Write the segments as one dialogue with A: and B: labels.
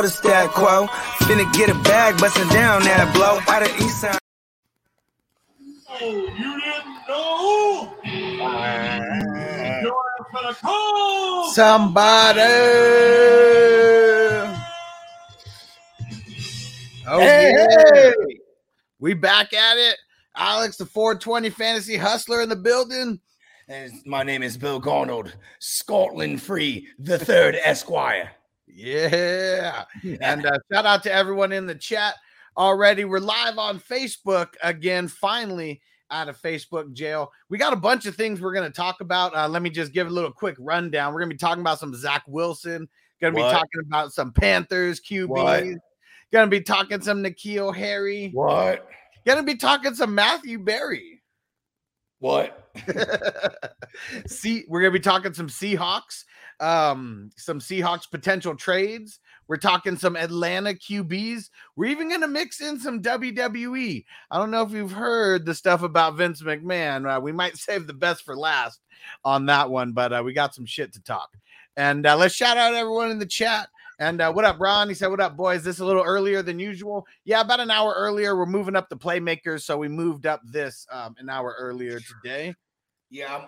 A: know the stat quo. Finna get a bag, bustin' down that blow. Out of East Side.
B: Oh, you didn't know? You're for the call.
C: Somebody. Oh,
D: Hey,
C: yeah. We back at it. Alex, the 420 fantasy hustler in the building.
D: And my name is Bill Garnold, Scotland Free, the third Esquire.
C: Yeah. And uh, shout out to everyone in the chat already. We're live on Facebook again, finally out of Facebook jail. We got a bunch of things we're going to talk about. Uh, let me just give a little quick rundown. We're going to be talking about some Zach Wilson, going to be talking about some Panthers, QBs, going to be talking some N'Keal Harry,
D: What?
C: going to be talking some Matthew Berry.
D: What?
C: See, we're gonna be talking some Seahawks, um, some Seahawks potential trades. We're talking some Atlanta QBs. We're even gonna mix in some WWE. I don't know if you've heard the stuff about Vince McMahon. Uh, we might save the best for last on that one, but uh, we got some shit to talk. And uh, let's shout out everyone in the chat. And uh, what up, Ron? He said, What up, boys? This a little earlier than usual. Yeah, about an hour earlier. We're moving up the playmakers. So we moved up this um, an hour earlier today.
D: Yeah,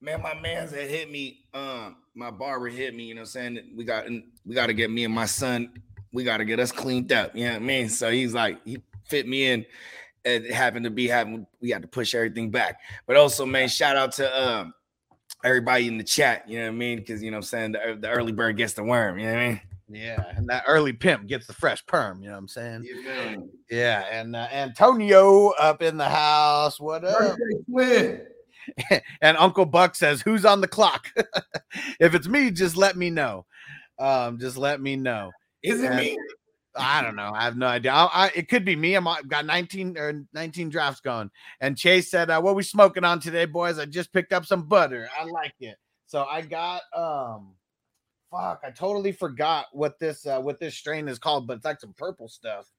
D: man, my man's had hit me. Um, my barber hit me. You know, what I'm saying we got we got to get me and my son. We got to get us cleaned up. You know what I mean? So he's like, he fit me in. It happened to be having we had to push everything back. But also, man, shout out to um everybody in the chat. You know what I mean? Because you know, what I'm saying the, the early bird gets the worm. You know what I mean?
C: Yeah, and that early pimp gets the fresh perm. You know what I'm saying?
D: You feel me?
C: Yeah, and uh, Antonio up in the house. What up?
D: Birthday twin.
C: and Uncle Buck says, "Who's on the clock? if it's me, just let me know. Um, just let me know.
D: Is it
C: And-
D: me?
C: I don't know. I have no idea. I, I, it could be me. I'm I've got 19 or 19 drafts going. And Chase said, uh, "What we smoking on today, boys? I just picked up some butter. I like it. So I got um, fuck, I totally forgot what this uh what this strain is called, but it's like some purple stuff."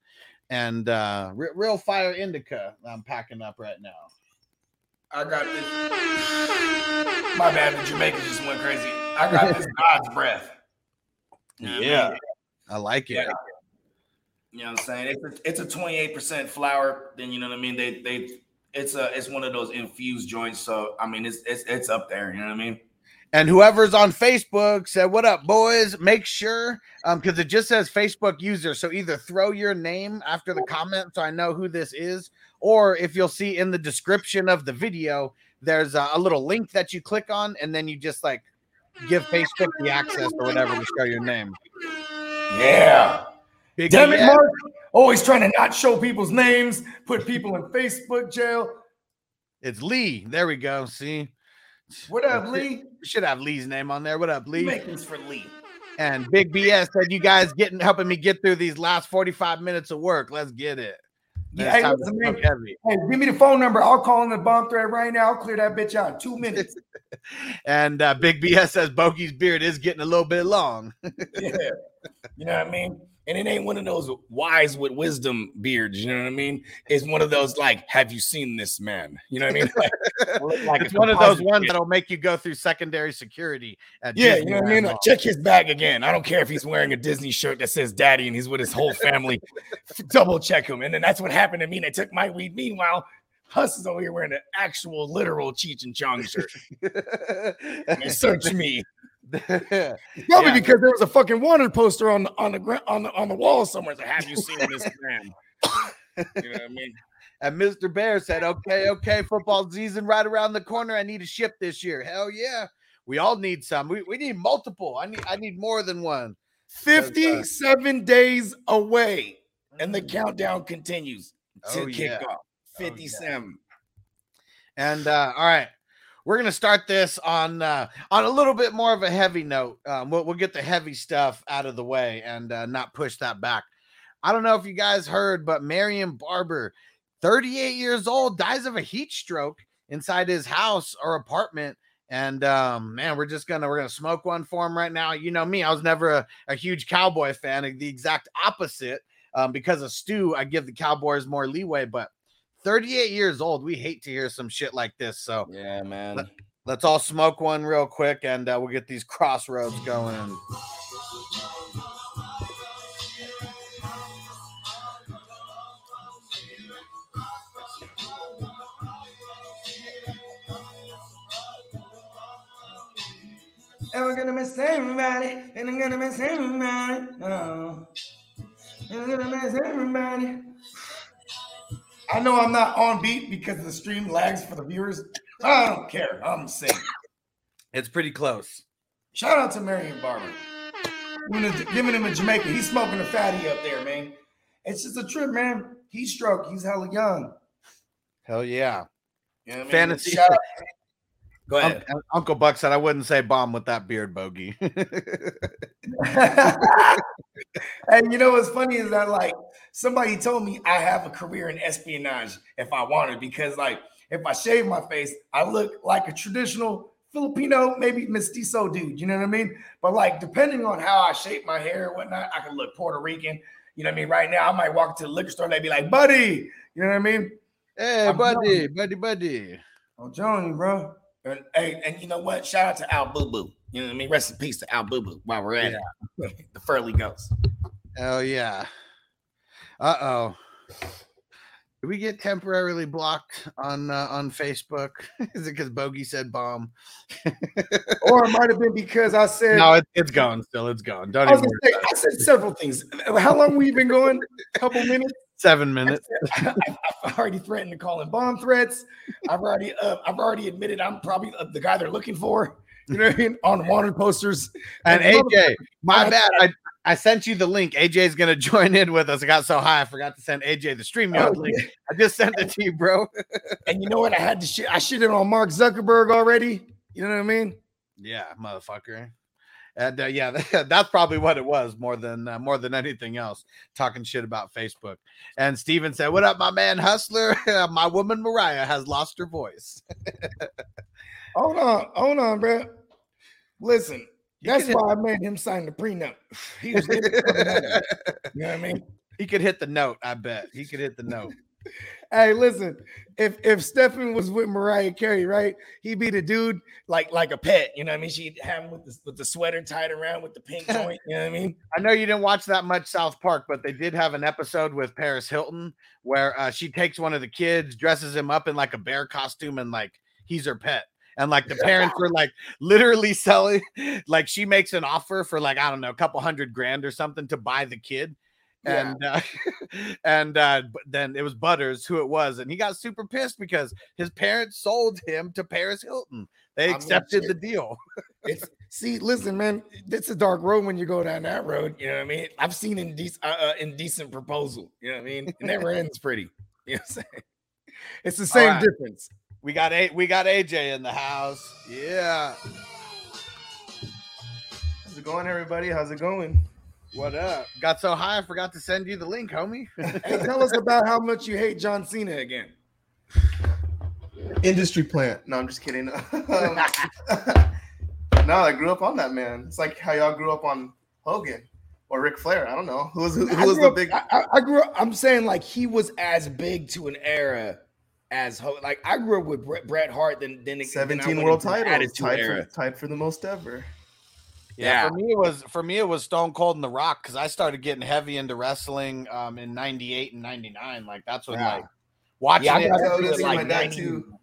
C: And uh re- real fire indica I'm packing up right now.
D: I got this. My bad, the Jamaica just went crazy. I got this God's breath. You know what I
C: Yeah.
D: mean?
C: I like it.
D: Yeah. You know what I'm saying? It's a, it's a 28% flour. Then you know what I mean. They they it's a it's one of those infused joints. So I mean it's it's it's up there. You know what I mean?
C: And whoever's on Facebook said, "What up, boys? Make sure, um, because it just says Facebook user. So either throw your name after the comment, so I know who this is, or if you'll see in the description of the video, there's a, a little link that you click on, and then you just like give Facebook the access or whatever to show your name.
D: Yeah.
C: Big
D: Damn it. Mark. Always trying to not show people's names, put people in Facebook jail.
C: It's Lee. There we go. See,
D: What up, Lee?
C: we should have Lee's name on there. What up, Lee?
D: Make this for Lee.
C: And Big BS said, "You guys getting helping me get through these last 45 minutes of work. Let's get it."
D: Yeah, hey, listen, man. Hey, give me the phone number. I'll call in the bomb thread right now. I'll clear that bitch out in two minutes.
C: And uh, Big BS says Bogey's beard is getting a little bit long.
D: yeah. You know what I mean? And it ain't one of those wise with wisdom beards. You know what I mean? It's one of those like, have you seen this man? You know what I mean? Like, like
C: it's one of those ones that'll make you go through secondary security. At
D: Yeah,
C: Disney
D: you know what I mean? Like, check his bag again. I don't care if he's wearing a Disney shirt that says daddy and he's with his whole family. Double check him. And then that's what happened to me. They took my weed. Meanwhile, Huss is over here wearing an actual literal Cheech and Chong shirt. And they searched me. Probably
C: Yeah.
D: because there was a fucking wanted poster on the on the on the on the wall somewhere. Like, have you seen this man? You know what I mean?
C: and Mr. Bear said, "Okay, okay, football season right around the corner. I need a ship this year. Hell yeah, we all need some. We, we need multiple. I need I need more than one.
D: 57 days away, and the countdown continues to
C: Oh,
D: kick
C: yeah.
D: off.
C: Oh, yeah.
D: 57.
C: And uh, all right, we're gonna start this on uh, on a little bit more of a heavy note. Um, we'll, we'll get the heavy stuff out of the way and uh, not push that back. I don't know if you guys heard, but Marion Barber, 38 years old, dies of a heat stroke inside his house or apartment. And um, man, we're just gonna we're gonna smoke one for him right now. You know me, I was never a, a huge cowboy fan, the exact opposite. Um, because of Stu, I give the Cowboys more leeway, but 38 years old, we hate to hear some shit like this. So
D: Yeah, man.
C: let's all smoke one real quick and uh, we'll get these crossroads going.
D: And we're gonna miss everybody, and I'm gonna miss everybody. Oh. And I'm gonna miss everybody. I know I'm not on beat because the stream lags for the viewers. I don't care. I'm saying.
C: It's pretty close.
D: Shout out to Marion Barber. Giving him- Giving him a Jamaica. He's smoking a fatty up there, man. It's just a trip, man. Heat stroke. He's hella young.
C: Hell yeah.
D: You know I mean?
C: Fantasy.
D: Shout out- Go
C: Un-
D: ahead.
C: Uncle Buck said I wouldn't say bomb with that beard bogey.
D: and you know what's funny is that like somebody told me I have a career in espionage if I wanted because like if I shave my face, I look like a traditional Filipino, maybe mestizo dude. You know what I mean? But like depending on how I shape my hair and whatnot, I can look Puerto Rican. You know what I mean? Right now, I might walk to the liquor store and they'd be like, "Buddy," you know what I mean?
C: hey,
D: I'm
C: buddy, buddy, buddy.
D: I'm telling you, bro. And, hey, and you know what? Shout out to Al Boo Boo. You know what I mean? Rest in peace to Al Boo Boo while we're at it. the Furley Ghost.
C: Hell yeah. Uh oh. Did we get temporarily blocked on uh, on Facebook? Is it because Bogey said bomb?
D: or it might have been because I said
C: No, It's gone. still. It's going. Don't
D: I,
C: even
D: say, I said several things. How long we been going? A couple minutes.
C: Seven minutes.
D: I've I've already threatened to call in bomb threats. I've already, uh, I've already admitted I'm probably uh, the guy they're looking for. You know what I mean? On wanted posters.
C: And
D: And
C: AJ, my bad. I, I sent you the link. AJ's gonna join in with us. I got so high, I forgot to send AJ the stream
D: Oh,
C: link. I just sent it to you, bro.
D: And you know what? I had to shit. I shitted on Mark Zuckerberg already. You know what I mean?
C: Yeah, motherfucker. And uh, yeah, that's probably what it was more than uh, more than anything else. Talking shit about Facebook. And Steven said, "What up, my man Hustler? my woman Mariah has lost her voice."
D: Hold on, hold on, bro. Listen,
C: You
D: that's why I made him sign the prenup. He was in it for the money. You know what I mean?
C: He could hit the note. I bet he could hit the note.
D: Hey, listen, if if Stefan was with Mariah Carey, right, he'd be the dude like like a pet. You know what I mean? She'd have him with the with the sweater tied around with the pink joint. You know what I mean?
C: I know you didn't watch that much South Park, but they did have an episode with Paris Hilton where uh, she takes one of the kids, dresses him up in like a bear costume, and like he's her pet. And like the parents were like literally selling, like she makes an offer for like I don't know, a couple hundred grand or something to buy the kid.
D: Yeah.
C: And uh, and uh, then it was Butters who it was, and he got super pissed because his parents sold him to Paris Hilton. They
D: I mean,
C: accepted the deal.
D: It's see, listen, man, it's a dark road when you go down that road. You know what I mean? I've seen indecent, uh, uh, indecent proposal. You know what I mean? It never ends pretty. You know what I'm saying? It's the same
C: right.
D: difference.
C: We got a we got AJ in the house. Yeah.
E: How's it going, everybody? How's it going?
C: What up? Got so high I forgot to send you the link, homie.
D: Hey, tell us about how much you hate John Cena again.
E: Industry plant. No, I'm just kidding. Um, no, I grew up on that man. It's like how y'all grew up on Hogan or Ric Flair. I don't know who was who,
D: I
E: was the
D: up-
E: big.
D: I, I- I grew up. I'm saying like he was as big to an era as Ho- like I grew up with Bret, Bret Hart. Then then it- then
E: 17 world
D: into the
E: titles,
D: Attitude
E: tied for, tied for the most ever.
C: Yeah, for me it was for me it was Stone Cold and The Rock because I started getting heavy into wrestling um in '98 and '99. Like that's when
D: Yeah.
C: like watching
D: Yeah, I
C: it.
D: got
E: I
D: into it
E: like
D: like
E: my
D: 90
E: too.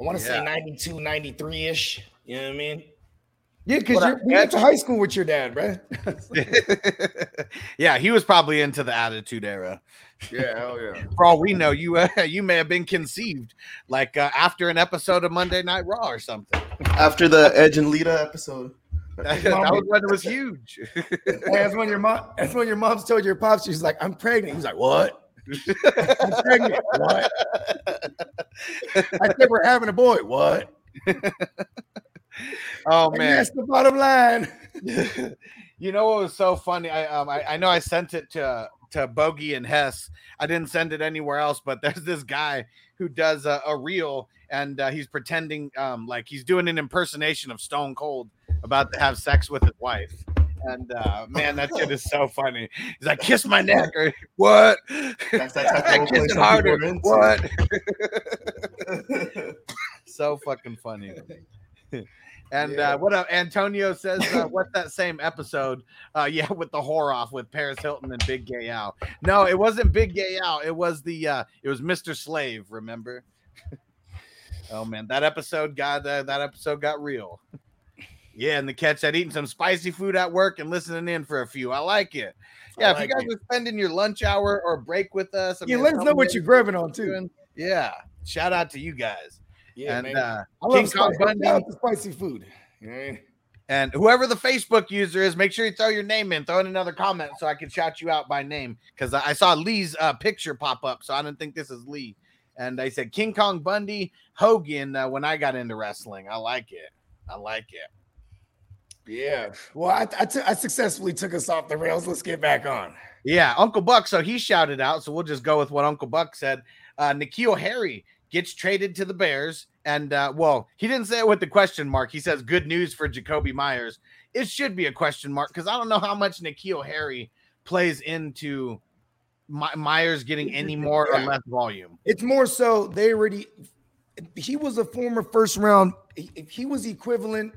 D: I want to
C: Yeah.
D: say 92, 93 ish. You know what I mean? Yeah, because
C: you
D: we went to high school with your dad, bro.
C: yeah, he was probably into the Attitude Era.
D: yeah, hell yeah.
C: For all we know, you uh, you may have been conceived like uh, after an episode of Monday Night Raw or something.
E: After the Edge and Lita episode.
C: that was when it was huge.
D: That's when your mom. That's when your mom's told your pops. She's like, "I'm pregnant." He's like, "What?" I'm pregnant. What? I said we're having a boy. What?
C: Oh
D: And
C: man,
D: that's the bottom line.
C: you know what was so funny? I um I, I know I sent it to to Bogey and Hess. I didn't send it anywhere else, but there's this guy who does a, a reel and uh, he's pretending um like he's doing an impersonation of Stone Cold about to have sex with his wife. And uh man, that shit is so funny. He's like, kiss my neck or what?
E: That's that type of
C: Kiss it harder.
E: people are into.
C: What? so fucking funny. And
E: Yeah.
C: uh, what uh, Antonio says, uh, what's that same episode? Uh, yeah, with the whore off with Paris Hilton and Big Gay Al. No, it wasn't Big Gay Al. It was the uh, it was Mr. Slave. Remember? oh man, that episode got uh, that episode got real. Yeah, and the catch that eating some spicy food at work and listening in for a few. I like it. Yeah, if you guys
D: it.
C: are spending your lunch hour or break with us, I
D: Yeah,
C: mean,
D: let us know what you're grabbing on too.
C: Yeah, shout out to you guys.
F: Yeah,
C: and
F: man.
C: uh,
D: I
C: King
D: love
C: Kong
D: spicy,
C: Bundy.
D: The spicy food.
F: You know what I mean?
C: And whoever the Facebook user is, make sure you throw your name in, throw in another comment so I can shout you out by name. Because I I saw Lee's uh, picture pop up, so I didn't think this is Lee. And they said King Kong Bundy, Hogan. Uh, when I got into wrestling, I like it. I like it.
F: Yeah.
D: Well, I, I, successfully took us off the rails. Let's get back on.
C: Yeah, Uncle Buck. So he shouted out. So we'll just go with what Uncle Buck said. Uh, N'Keal Harry gets traded to the Bears, and uh, well, he didn't say it with the question mark. He says, "Good news for Jakobi Meyers." It should be a question mark because I don't know how much N'Keal Harry plays into My- Meyers getting any more or less volume.
D: It's more so they already. He was a former first round. He, he was equivalent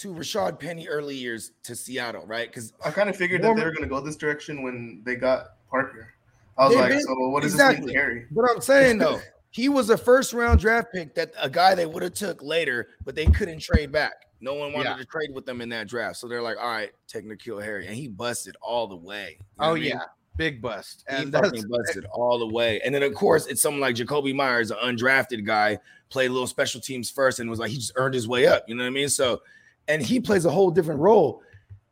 D: to Rashaad Penny early years to Seattle, right? Because
E: I kind of figured that
D: Norman-
E: they were going to go this direction when they got Parker. I was like,
D: been-
E: so what does
D: exactly.
E: this mean, Harry?
D: But I'm saying though, he was a first round draft pick that a guy they would have took later, but they couldn't trade back.
F: No one wanted
C: Yeah.
F: to trade with them in that draft. So they're like, all right, take N'Keal Harry. And he busted all the way. You
C: Oh
F: I mean?
C: yeah, big bust.
F: He
C: And that's
F: fucking busted all the way. And then of course it's someone like Jakobi Meyers, an undrafted guy, played a little special teams first and was like he just earned his way up. You know what I mean? So
D: and he plays a whole different role.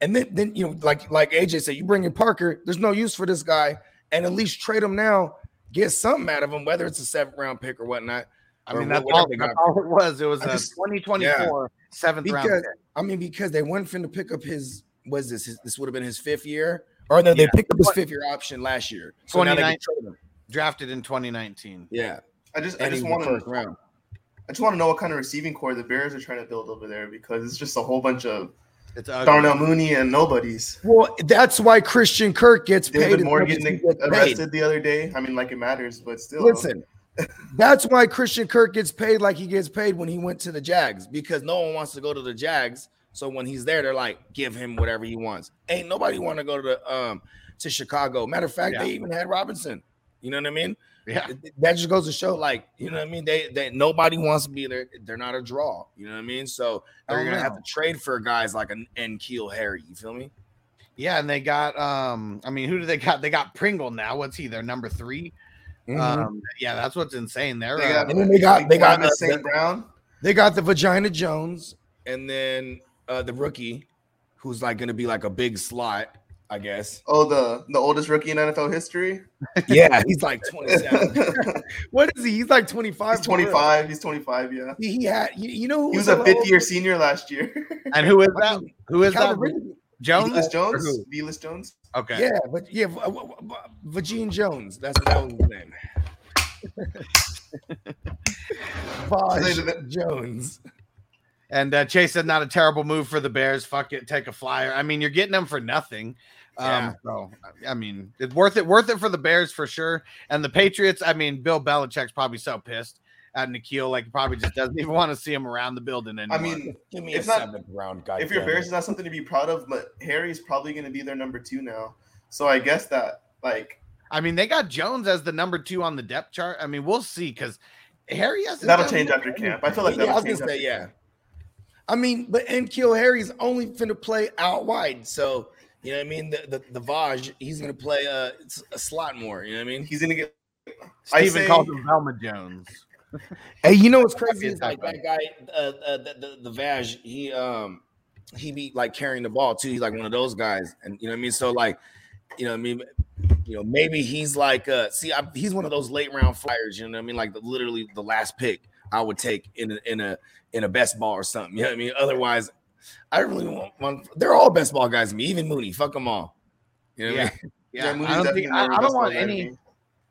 D: And then, then you know, like like AJ said, you bring in Parker. There's no use for this guy, and at least trade him now. Get something out of him, whether it's a seventh round pick or whatnot.
C: I mean that's
D: whatever
C: all,
D: they
C: all it was. It was
D: I
C: a
D: just-
C: 2024 seventh round.
D: Because
C: pick.
D: I mean, because they went for him to pick up his was this his, this would have been his fifth year, or no, they
C: Yeah.
D: picked up his fifth year option last year. So now they can trade him.
C: drafted in 2019.
F: yeah.
E: I just, I
F: And he
E: just
F: was
E: want
F: first
E: to,
F: round.
E: I just want to know what kind of receiving core the Bears are trying to build over there because it's just a whole bunch of
C: It's ugly.
E: Darnell Mooney and nobodies.
D: Well, that's why Christian Kirk gets paid.
E: David
D: as
E: Moore
D: much as
E: getting
D: paid.
E: arrested the other day. I mean, like it matters, but still.
D: Listen, that's why Christian Kirk gets paid like he gets paid when he went to the Jags.
F: Because no one wants to go to the Jags. So when he's there, they're like, give him whatever he wants. Ain't nobody want to go to the um to Chicago. Matter of fact,
C: Yeah.
F: they even had Robinson. You know what I mean?
C: Yeah.
F: that just goes to show, like, you know what I mean? They they nobody wants to be there. They're not a draw. You know what I mean? So they're gonna have to trade for guys like an N'Keal Harry. You feel me?
C: Yeah, and they got um I mean, who do they got? They got Pringle now. What's he? Their number 3
D: Mhm.
C: Um yeah, that's what's insane. They're
E: They
C: uh,
E: got,
D: And then they got- they got the-
E: St. Brown.
D: they got the vagina Jones.
F: And then uh the rookie, who's like gonna be like a big slot, I guess.
E: Oh, the the oldest rookie in NFL history.
F: Yeah, he's like 27.
D: what is he? He's like 25. for real.
E: 25. He's 25. Yeah.
D: He, he had you, you know who
E: He was a fifth year senior last year.
C: and who is that? Who is that? Jones? Velus
E: Jones.
C: who?
E: Velus Jones.
C: Okay.
D: Yeah, but yeah, Vagine Jones. That's that was his name. Vaj Jones.
C: And uh, Chase said not a terrible move for the Bears. Fuck it, take a flyer. I mean, you're getting them for nothing. Um,
F: Yeah.
C: so I mean, it's worth it, worth it for the Bears for sure. And the Patriots, I mean, Bill Belichick's probably so pissed at N'Keal, like he probably just doesn't even want to see him around the building anymore.
E: I mean,
F: Give me
E: It's
F: a
E: not-
F: seventh round guy.
E: if your Bears is not something to be proud of, but Harry's probably going to be their number two now. So I guess that like
C: I mean, they got Jones as the number two on the depth chart. I mean, we'll see because Harry has
E: that'll change after camp. I feel like
F: yeah,
E: that'll
F: was
E: change.
F: gonna say,
E: after
F: yeah.
E: camp.
D: I mean, but N'Keal Harry's only finna play out wide.
F: So you know what I mean? The the, the Vaj, he's gonna play uh, a slot more. You know what I mean?
E: He's going to get. I
C: even
E: say-
C: calls him Velma Jones.
D: Hey, you know what's
F: crazy
D: crazy?
F: is
D: is
F: like that guy, uh, uh, the, the the Vaj, he um he be like carrying the ball too. He's like one of those guys, and you know what I mean. So like, you know what I mean. you know, maybe he's like, uh, see, I, he's one of those late round flyers. You know what I mean? Like the, literally the last pick I would take in a, in a in a best ball or something. You know what I mean? Otherwise, I really want one. They're all best ball guys to me. Even Mooney, fuck them all. You know what I
C: Yeah.
F: mean?
C: Yeah,
E: Mooney's
C: I don't think
E: more
C: I,
E: of a
C: I don't want
E: ball guy to
C: any.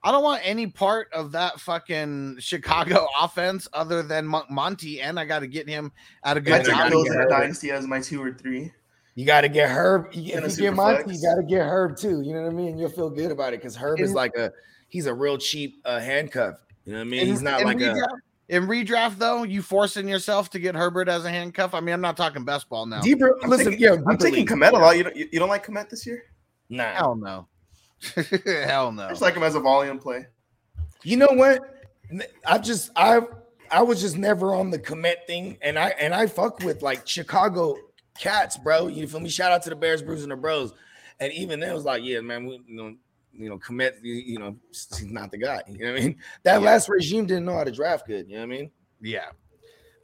C: I don't want any part of that fucking Chicago offense other than Mon- Monty, and I got to get him at a
E: I
C: good
E: took
C: time.
E: those in the dynasty as my two or three.
D: You got to get Herb. You- If you get Monty,
E: flex.
D: you got to get Herb too. You know what I mean? You'll feel good about it because Herb is
F: is
D: like,
F: like a he's a real cheap uh, handcuff. You know what I mean?
C: In-
F: he's not like a
C: redraft, in redraft though. You forcing yourself to get Herbert as a handcuff. I mean, I'm not talking best ball now.
D: deeper.
E: I'm
D: Listen,
E: taking-
D: yeah,
E: I'm
D: deeper
E: taking
D: league.
E: Kmet a lot. You don't, you, you don't like Kmet this year?
F: nah.
C: Hell no. Hell no.
E: I just like him as a volume play.
D: You know what? I just I I was just never on the Kmet thing, and I and I fuck with like Chicago cats, bro. You feel me? Shout out to the Bears, Brews, and the Bros. And even then, it was like, yeah, man, we you know, you know, Kmet, you, know, he's not the guy. You know what I mean? That
C: Yeah.
D: last regime didn't know how to draft good. You know what I mean?
C: Yeah.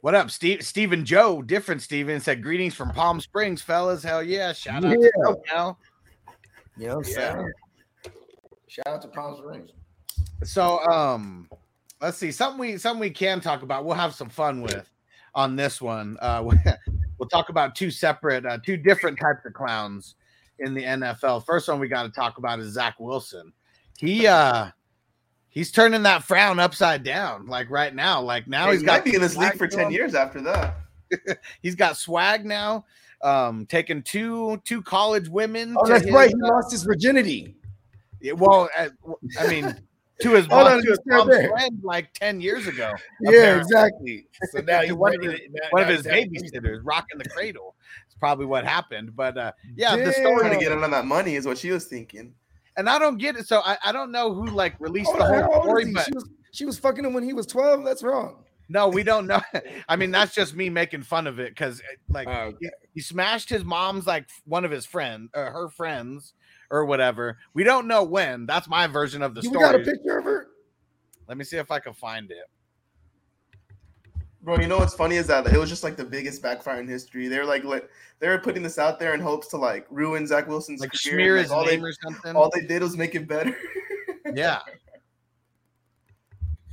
C: What up, Steve? Stephen Joe, different Steven said, Greetings from Palm Springs, fellas. Hell yeah. Shout out
D: Yeah.
C: to SoCal.
D: You know
C: Yeah.
D: Shout out to Palm Springs.
C: So um let's see something we something we can talk about. We'll have some fun with on this one. Uh we'll talk about two separate uh, two different types of clowns in the NFL. First one we got to talk about is Zach Wilson. He uh he's turning that frown upside down like right now. Like now
E: Hey,
C: he's
E: he
C: got
E: might be in this league for 10 years after that.
C: He's got swag now. Um taking two two college women
D: Oh, that's
C: his,
D: right. He
C: uh,
D: lost his virginity.
C: Yeah, well, uh, I mean, to his mom,
D: on,
C: to his mom's friend like 10 years ago.
D: Yeah,
C: Apparently.
D: exactly.
F: So now he's
C: One of his-
F: now-
C: One of his babysitters rocking the cradle. It's probably what happened. But uh, yeah, the story,
E: to get in on that money is what she was thinking.
C: and I don't get it. So I, I don't know who like released
D: Hold
C: the whole story, but
D: She was she was fucking him when he was 12. That's wrong.
C: no, we don't know. I mean, that's just me making fun of it because like
F: Oh,
C: he, he smashed his mom's like one of his friends or her friends or whatever. We don't know when. That's my version of the
D: You got a
C: story.
D: picture of her?
C: Let me see if I can find it.
E: Bro, you know what's funny is that it was just like the biggest backfire in history. They were like, like they were putting this out there in hopes to like ruin Zach Wilson's
C: Like
E: career.
C: smear his
E: all
C: name
E: they,
C: or something.
E: all they did was make it better.
C: yeah.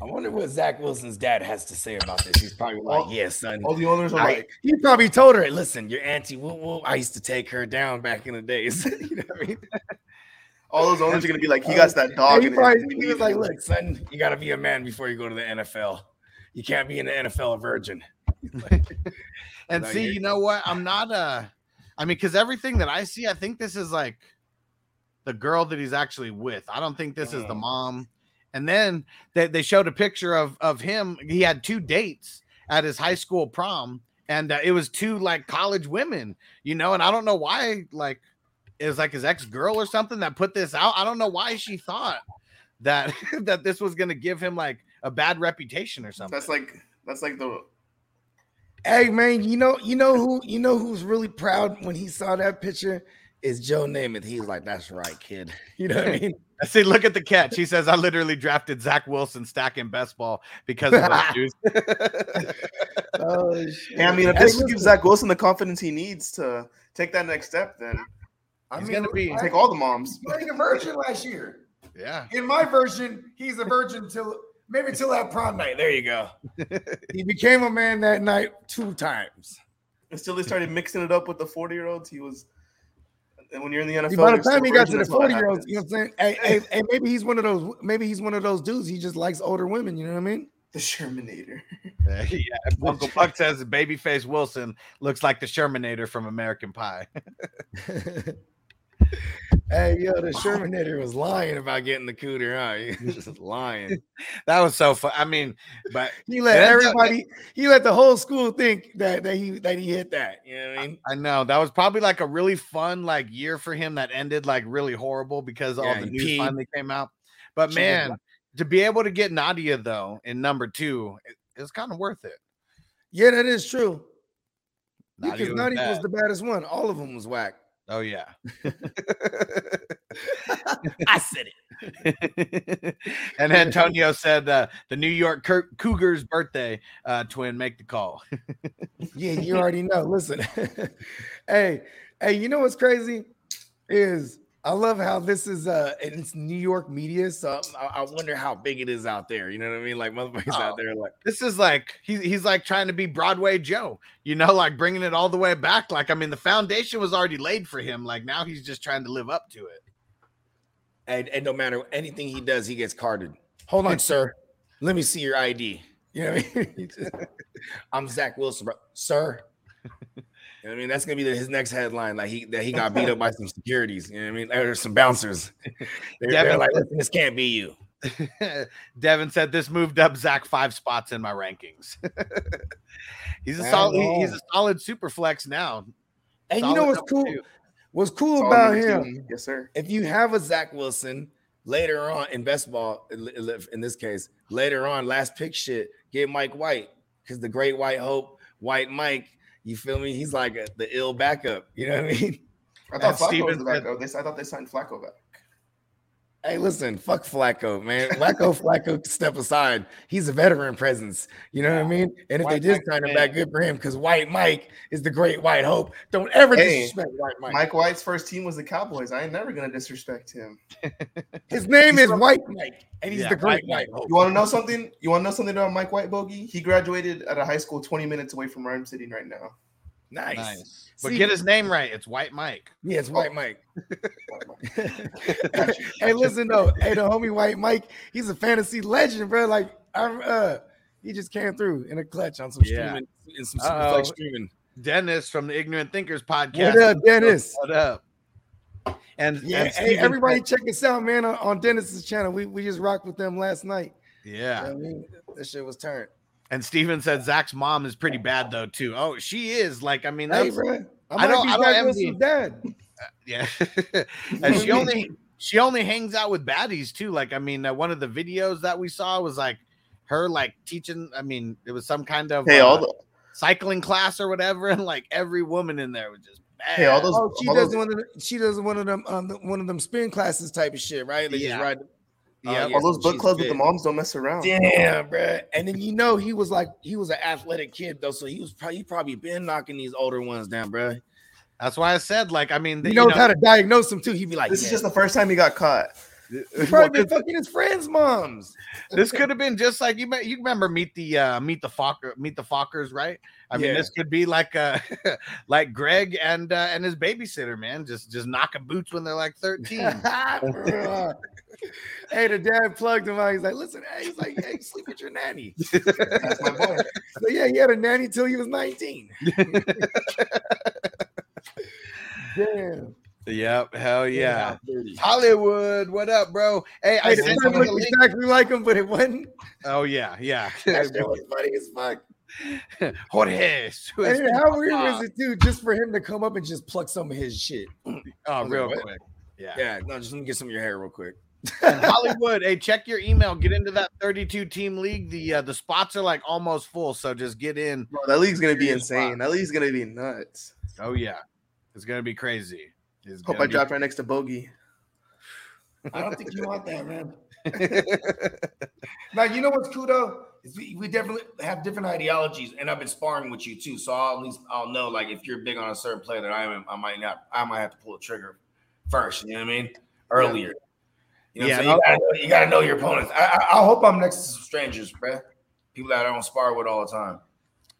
F: I wonder what Zach Wilson's dad has to say about this. He's probably like,
E: All-
F: "Yeah, son,
E: all the owners are
F: I,
E: like,
F: he probably told her, listen, your auntie, whoop, whoop, I used to take her down back in the days. you know what I mean?
E: all those owners are gonna be like, he got that dog.
D: He,
E: in
D: probably, he was like, look,
F: Son, you got to be a man before you go to the NFL. You can't be in the NFL a virgin.
C: And see,
F: you're-
C: know what? I'm not uh I mean, because everything that I see, I think this is like the girl that he's actually with. I don't think this is the
F: Mm.
C: mom. And then they, they showed a picture of of him. He had two dates at his high school prom, and uh, it was two like college women, you know. And I don't know why, like, it was like his ex girl or something that put this out. I don't know why she thought that that this was gonna give him like a bad reputation or something.
E: that's like that's like the
D: hey man, you know, you know who you know who's really proud when he saw that picture is Joe Namath. He's like, That's right, kid. You know what I mean?
C: I see. Look at the catch. He says, "I literally drafted Zach Wilson stacking best ball because of those shoes."
D: oh shit.
E: Hey, I mean, if
D: Hey,
E: this
D: listen,
E: gives Zach Wilson the confidence he needs to take that next step, then
D: I
C: He's
D: mean,
C: gonna be-
E: take all the moms.
D: playing a virgin last year.
C: yeah,
D: In my version, he's a virgin till maybe till that prom night. There you go. he became a man that night two times.
E: Until they started mixing it up with the 40 year olds, he was. And when you're in the NFL,
D: See, by the time he got to the 40 year olds, you know what I'm saying? Hey, hey, hey, maybe he's one of those, maybe he's one of those dudes. He just likes older women, you know what I mean?
E: The Sherminator.
C: Uh, yeah. Uncle Buck says Babyface Wilson looks like the Sherminator from American Pie.
D: hey, yo, the Sherminator was lying about
F: getting the cooter, huh? He was just lying.
C: That was so fun. I mean, but
D: He let
C: Yeah,
D: everybody, he let the whole school think that, that he that he hit that.
F: You know what I mean?
C: I know that was probably like a really fun like year for him that ended like really horrible because all the news
F: peed.
C: finally came out. But man, to be able to get Nadia though in number two, it, it's kind of worth it.
D: Yeah, that is true.
C: Nadia
D: because
C: was
D: Nutty was the baddest one. All of them was whack.
C: Oh yeah.
F: I said it.
C: and Antonio said uh, the New York Cougars birthday uh, twin make the call.
D: Yeah, you already know. Listen, hey, hey, you know what's crazy is I love how this is uh and it's New York media, so I, I wonder how big it is out there. You know what I mean? Like motherfuckers
C: Oh.
D: out there, like
C: This is like he's he's like trying to be Broadway Joe, you know, like bringing it all the way back. Like I mean, the foundation was already laid for him. Like now he's just trying to live up to it.
D: and, and no matter anything he does, he gets carded. Hold on, sir. Let me see your ID. You know what I mean? I'm Zach Wilson, bro. Sir. You know I mean? That's gonna be the, his next headline. Like he that he got beat up by some securities. You know what I mean? There's some bouncers. They're, they're
C: Devin-
D: like, listen, this can't be you.
C: Devin said this moved up Zach five spots in my rankings. he's a
D: I
C: solid.
D: know.
C: He's a solid super flex now.
D: And you know what's cool?
C: two.
D: What's cool
E: Solid
D: about him?
E: two. Yes, sir.
D: if you have a Zach Wilson later on in best ball, in this case, later on, last pick shit, get Mike White because the great white hope, White Mike, you feel me? He's like a, the ill backup. You know what I mean?
E: I thought
C: And
E: Flacco was the backup. They, I thought they signed Flacco back.
D: Hey, listen, fuck Flacco, man. Flacco, Flacco, step aside. He's a veteran presence. You know what I mean? And if they
C: White
D: did
C: Mike,
D: sign him back, good for him because White Mike is the great white hope. Don't ever
E: Hey,
D: disrespect White Mike.
E: Mike White's first team was the Cowboys. I ain't never gonna disrespect him.
D: His name is White Mike, and he's
C: Yeah,
D: the great
C: White
D: white hope.
E: You want to know something? You want to know something about Mike White, Bogey? He graduated at a high school 20 minutes away from where I'm sitting right now.
D: Nice.
C: Nice. But
D: See-
C: get his name right. It's White Mike.
D: Yeah, it's White Mike. Hey, listen though, hey, the homie White Mike, he's a fantasy legend, bro. Like, I'm, uh, he just came through in a clutch on some
C: Yeah.
D: streaming, in some
C: Uh-oh.
D: super streaming.
C: Dennis from the Ignorant Thinkers podcast.
D: What up, Dennis?
C: What up? And
D: Yeah,
C: and
D: hey, everybody,
C: said-
D: check us out, man, on, on Dennis's channel. We we just rocked with them last night.
C: yeah.
D: I mean, that shit was turned.
C: And Steven said Zach's mom is pretty bad though too. Oh, she is. Like I mean,
D: Hey,
C: that's,
D: bro, I
C: I don't-
D: be
C: I don't
D: Zach
C: envy-
D: Wilson's dad.
C: yeah. and she only she only hangs out with baddies too. Like I mean, uh, one of the videos that we saw was like her like teaching. I mean, it was some kind of
E: Hey,
C: uh,
E: all the
C: cycling class or whatever, and like every woman in there was just bad.
E: hey, all those.
D: Oh, she
E: all
D: does
E: those-
D: one of the, she does one of them um, one of them spin classes type of shit, right? They
C: Yeah.
D: just ride. Oh,
C: Yeah.
D: yeah,
E: all those book clubs with the moms don't mess around.
D: Damn, bro. And then you know he was like he was an athletic kid though, so he was probably he probably been knocking these older ones down, bro.
C: That's why I said like I mean, the,
D: He knows how to diagnose them too. He'd be like,
E: This is just the first time he got caught.
D: He's probably been fucking his friends' moms.
C: this could have been just like you. me- You remember meet the uh meet the Fokker, meet the Fockers, right? I mean,
D: Yeah.
C: this could be like uh like Greg and uh, and his babysitter, man, just just knocking boots when they're like thirteen.
D: Bruh. hey, the dad plugged him out. He's like, listen, hey, he's like, hey, sleep with your nanny.
E: That's my boy.
D: So yeah, he had a nanny till he was 19. Damn.
C: yep, hell yeah.
D: dirty.
C: Hollywood, what up, bro? Hey, I
D: Hey, the
C: sent
D: son looked
C: link.
D: exactly like him, but it wasn't.
C: Oh yeah, yeah.
D: That was funny as fuck.
C: Jorge.
D: And then how weird was it too, just for him to come up and just pluck some of his shit?
C: Oh,
D: was like,
C: real quick. Yeah.
D: Yeah, no, just let me get some of your hair real quick.
C: And Hollywood, hey, check your email. Get into that 32 team league. The uh, the spots are like almost full, so just get in.
E: Bro, that league's gonna be
C: Serious
E: insane. That league's gonna be nuts.
C: Oh yeah, it's gonna be crazy. It's
E: Hope I
C: be-
E: dropped right next to Bogey.
D: I don't think you want that, man. now you know what's cool though is we, we definitely have different ideologies, and I've been sparring with you too, so I'll at least I'll know like if you're big on a certain player that I am, I might not, I might have to pull a trigger first. You know what I mean? Earlier. You know,
C: Yeah,
D: what I'm saying? you, gotta know, you gotta know your opponents. I, I, I hope I'm next to some strangers, bruh. People that I don't spar with all the time.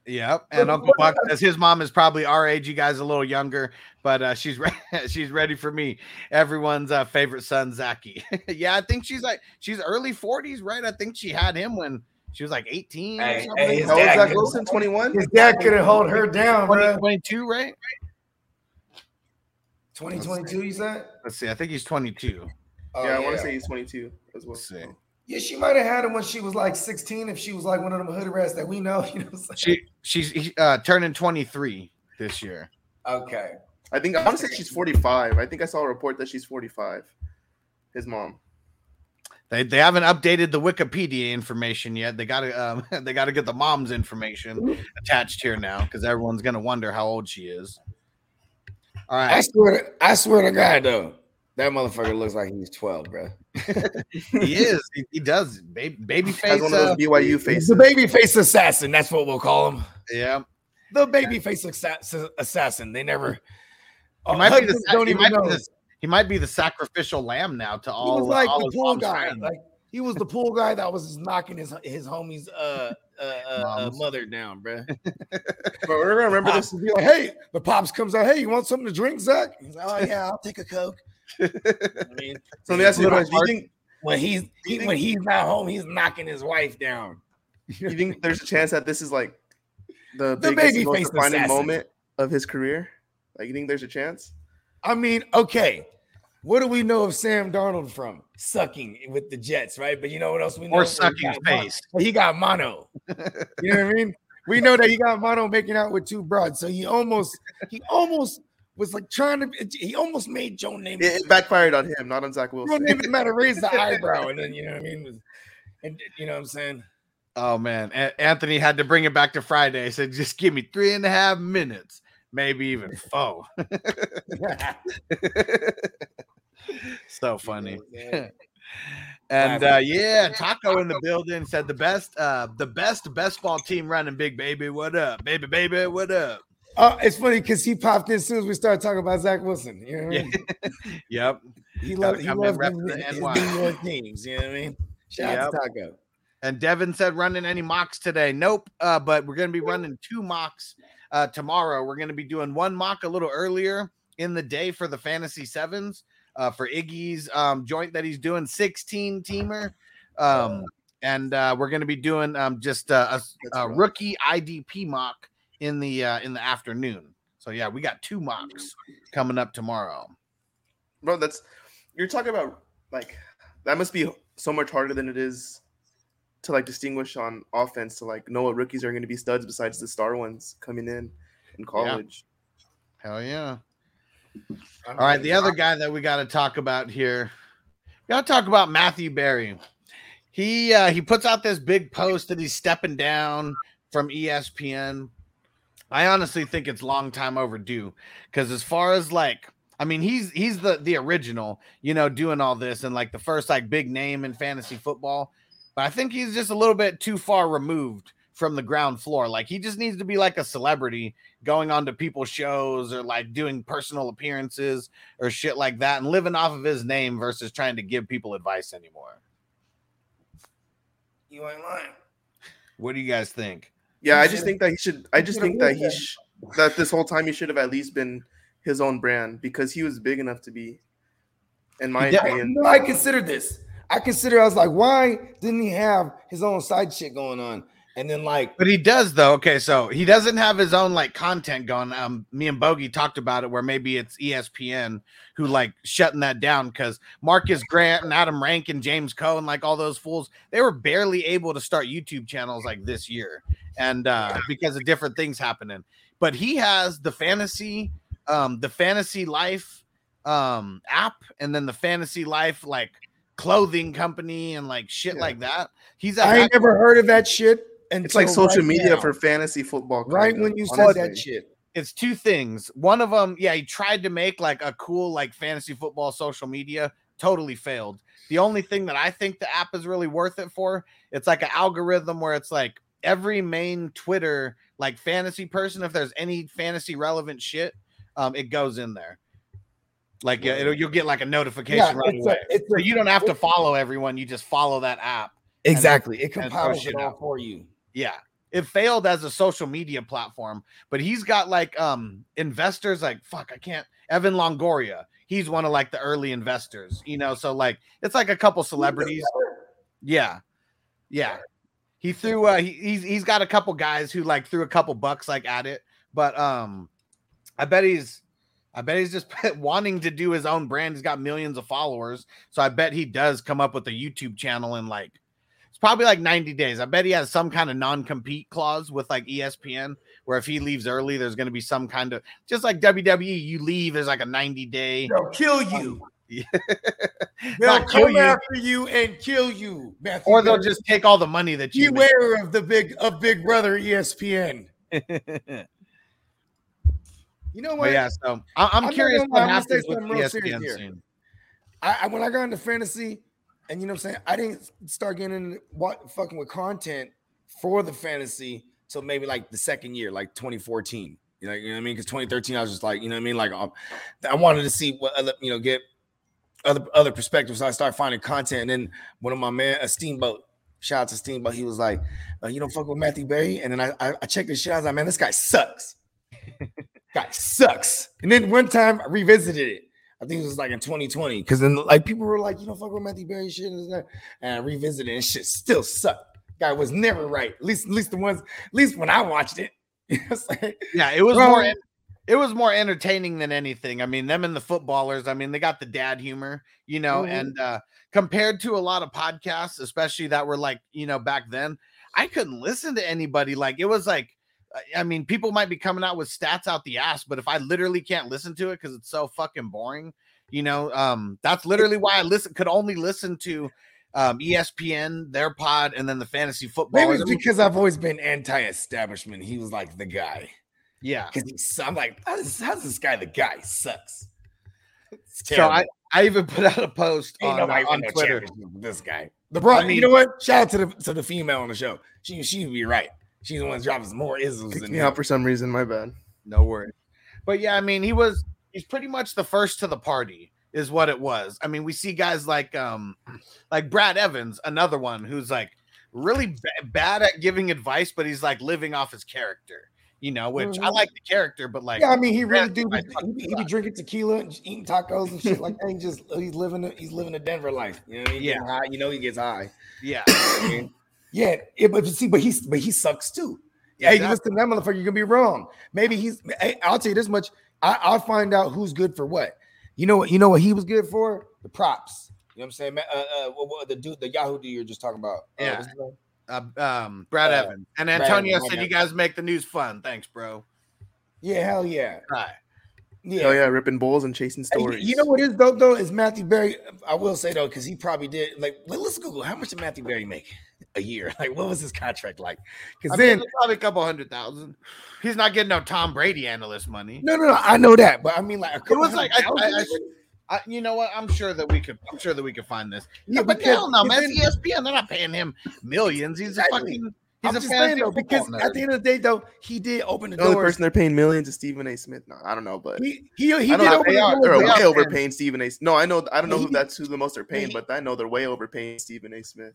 C: Yep. And Uncle Buck says his mom is probably our age. You guys a little younger, but uh, she's re- she's ready for me. Everyone's uh, favorite son, Zachy. yeah, I think she's like she's early 40s, right? I think she had him when she was like 18. or
D: Hey,
C: something.
D: hey, his
E: How old
D: dad
E: Zach
D: could-
E: Wilson? 21?
D: His dad couldn't hold her down,
C: 20
D: bro.
C: 22, right?
D: 2022, you said?
C: Let's see. I think he's 22.
D: Oh,
E: yeah, I want to say he's 22 as well.
C: Let's.
D: Yeah, she might have had him when she was like 16, if she was like one of them hood rats that we know. You know what I'm?
C: She she's uh, turning 23 this year.
D: Okay.
E: I think I want to say she's 45. I think I saw a report that she's 45. His mom.
C: They, they haven't updated the Wikipedia information yet. They gotta um, they gotta get the mom's information attached here now because everyone's gonna wonder how old she is. All
D: I swear, to, I swear to God, though, that motherfucker looks like he's 12, bro.
C: he is. He, he does. Baby, baby face.
E: Has one of those
C: uh,
E: BYU
D: He's
E: faces.
D: the baby face assassin. That's what we'll call him.
C: yeah.
D: The baby face assassin. They never.
C: He might, be the,
D: don't
C: he,
D: even
C: might
D: know.
C: be the, He might be the sacrificial lamb now to all.
D: He was like the pool guy.
C: friends.
D: Like he was the pool guy that was knocking his his homie's uh uh, uh, uh mother down, bro.
E: But we're gonna remember
D: Pops
E: this.
D: would be like, hey, the pops comes out, hey, you want something to drink, Zach? He's like, oh yeah, I'll take a coke. I mean,
E: So let me ask you a question. Do you think
D: when he's he, when he's not home, he's knocking his wife down.
E: you think there's a chance that this is like the,
D: The
E: biggest,
D: baby
E: most
D: face
E: defining moment of his career? Like you think there's a chance?
D: I mean, okay. What do we know of Sam Darnold from sucking with the Jets, right? But you know what else we know?
C: or sucking face.
D: well, He got mono. You know what I mean? We know that he got mono making out with two broads. So he almost, he almost was like trying to. He almost made Joe Namath.
E: It, it backfired on him, not on Zach
D: Joe
E: Wilson.
D: Namath might have raised the eyebrow, and then you know what I mean. Was- And you know what I'm saying?
C: Oh man, A- Anthony had to bring it back to Friday. He said, "Just give me three and a half minutes, maybe even four." so funny. And uh, yeah, Taco in the building said the best, uh, the best best ball team running. Big baby, what up, baby, baby, what up?
D: Oh, it's funny because he popped in as soon as we started talking about Zach Wilson. You know what I
C: Yeah.
D: mean?
C: Yep.
D: He
C: Gotta
D: he
C: loved in
D: loves
C: rep
D: his,
C: the
D: his
C: NY.
D: New York teams. You know what I mean? Shout out to Taco.
C: And Devin said running any mocks today. Nope. Uh, but we're gonna be running two mocks uh tomorrow. We're gonna be doing one mock a little earlier in the day for the fantasy sevens uh for Iggy's um joint that he's doing 16 teamer. Um and uh we're gonna be doing um just uh, a, a rookie IDP mock in the uh in the afternoon. So yeah, we got two mocks coming up tomorrow.
E: Bro, that's you're talking about like that must be so much harder than it is to like distinguish on offense to like know what rookies are going to be studs besides the star ones coming in in college.
C: Hell yeah. All right, the other guy that we got to talk about here, got to talk about Matthew Berry. He uh, he puts out this big post that he's stepping down from ESPN. I honestly think it's long time overdue because as far as like, I mean, he's he's the the original, you know, doing all this and like the first like big name in fantasy football. But I think he's just a little bit too far removed from the ground floor. Like he just needs to be like a celebrity going on to people's shows or like doing personal appearances or shit like that and living off of his name versus trying to give people advice anymore.
D: You ain't lying.
C: What do you guys think?
E: Yeah, I just think that he should. I just think that he sh- that this whole time he should have at least been his own brand because he was big enough to be. In my
C: Yeah,
E: opinion,
D: No, I considered this. I consider. I was like, why didn't he have his own side shit going on? And then like,
C: But he does though. Okay, so he doesn't have his own like content going. Um, me and Bogey talked about it where maybe it's ESPN who like shutting that down because Marcas Grant and Adam Rank and James Cohen, like all those fools, they were barely able to start YouTube channels like this year, and uh because of different things happening. But he has the fantasy, um, the fantasy life um app, and then the fantasy life like clothing company and like shit
E: Yeah.
C: like that. He's at
D: I ain't
C: that-
D: never heard of that shit.
E: It's like social
D: right
E: media
D: now.
E: for fantasy football.
D: right
E: kinda,
D: when you said
E: honestly.
D: that shit.
C: it's two things. One of them, yeah, he tried to make like a cool like fantasy football social media, totally failed. The only thing that I think the app is really worth it for, it's like an algorithm where it's like every main Twitter like fantasy person, if there's any fantasy relevant shit, um, it goes in there. Like you'll get like a notification
D: Yeah,
C: right
D: a,
C: away.
D: it's
C: So
D: a,
C: you don't have to follow everyone; you just follow that app.
D: exactly. It
C: and
D: compiles
C: shit
D: it all
C: out.
D: for you.
C: Yeah. It failed as a social media platform, but he's got like um investors like fuck, I can't Evan Longoria. He's one of like the early investors, you know. So like it's like a couple celebrities. Yeah. Yeah. He threw uh he, he's he's got a couple guys who like threw a couple bucks like at it, but um I bet he's I bet he's just wanting to do his own brand. He's got millions of followers. So I bet he does come up with a YouTube channel and like probably like 90 days. I bet he has some kind of non-compete clause with like ESPN where if he leaves early, there's going to be some kind of just like WWE, you leave, there's like a 90 day.
D: They'll kill you. They'll come
C: you.
D: after you and kill you. Matthew
C: Or they'll just take all the money that you make.
D: beware of the big of Big Brother ESPN. You know what?
C: But yeah, so I- I'm,
D: not
C: curious what
D: I'm
C: happens with
D: something real serious
C: ESPN
D: here.
C: soon.
D: I, I when I got into fantasy, and you know what I'm saying, I didn't start getting what fucking with content for the fantasy till maybe like the second year, like 2014. You know, you know what I mean? Because 2013, I was just like, you know what I mean? Like, um, I wanted to see what other, you know, get other other perspectives. So I started finding content, and then one of my man, a Steamboat, shout out to Steamboat, he was like, uh, "You don't fuck with Matthew Berry," and then I I, I checked his shit. I was like, "Man, this guy sucks. guy sucks." And then one time I revisited it. I think it was like in 2020, because then like people were like, "You don't fuck with Matthew Berry shit," and that. And I revisited and shit still sucked. Guy was never right. At least at least the ones at least when I watched it. It's like,
C: Yeah, it was
D: Bro.
C: more it was more entertaining than anything. I mean, them and the footballers, I mean, they got the dad humor, you know,
D: Mhm.
C: and uh compared to a lot of podcasts, especially that were like, you know, back then, I couldn't listen to anybody like it was like I- mean, people might be coming out with stats out the ass, but if I literally can't listen to it because it's so fucking boring, you know, um, that's literally why I listen could only listen to um ESPN, their pod, and then the fantasy football.
D: maybe it's because I've always been anti-establishment. He was like the guy.
C: yeah.
D: Because he's I'm like, how's, how's this guy the guy? He sucks.
C: So I. I even put out a post
D: Ain't
C: on, uh, on
D: no
C: Twitter.
D: this guy. The bro,
C: I mean-
D: you know what? Shout out to the to the female on the show. She she would be right. She's the one drops more isms
E: Kicked
D: than
E: me
D: him.
E: out for some reason. My bad.
C: No worries. But yeah, I mean, he was he's pretty much the first to the party, is what it was. I mean, we see guys like um like Brad Evans, another one who's like really ba- bad at giving advice, but he's like living off his character, you know, which I
D: Mhm.
C: like the character, but like
D: Yeah, I mean, he really do.
C: I
D: Be, he, be, he be drinking tequila and eating tacos and shit like that. He just he's living he's living the Denver life. You know I mean?
C: Yeah.
D: High. You know he gets high.
C: yeah,
D: I mean, yeah, but you see, but he's but he sucks too. Hey, you listen to that motherfucker, you're gonna be wrong. Maybe he's. Hey, I'll tell you this much. I, I'll find out who's good for what. You know what? You know what he was good for? The props. You know what I'm saying? Uh, uh, what, what, the dude, the Yahoo dude you're just talking about. Uh,
C: Yeah.
D: what's his name?
C: uh, um Brad
D: Uh,
C: Evans. And Antonio
D: Evans,
C: said you guys make the news fun. Thanks, bro.
D: Yeah, hell yeah.
C: Right.
D: Oh, yeah.
E: Oh yeah, ripping bulls and chasing stories.
D: You know what is dope though is Matthew Berry. I will say though, because he probably did. Like, let- let's Google how much did Matthew Berry make a year? Like, what was his contract like?
C: I
D: Because
C: mean,
D: then,
C: it's probably a couple hundred thousand. He's not getting no Tom Brady analyst money.
D: no, no, no, I know that, but I mean, like, a
C: It was like I, I, I. I, you know what? I'm sure that we could. I'm sure that we could find this.
D: Yeah,
C: Yeah, but
D: because-
C: hell no, man. It's ESPN. They're not paying him millions. He's a
D: Exactly.
C: Fucking.
D: I'm
C: He's a
D: just saying though, because
C: football
D: at the end of the day, though, he did open the, door.
E: the only person they're paying millions is Stephen A. Smith. No, I don't know, but
D: he he, he
E: I
D: did open
E: they
D: the
E: are.
D: doors.
E: They're way overpaying Stephen A. No, I know. I don't know
D: He-
E: who that's who the most are paying,
D: he-
E: but I know they're way overpaying Stephen A. Smith.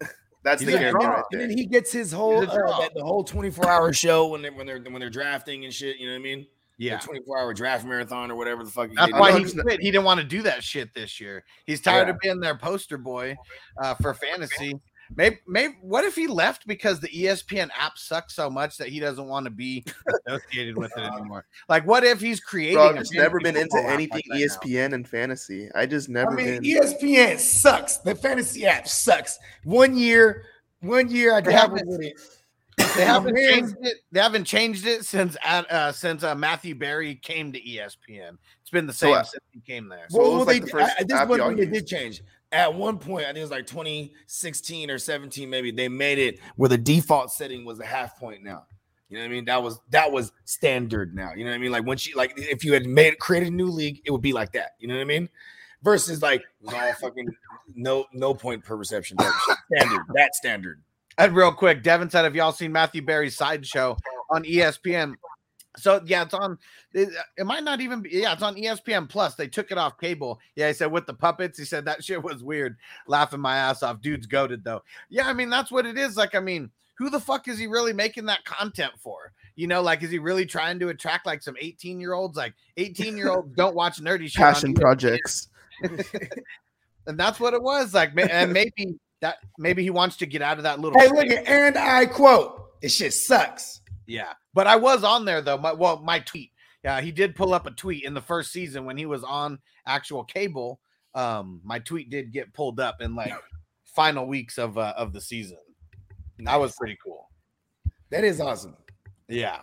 E: that's the
C: a
E: character
C: draw.
E: right
D: And then he gets his whole uh, that, the whole 24 hour show when they when they're when they're drafting and shit. You know what I mean?
C: Yeah,
D: 24 hour draft marathon or whatever the fuck.
C: that's
D: they
C: why he quit. He didn't want to do that shit this year. He's tired
D: Yeah.
C: of being their poster boy uh, for fantasy. Maybe, maybe. What if he left because the ESPN app sucks so much that he doesn't want to be associated with it anymore? Like, what if he's creating?
E: Bro,
C: a
E: I've just never been into anything
C: like that now?
E: ESPN and fantasy. I just never
D: I mean,
E: been.
D: ESPN sucks. The fantasy app sucks. One year, one year I
C: They
D: dabbled
C: haven't-
D: with it.
C: They haven't changed it. They haven't changed it since uh, since uh, Matthew Berry came to ESPN. It's been the
E: So,
C: same
E: uh,
C: since he came there.
E: So what
D: well,
E: was,
D: they,
E: like, the first
D: I, this
E: app
D: one
E: y'all
D: thing they did change. At one point, I think it was like 2016 or 17, maybe they made it where the default setting was a half point now. You know what I mean? That was that was standard now. You know what I mean? Like once you like if you had made created a new league, it would be like that. You know what I mean? Versus like all fucking no no point per reception standard. That standard.
C: And real quick, Devin said, "Have y'all seen Matthew Berry's sideshow on ESPN?" So yeah, it's on. It, it might not even be. Yeah, it's on ESPN Plus. They took it off cable. Yeah, he said with the puppets. He said that shit was weird. Laughing my ass off. Dude's goaded though. Yeah, I mean that's what it is. Like, I mean, who the fuck is he really making that content for? You know, like, is he really trying to attract like some 18 year olds? Like, 18 year olds don't watch nerdy shit.
E: Passion
C: ESPN.
E: projects.
C: and that's what it was. Like, and maybe that maybe he wants to get out of that little.
D: Hey, look at and I quote, "It shit sucks."
C: Yeah, but I was on there though. My well, my tweet. Yeah, he did pull up a tweet in the first season when he was on actual cable. Um, my tweet did get pulled up in like final weeks of uh, of the season. That was pretty cool.
D: That is awesome.
C: Yeah,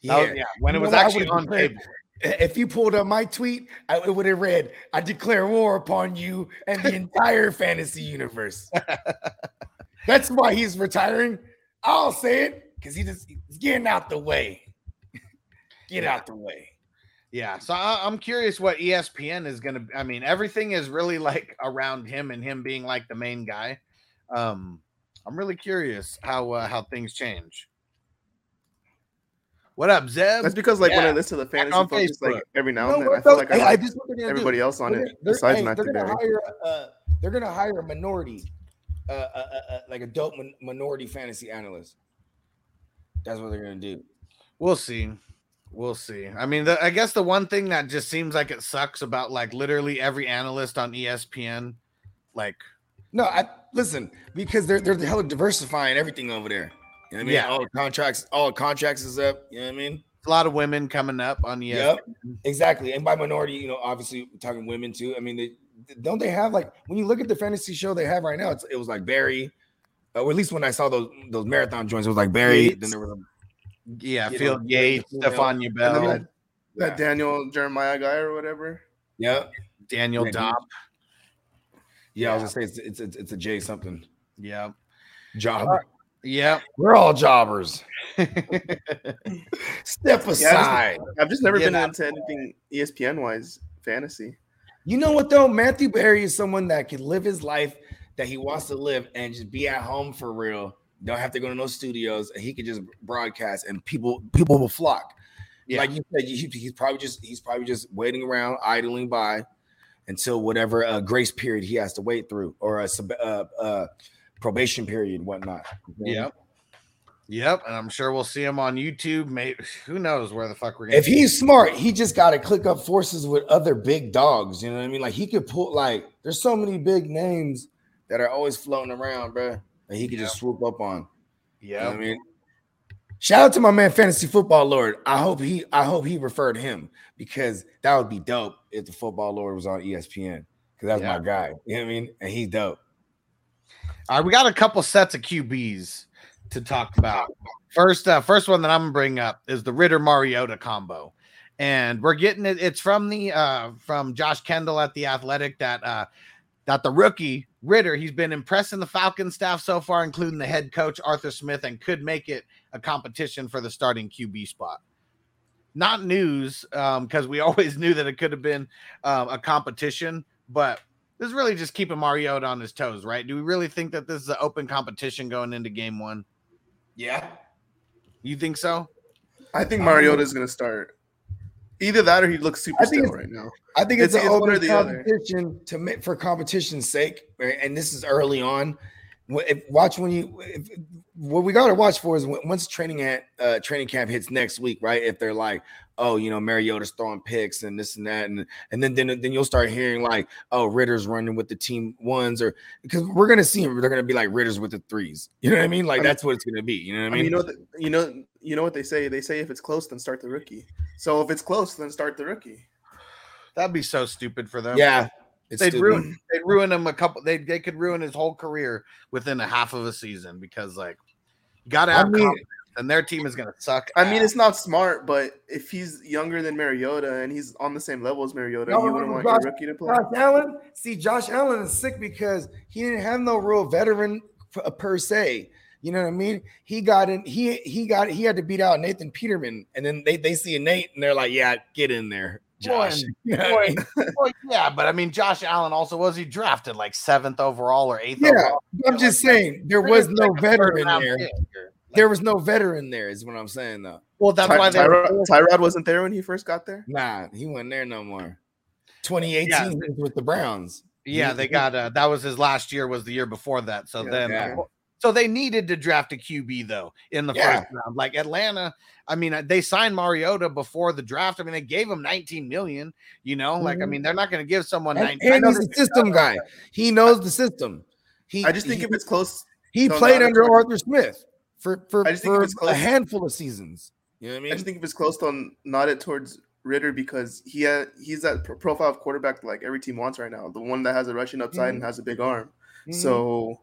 D: Yeah,
C: was- yeah. When it was
D: know what? I
C: actually on cable.
D: If you pulled up my tweet, I, it would have read, "I declare war upon you and the entire fantasy universe." That's why he's retiring. I'll say it because he just he's getting out the way. Get out the way.
C: Yeah, so I, I'm curious what ESPN is gonna. I mean, everything is really like around him and him being like the main guy. Um, I'm really curious how uh, how things change. What up, Zeb?
E: That's because like when I listen to the
C: Back
E: fantasy
C: on
E: focus, like every now
D: No,
E: and then, I feel
D: the-
E: like I
D: hey,
E: like
D: this is what they're gonna do.
E: everybody else on
D: They're
E: it
D: they're-
E: besides
D: hey,
E: Matt
D: they're gonna
E: Berry.
D: hire uh, they're gonna hire a minority uh, uh, uh, uh, like a dope min- minority fantasy analyst that's what they're gonna do
C: We'll see. We'll see. I mean, the, I guess the one thing that just seems like it sucks about like literally every analyst on ESPN, like
D: no i listen because they're they're hella diversifying everything over there you know what i mean
C: Yeah.
D: all contracts all contracts is up you know what i mean
C: a lot of women coming up on E ESPN.
D: Yep, exactly. And by minority, you know, obviously talking women too. I mean, they don't they have like when you look at the fantasy show they have right now, it's, it was like Berry, or at least when I saw those those marathon joints, it was like Berry.
E: Yates.
D: Then there was a, um,
C: Yeah,
D: You
C: Field
D: know,
C: Yates,
D: you know,
E: then
C: Bell,
E: that, that
D: Yeah.
E: Daniel Jeremiah guy or whatever.
D: yeah,
C: Daniel
D: Yeah,
C: Dopp.
D: yeah. I was gonna say it's it's it's, it's a J something
C: Yeah.
D: job.
C: Uh, yeah.
D: We're all jobbers. Step aside.
E: I've just never
C: Yeah,
E: been into anything ESPN wise fantasy.
D: You know what though? Matthew Berry is someone that can live his life that he wants to live and just be at home for real. Don't have to go to no studios, and he can just broadcast, and people people will flock.
C: Yeah.
D: Like you said, he- he's probably just he's probably just waiting around, idling by until whatever uh, grace period he has to wait through, or a sub- uh, uh, probation period, whatnot.
C: Yep. Yep. And I'm sure we'll see him on YouTube. Maybe who knows where the fuck we're gonna
D: If he's smart, he just got to click up forces with other big dogs. You know what I mean? Like he could pull like there's so many big names that are always floating around, bro. That he could just swoop up on. You know
C: yeah.
D: I mean? Shout out to my man, Fantasy Football Lord. I hope he I hope he referred him because that would be dope if the football lord was on ESPN. Because that's
C: Yeah.
D: my guy. You know what I mean? And he's dope.
C: All right, we got a couple sets of QBs to talk about. First, uh, first one that I'm gonna bring up is the Ridder Mariota combo, and we're getting it. It's from the uh, from Josh Kendall at the Athletic that uh, that the rookie Ridder he's been impressing the Falcon staff so far, including the head coach Arthur Smith, and could make it a competition for the starting QB spot. Not news because we always knew that it could have been um, a competition, but this is really just keeping Mariota on his toes, right? Do we really think that this is an open competition going into game one?
D: Yeah.
C: You think so?
E: I think Mariota is going to start. Either that or he looks super still right now.
D: I think it's,
E: It's-
D: an open
E: the other.
D: competition to make for competition's sake, right? and this is early on. If, watch when you if, what we got to watch for is when, once training at uh, training camp hits next week, right? If they're like, oh, you know, Mariota's throwing picks and this and that, and and then then then you'll start hearing like, oh, Ridder's running with the team ones, or because we're gonna see them, they're gonna be like Ridder's with the threes. You know what I mean? Like
E: I mean-
D: that's what it's gonna be. You know what I
E: mean? you know, the, you know, you know what they say. They say if it's close, then start the rookie. So if it's close, then start the rookie.
C: That'd be so stupid for them.
D: yeah, it's
C: they'd
D: stupid.
C: ruin they'd ruin him a couple. They they could ruin his whole career within a half of a season because like you got to
D: I
C: have
D: mean-
C: confidence, and their team is gonna suck.
E: I mean,
C: ass.
E: it's not smart, but if he's younger than Mariota and he's on the same level as Mariota,
D: No,
E: you wouldn't want
D: Josh-
E: your rookie to play.
D: Josh Allen, see, Josh Allen is sick because he didn't have no real veteran uh, per se. You know what I mean? He got in. He he got he had to beat out Nathan Peterman, and then they they see a Nate and they're like, "Yeah, get in there, Josh."
C: Boy,
D: You know what I
C: boy, yeah, but I mean, Josh Allen also was he drafted like seventh overall or eighth?
D: Yeah,
C: overall?
D: I'm just saying there was no
C: like
D: veteran there.
C: pick.
D: There was no veteran there, is what I'm saying though.
C: Well, that's
E: Ty-
C: why they.
E: Tyrod, Tyrod wasn't there when he first got there.
D: Nah, he wasn't there no more. 2018
C: Yeah.
D: with the Browns.
C: Yeah, they got uh, that was his last year. Was the year before that. So
E: Yeah,
C: then,
D: yeah.
C: So they needed to draft a QB though in the
D: Yeah.
C: first round. Like Atlanta, I mean, uh, they signed Mariota before the draft. I mean, they gave him 19 million. You know, like I
D: Mhm.
C: mean, they're not going to give someone
D: And,
C: 19.
D: and he's a system guy. He knows the system. He
E: I just think
D: he,
E: if it's close,
D: he
E: so
D: played under
E: towards-
D: Arthur Smith for for,
E: I just think if
D: for
E: it's
D: a handful of seasons. You know what I mean?
E: I just think if it's close, to not it towards Ridder because he had, he's that pro- profile of quarterback like every team wants right now. The one that has a rushing upside
D: Mm-hmm.
E: and has a big arm.
D: Mhm.
E: So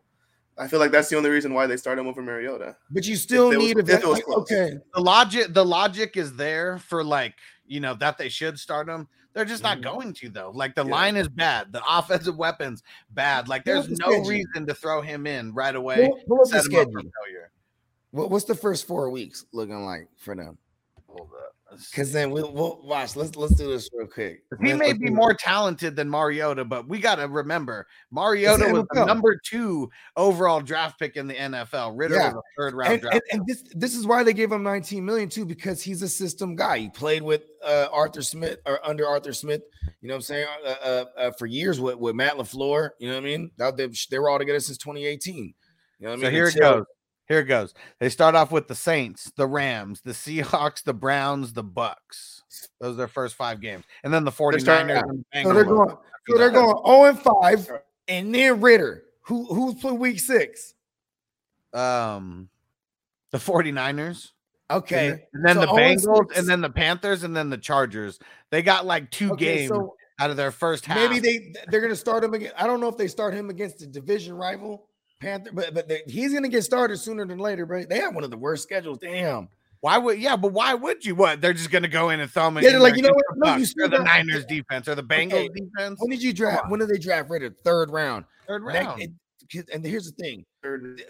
E: I feel like that's the only reason why they start him over Mariota.
D: but you still
E: it was-
D: need a
E: if it was
D: vet-
E: close.
D: okay.
C: the logic, the logic is there for like you know that they should start him. They're just not
D: Mhm.
C: going to though. Like the
E: Yeah.
C: line is bad, the offensive weapons bad. Like there's
D: the
C: no
D: schedule.
C: reason to throw him in right away.
D: Pull, pull the
C: set him up for
D: schedule. What, what's the first four weeks looking like for them?
C: Hold up.
D: Because then we'll, we'll watch. Let's let's do this real quick.
C: He
D: Let's-
C: may
D: let's
C: be more talented than Mariota, but we got to remember Mariota was the number two overall draft pick in the NFL. Ridder
D: Yeah.
C: was a third round
D: and,
C: draft.
D: and, and this this is why they gave him 19 million too because he's a system guy. He played with uh, Arthur Smith or under Arthur Smith. You know what I'm saying? Uh, uh, uh, for years with, with Matt LaFleur. You know what I mean? That they, they were all together since 2018. You know what I mean?
C: so here it goes. Here it goes. They start off with the Saints, the Rams, the Seahawks, the Browns, the Bucks. Those are their first five games. And then the 49ers.
E: starting out.
C: and the
D: So they're going. So they're going 0 and 5, and then Ridder. Who who's played week six?
C: um the 49ers.
D: Okay.
C: And then
D: So
C: the Bengals, and then the Panthers, and then the Chargers. They got like two
D: Okay,
C: games
D: so
C: out of their first half.
D: maybe they they're gonna start him again. I don't know if they start him against the division rival Panther, but but they, he's gonna get started sooner than later. Bro, they have one of the worst schedules. Damn.
C: Why would yeah, but why would you? What they're just gonna go in and throw them in?
D: Yeah, they're like, you know what? No, you
C: or the Niners defense or the Bengals
D: Okay,
C: defense.
D: When did you draft? When did they draft Ridder? Third round.
C: Third round.
D: it- and here's the thing: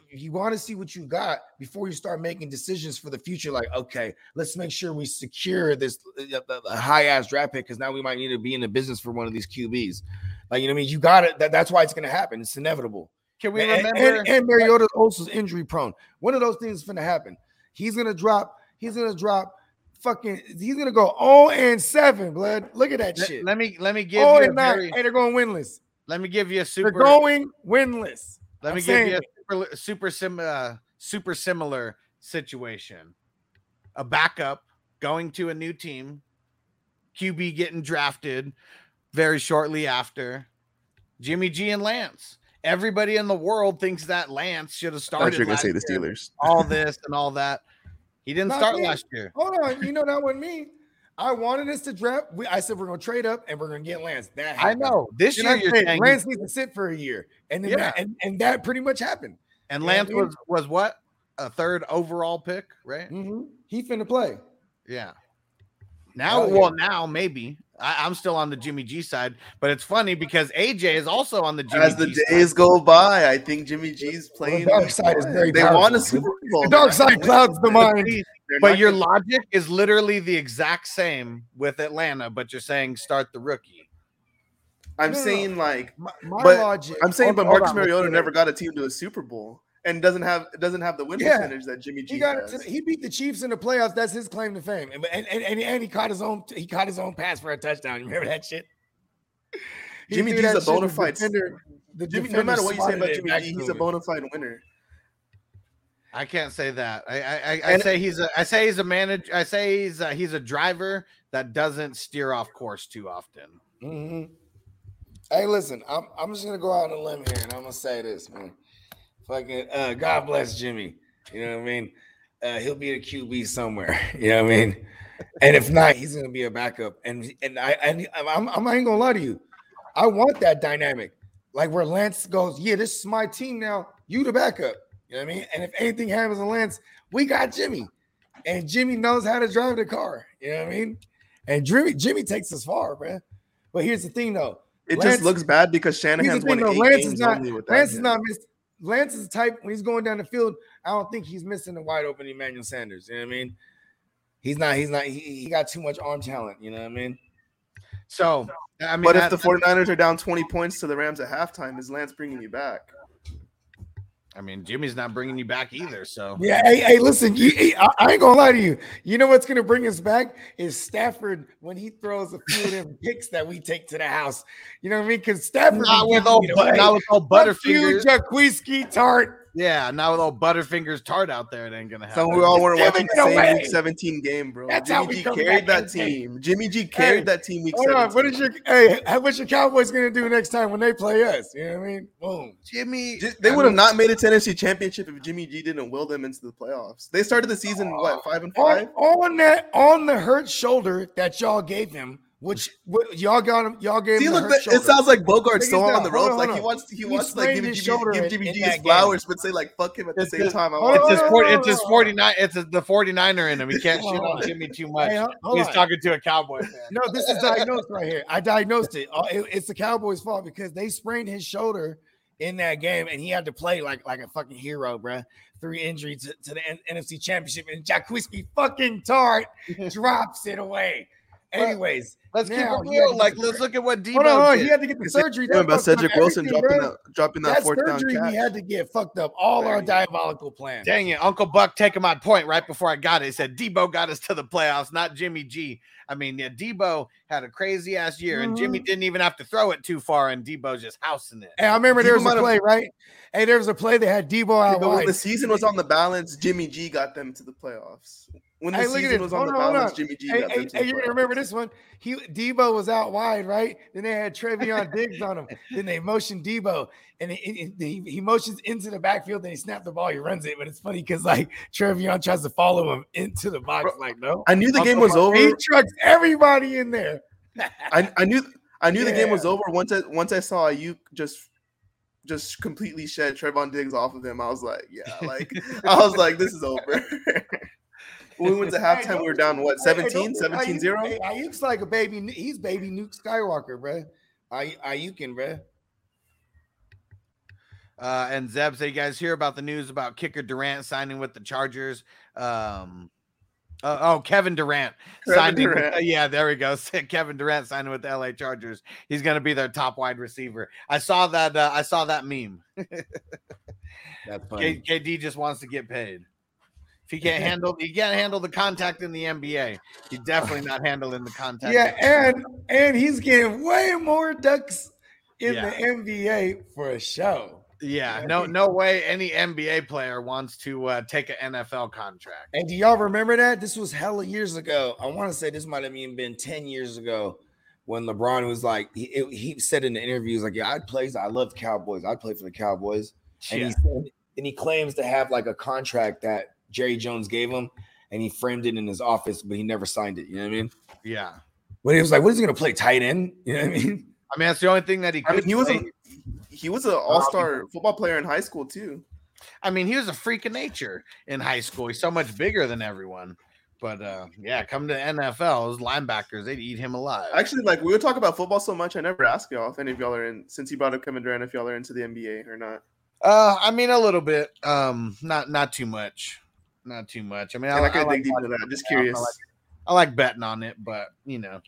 D: you want to see what you got before you start making decisions for the future. Like, okay, let's make sure we secure this uh, high ass draft pick because now we might need to be in the business for one of these QBs. Like, you know what I mean? You got it. That, that's why it's going to happen. It's inevitable.
C: Can we remember?
D: And, and Mariota also is injury prone. One of those things is going to happen. He's going to drop. He's going to drop. Fucking. He's going to go 0 and 7. Blood. Look at that
C: let,
D: shit.
C: let me let me give
D: 0
C: you a
D: and 9.
C: very,
D: and they're going winless.
C: let me give you a super.
D: They're going winless.
C: let
D: I'm
C: me give you a super super sim uh, super similar situation. A backup going to a new team, QB getting drafted very shortly after. Jimmy G and Lance. Everybody in the world thinks that Lance should have started.
E: thought you were gonna say the. Steelers.
C: all this and all that. He didn't
D: Not
C: start
D: me.
C: last year.
D: Hold on, you know that wasn't me. I wanted us to draft. We, I said we're gonna trade up and we're gonna get Lance. That
C: I know. This
D: And
C: year you're saying
D: Lance needs to sit for a year, and then
C: Yeah.
D: that, and, and that pretty much happened.
C: and
D: Yeah,
C: Lance was was what a third overall pick, right?
D: Mhm. He finna play.
C: Yeah. Now,
D: Oh, yeah.
C: well, now maybe I, I'm still on the Jimmy G side, but it's funny because AJ is also on the Jimmy G side.
E: As the
C: G
E: days
C: side.
E: go by, I think Jimmy G's playing.
D: dark side is very
E: They won
D: powerful.
E: a Super Bowl.
D: The dark side clouds the mind.
C: But your
E: gonna-
C: logic is literally the exact same with Atlanta, but you're saying start the rookie.
E: I'm
D: No,
E: saying like
D: My, my
E: But
D: logic.
E: I'm saying,
D: hold
E: but Marcus
D: on,
E: Mariota never got a team to a Super Bowl and doesn't have doesn't have the win
D: Yeah.
E: percentage that Jimmy G
D: He got
E: has.
D: To, he beat the Chiefs in the playoffs. That's his claim to fame. And and, and, and, and he caught his own. He caught his own pass for a touchdown. You remember that shit? He
E: Jimmy G's a bona fide-
D: defender- the
E: Jimmy, no matter what you say about Jimmy G, he's a bona fide winner.
C: I can't say that. I I, I, I say he's a I say he's a manager. I say he's a, he's a driver that doesn't steer off course too often.
D: Mhm. Hey, listen, I'm, I'm just gonna go out on a limb here, and I'm gonna say this, man. Fucking uh, God bless Jimmy. You know what I mean? Uh, he'll be a QB somewhere. You know what I mean? And if not, he's gonna be a backup. And and I and I'm, I'm I ain't gonna lie to you. I want that dynamic, like where Lance goes, yeah, this is my team now. You the backup. You know what I mean? And if anything happens to Lance, we got Jimmy, and Jimmy knows how to drive the car. You know what I mean? And Jimmy Jimmy takes us far, man. But here's the thing, though.
E: It
D: Lance-
E: just looks bad because Shanahan's
D: thing,
E: won
D: though.
E: eight
D: Lance
E: games
D: is not.
E: only.
D: Lance is not miss. Lance is the type when he's going down the field. I don't think he's missing a wide open Emmanuel Sanders. You know what I mean? He's not. He's not. He, he got too much arm talent. You know what I mean?
C: So I mean,
E: But
C: that-
E: if the 49ers are down 20 points to the Rams at halftime, is Lance bringing you back?
C: I mean, Jimmy's not bringing you back either. So
D: Yeah. Hey, hey listen. You, I, I ain't gonna lie to you. You know what's gonna bring us back is Stafford when he throws a few of them picks that we take to the house. You know what I mean? Because Stafford
C: not with old,
D: it
C: but
D: away.
C: not with old Butterfingers.
D: Jaquiski Tartt.
C: Yeah, now with old Butterfingers Tartt out there, it ain't gonna happen.
E: So we all were
D: Give
E: watching the same
D: away.
E: Week 17 game, bro.
D: That's how
E: Jimmy
D: we
E: G carried that
D: in game.
E: team. Jimmy G carried that team week
D: Hold
E: 17.
D: on. What is your hey? What's your Cowboys gonna do next time when they play us? You know what I mean? Boom.
C: Jimmy.
E: Just- they would have not made a Tennessee championship if Jimmy G didn't will them into the playoffs. They started the season what oh, five and
D: On,
E: five.
D: on that on the hurt shoulder that y'all gave him, which what, y'all got him. Y'all gave
E: See,
D: him. the
E: look,
D: hurt
E: it sounds like Bogart's
D: Check
E: still on the
D: Hold
E: ropes. Like he wants, he
D: He
E: wants to like
D: sprained
E: give
D: his
E: Jimmy, give Jimmy G
D: that
E: his
D: game.
E: flowers, but say like fuck him at the same
C: his-
E: time. I
D: Hold
E: want
D: on,
C: It's
E: to-
C: his,
D: hold
C: 40,
D: on,
C: it's his 49. It's his, the 49er in him. He can't shit
D: Hold
C: on
D: on.
C: Jimmy too much.
D: Hey, hold- hold
C: He's
D: on.
C: talking to a Cowboy fan.
D: No, this is diagnosed right here. I diagnosed it. Uh, it- It's the Cowboys' fault because they sprained his shoulder in that game, and he had to play like like a fucking hero, bruh. Three injuries to, to the N- NFC Championship, and Jaquiski fucking Tartt drops it away. Anyways,
C: Let's keep it real. like, let's look at what Deebo
D: Hold on, hold on,
C: did.
D: he had to get the surgery.
E: Yeah, about Cedric Wilson dropping
D: bruh.
E: that dropping that
D: That
E: fourth down
D: surgery
E: catch.
D: he had to get fucked up all our diabolical plans.
C: Dang it, Uncle Buck taking my point right before I got it. He said Deebo got us to the playoffs, not Jimmy G. I mean, yeah, Deebo had a crazy ass year, and Jimmy mm-hmm. didn't even have to throw it too far, and Deebo's just housing it.
D: Hey, I remember there was
E: might
D: a
E: have-
D: play, right? Hey, there was a play that had Deebo out
E: But when
D: wide.
E: the season was on the balance, Jimmy G got them to the playoffs. When the
D: Hey, look at
E: season
D: this.
E: was on
D: Hold
E: the
D: on,
E: balance,
D: on.
E: Jimmy G
D: Hey,
E: got
D: hey, hey, you're gonna remember this one. He Deebo was out wide, right? Then they had Trevon Diggs on him. Then they motioned Deebo, and he, he, he motions into the backfield. Then he snapped the ball. He runs it, but it's funny because like Trevon tries to follow him into the box. Like no,
E: I knew the game was over.
D: He trucks everybody in there.
E: I, I knew I knew the game was over once I once I saw you just just completely shed Trevon Diggs off of him. I was like, yeah, like I was like, this is over. when we went to halftime, we were down what
D: hey, hey,
E: 17, 17 0.
D: Aiyuk's like a baby. He's baby Nuke Skywalker, bro. Ay- Ayukin, bro.
C: Uh, and Zeb, so you guys hear about the news about kicker Durant signing with the Chargers? Um, uh, oh, Kevin Durant
E: Kevin
C: signing.
E: Durant.
C: uh, yeah, there we go. Kevin Durant signing with the LA Chargers. He's going to be their top wide receiver. I saw that. Uh, I saw that meme.
D: That's
C: K- KD just wants to get paid. If he can't handle, he can't handle the contact in the NBA. He's definitely not handling the contact.
D: Yeah, and and he's getting way more ducks in
C: Yeah.
D: the NBA for a show.
C: yeah. No, no way. Any NBA player wants to uh, take an NFL contract.
D: And do y'all remember that? This was hella years ago. I want to say this might have even been 10 years ago when LeBron was like, he, he said in the interviews, like, yeah, I'd play, I love Cowboys. I'd play for the Cowboys. And,
C: Yeah.
D: he said, and he claims to have like a contract that Jerry Jones gave him and he framed it in his office, but he never signed it. You know what I mean?
C: Yeah.
D: When he was like, what is he going to play tight end? You know what I mean?
C: I mean, that's the only thing that he
E: I
C: could.
E: mean, he was
C: play.
E: a he was an all star football player in high school too.
C: I mean, he was a freak of nature in high school. He's so much bigger than everyone. But uh, yeah, come to NFL, those linebackers, they'd eat him alive.
E: Actually, like we would talk about football so much, I never ask y'all if any of y'all are in. Since you brought up Kevin Durant, if y'all are into the NBA or not.
C: Uh, I mean, a little bit. Um, not not too much, not too much. I mean,
E: And
C: I,
E: I could
C: I like
E: dig deep into that. Just
C: Yeah, I
E: curious.
C: like I like betting on it, but you know,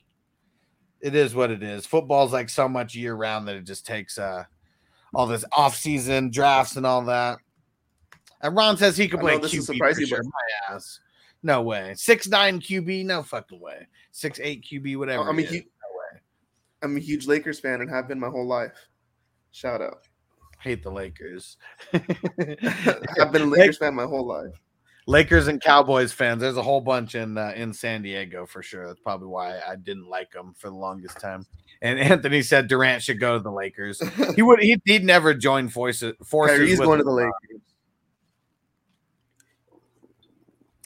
C: it is what it is. Football's like so much year round that it just takes uh all this off season drafts and all that. And Ron says he could play
E: this
C: QB
E: is
C: for
E: surprising,
C: sure. My ass. No way. Six nine QB, no fucking way. Six eight QB, whatever.
E: I mean,
C: he is.
E: he- I'm a huge Lakers fan and have been my whole life. Shout out.
C: hate the Lakers.
E: I've been a Lakers fan my whole life.
C: Lakers and Cowboys fans. There's a whole bunch in uh, in San Diego for sure. That's probably why I didn't like them for the longest time. And Anthony said Durant should go to the Lakers. He would. He'd, he'd never join forces. Forces.
E: Kyrie's going to the. Lakers.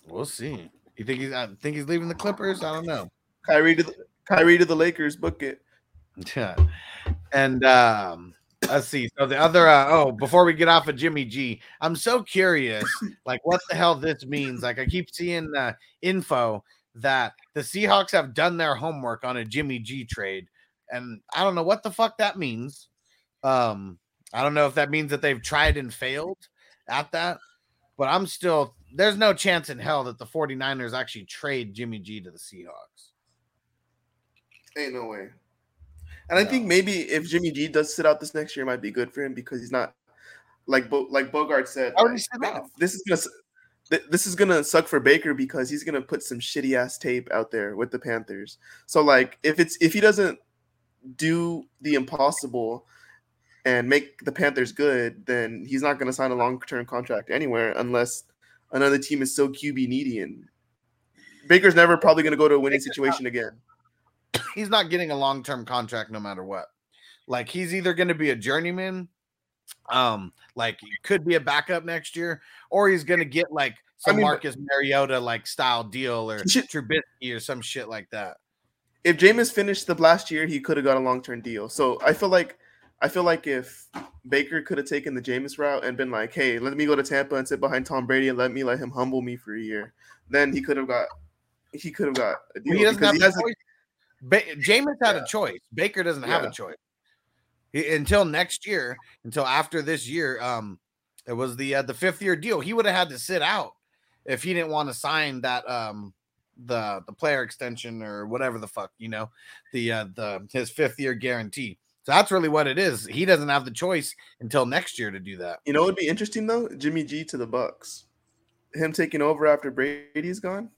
C: We'll see. You think he's? I think he's leaving the Clippers. I don't know.
E: Kyrie to the Kyrie to the Lakers. Book it.
C: Yeah. And um, let's see. So the other uh, oh, before we get off of Jimmy G, I'm so curious, like what the hell this means. Like I keep seeing uh, info that the Seahawks have done their homework on a Jimmy G trade, and I don't know what the fuck that means. Um, I don't know if that means that they've tried and failed at that, but I'm still there's no chance in hell that the 49ers actually trade Jimmy G to the Seahawks.
E: Ain't no way. And I think maybe if Jimmy G does sit out this next year, it might be good for him because he's not like Bo- like Bogart said.
C: Already
E: like. This is gonna th- this is gonna suck for Baker because he's gonna put some shitty ass tape out there with the Panthers. So like if it's if he doesn't do the impossible and make the Panthers good, then he's not gonna sign a long term contract anywhere unless another team is so QB needy and Baker's never probably gonna go to a winning situation again.
C: he's not getting a long-term contract no matter what. Like he's either going to be a journeyman, um, like he could be a backup next year, or he's going to get like some
E: I mean,
C: Marcus Mariota like style deal or
E: should-
C: Trubisky or some shit like that.
E: if Jameis finished the last year, he could have got a long term deal. So I feel like I feel like if Baker could have taken the Jameis route and been like, "Hey, let me go to Tampa and sit behind Tom Brady and let me let him humble me for a year," then he could have got he could have got a deal
C: He doesn't have
E: he has.
C: Ba- Jameis had
E: Yeah.
C: a choice. Baker doesn't have a choice. He, until next year, until after this year, um, it was the uh, the fifth year deal. He would have had to sit out if he didn't want to sign that um the the player extension or whatever the fuck you know the uh the his fifth year guarantee. So that's really what it is. He doesn't have the choice until next year to do that.
E: You know it'd be interesting though? Jimmy G to the Bucks. Him taking over after Brady's gone.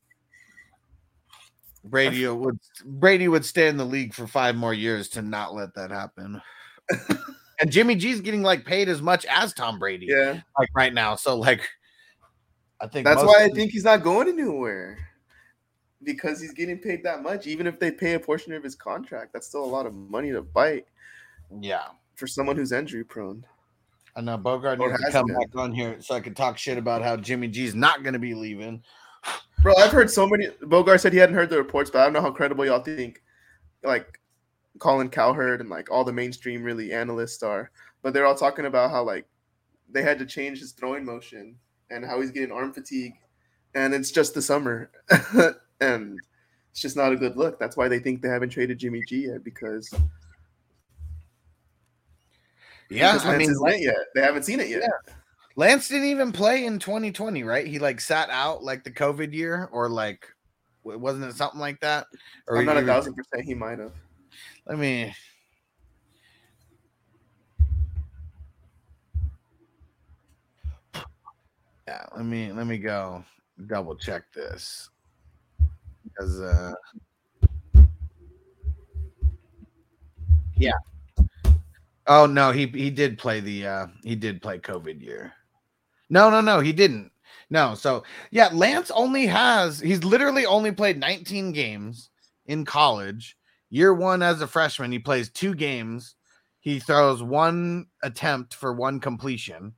C: Brady would Brady would stay in the league for five more years to not let that happen. and Jimmy G's getting like paid as much as Tom Brady,
E: Yeah.
C: like right now. So like, I think
E: That's why I think he's not going anywhere. Because he's getting paid that much. Even if they pay a portion of his contract, that's still a lot of money to bite
C: yeah.
E: for someone who's injury prone.
C: I know Bogart needs to come
E: been.
C: back on here so I can talk shit about how Jimmy G's not going to be leaving.
E: Bro, I've heard so many. Bogart said he hadn't heard the reports, but I don't know how credible y'all think, like Colin Cowherd and like all the mainstream really analysts are. But they're all talking about how like they had to change his throwing motion and how he's getting arm fatigue, and it's just the summer, and it's just not a good look. That's why they think they haven't traded Jimmy G yet because
C: Yeah,
E: because
C: I mean,
E: yet. They haven't seen it yet.
C: Lance didn't even play in 2020, right? He like sat out like the COVID year, or like wasn't it something like that? Or
E: I'm not a thousand percent. He might have.
C: Let me. Yeah, let me let me go double check this because uh yeah. Oh no, he he did play the uh he did play COVID year. No, no, no, he didn't. No, so yeah, Lance only has he's literally only played 19 games in college. Year one as a freshman, he plays two games. He throws one attempt for one completion.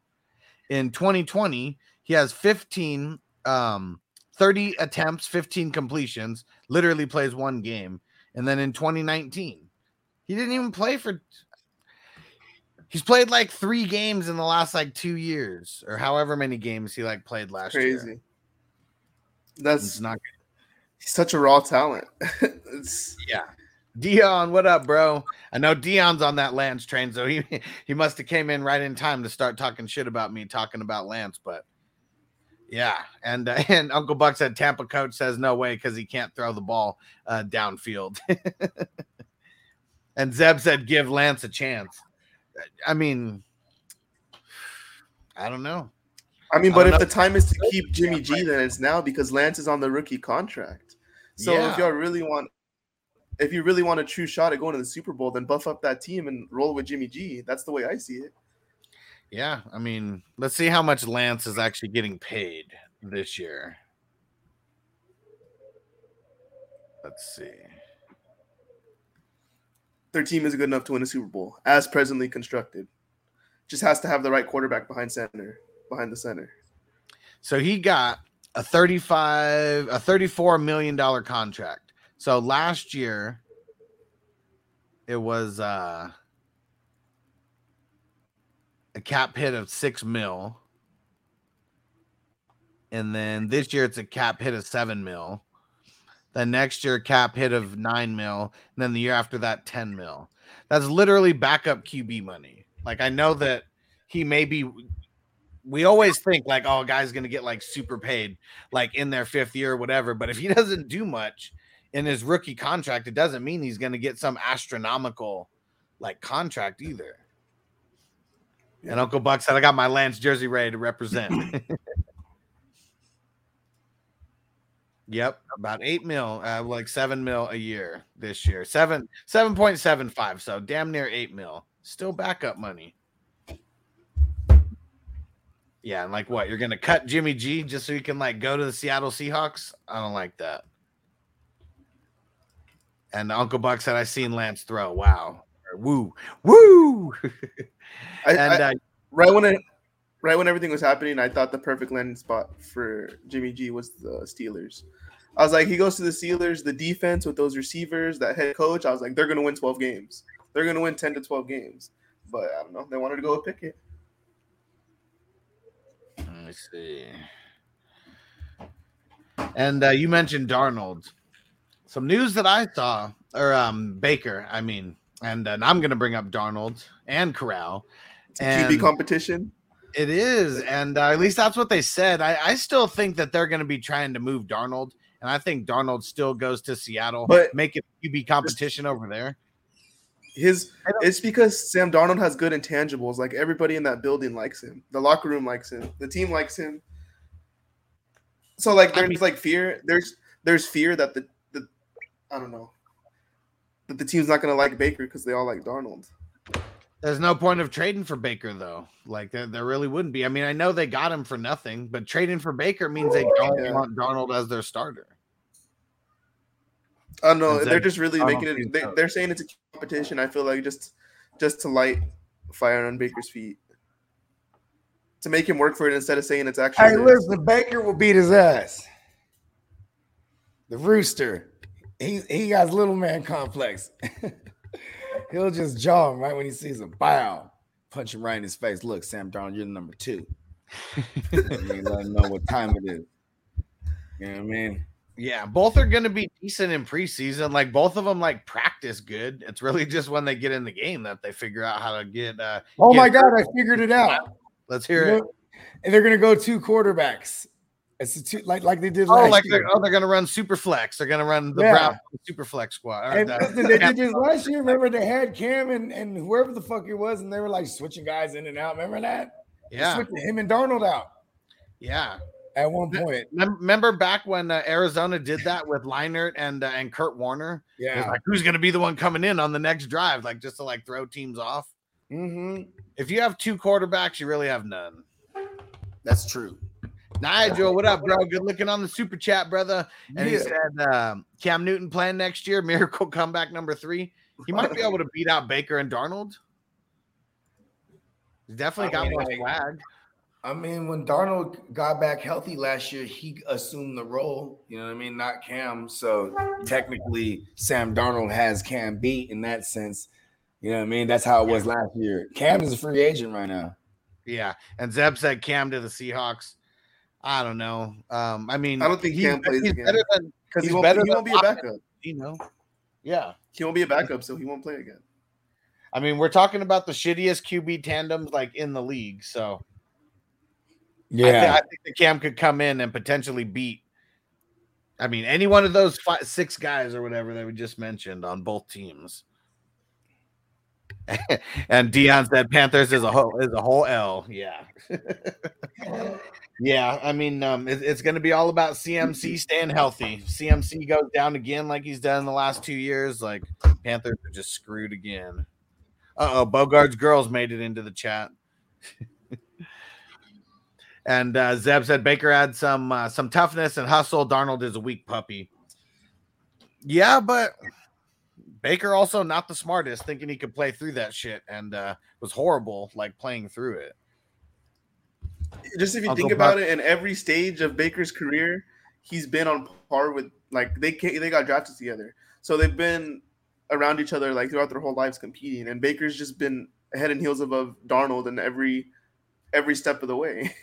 C: In 2020, he has 15, um, 30 attempts, 15 completions, literally plays one game. And then in 2019, he didn't even play for he's played like three games in the last like two years, or however many games he like played last year.
E: Crazy.
C: year.
E: That's
C: It's not
E: he's such a raw talent. it's
C: Yeah. Dion, what up, bro? I know Dion's on that Lance train, so he he must have came in right in time to start talking shit about me talking about Lance, but yeah, and uh, and Uncle Buck said Tampa coach says no way because he can't throw the ball uh, downfield. and Zeb said give Lance a chance. I mean, I don't know.
E: I mean, but
C: don't
E: if
C: know.
E: the time is to keep Jimmy G, then it's now because Lance is on the rookie contract. So
C: Yeah.
E: if y'all really want, if you really want a true shot at going to the Super Bowl, then buff up that team and roll with Jimmy G. That's the way I see it.
C: Yeah, I mean, let's see how much Lance is actually getting paid this year. Let's see.
E: Their team is good enough to win a Super Bowl as presently constructed. Just has to have the right quarterback behind center, behind the center.
C: So he got a 35 a 34 million dollar contract. So last year it was uh a cap hit of 6 mil. And then this year it's a cap hit of 7 mil. Then next year cap hit of 9 mil, and then the year after that 10 mil. That's literally backup QB money. Like I know that he may be we always think like, oh, guy's gonna get like super paid, like in their fifth year or whatever. But if he doesn't do much in his rookie contract, it doesn't mean he's gonna get some astronomical like contract either. And Uncle Buck said, I got my Lance jersey ready to represent. yep, about eight mil, uh, like seven mil a year this year. Seven, seven point seven five. So damn near eight mil. Still backup money. Yeah, and like what? You're gonna cut Jimmy G just so you can like go to the Seattle Seahawks? I don't like that. And Uncle Buck said, I seen Lance throw. Wow. Woo. Woo.
E: I,
C: and
E: I-
C: uh,
E: right when it, right when everything was happening, I thought the perfect landing spot for Jimmy G was the Steelers. I was like, he goes to the Steelers, the defense with those receivers, that head coach. I was like, they're gonna win 12 games. They're gonna win 10 to 12 games. But I don't know. They wanted to go with Pickett.
C: Let me see. And uh, you mentioned Darnold. Some news that I saw, or um, Baker, I mean, and, and I'm going to bring up Darnold and Corral.
E: It's a QB competition.
C: It is, and uh, at least that's what they said. I, I still think that they're going to be trying to move Darnold, and I think Darnold still goes to Seattle,
E: But-
C: make it QB competition over there.
E: His it's because Sam Darnold has good intangibles. Like everybody in that building likes him. The locker room likes him. The team likes him. So like
C: I
E: there's
C: mean-
E: like fear. There's there's fear that the the I don't know that the team's not gonna like Baker because they all like Darnold.
C: There's no point of trading for Baker though. Like there, there really wouldn't be. I mean, I know they got him for nothing, but trading for Baker means they don't
E: Yeah.
C: want Darnold as their starter.
E: Oh, I don't know.
C: Is
E: They're
C: that-
E: just really making it. They,
C: so.
E: they're saying it's a competition. I feel like just just to light fire on Baker's feet. To make him work for it instead of saying it's actually.
D: Hey,
E: his.
D: listen, Baker will beat his ass. The rooster, he he has little man complex. He'll just jaw him right when he sees him. Bow, punch him right in his face. Look, Sam Darnold, you're the number two. you let him know what time it is. You know what I mean?
C: Yeah, both are going to be decent in preseason. Like both of them, like practice good. It's really just when they get in the game that they figure out how to get. uh
D: Oh
C: get
D: my God. I figured it out.
C: Let's hear it.
D: And they're gonna go two quarterbacks. It's a two like like they did
C: Oh,
D: last
C: like
D: year.
C: they're, oh, they're gonna run super flex. They're gonna run the
D: Yeah.
C: Brown super flex squad. or
D: And
C: the-
D: they did this last year. Remember they had Cam and, and whoever the fuck it was, and they were like switching guys in and out. Remember that? They
C: yeah,
D: switched him and Darnold out
C: yeah.
D: at one point.
C: Remember back when uh, Arizona did that with Leinart and uh, and Kurt Warner?
D: Yeah.
C: like who's gonna be the one coming in on the next drive, like just to like throw teams off.
D: hmm
C: If you have two quarterbacks, you really have none.
D: That's true.
C: Nigel, what up, bro? Good looking on the super chat, brother. And he said um, Cam Newton plan next year, miracle comeback number three. He might be able to beat out Baker and Darnold. He's definitely
D: I
C: got
D: mean,
C: more swag.
D: I mean, when Darnold got back healthy last year, he assumed the role. You know what I mean? Not Cam. So technically, Sam Darnold has Cam beat in that sense. You know what I mean? That's how it was last year. Cam is a free agent right now.
C: Yeah. And Zeb said Cam to the Seahawks. I don't know. Um, I mean,
E: I don't think
C: he's,
E: Cam plays
C: he's
E: again.
C: better than
E: because
C: He's
E: he won't,
C: better
E: he
C: than
E: won't be a backup.
C: you know. Yeah.
E: He won't be a backup, so he won't play again.
C: I mean, we're talking about the shittiest QB tandems like in the league. So I, thi- I think the Cam could come in and potentially beat. I mean, any one of those five, six guys or whatever that we just mentioned on both teams. and Dion said Panthers is a whole is a whole L. Yeah. yeah. I mean, um, it- it's going to be all about CMC staying healthy. CMC goes down again like he's done in the last two years. Like Panthers are just screwed again. Uh oh, Bogart's girls made it into the chat. And uh, Zeb said Baker had some uh, some toughness and hustle. Darnold is a weak puppy. Yeah, but Baker also not the smartest, thinking he could play through that shit, and uh, was horrible, like playing through it.
E: Just if you think about it, in every stage of Baker's career, he's been on par with like they they got drafted together, so they've been around each other like throughout their whole lives competing, and Baker's just been head and heels above Darnold in every every step of the way.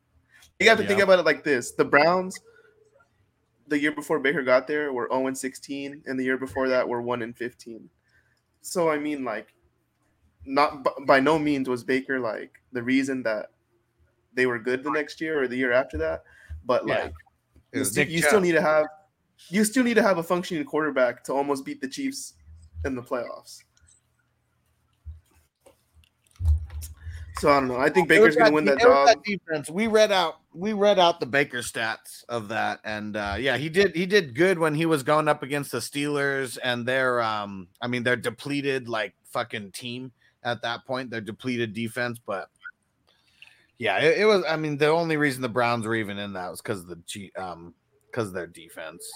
E: you have to think about it like this: the Browns, the year before Baker got there, were zero and sixteen, and the year before that were one and fifteen. So I mean, like, not by no means was Baker like the reason that they were good the next year or the year after that. But
C: Yeah.
E: like, you, still, you still need to have you still need to have a functioning quarterback to almost beat the Chiefs in the playoffs. So I don't know. I think Baker's going to win that job.
C: defense. We read out we read out the Baker stats of that, and uh, yeah, he did he did good when he was going up against the Steelers and their um, I mean, their depleted like fucking team at that point, their depleted defense, but. Yeah, it, it was. I mean, the only reason the Browns were even in that was because the G, um, because their defense.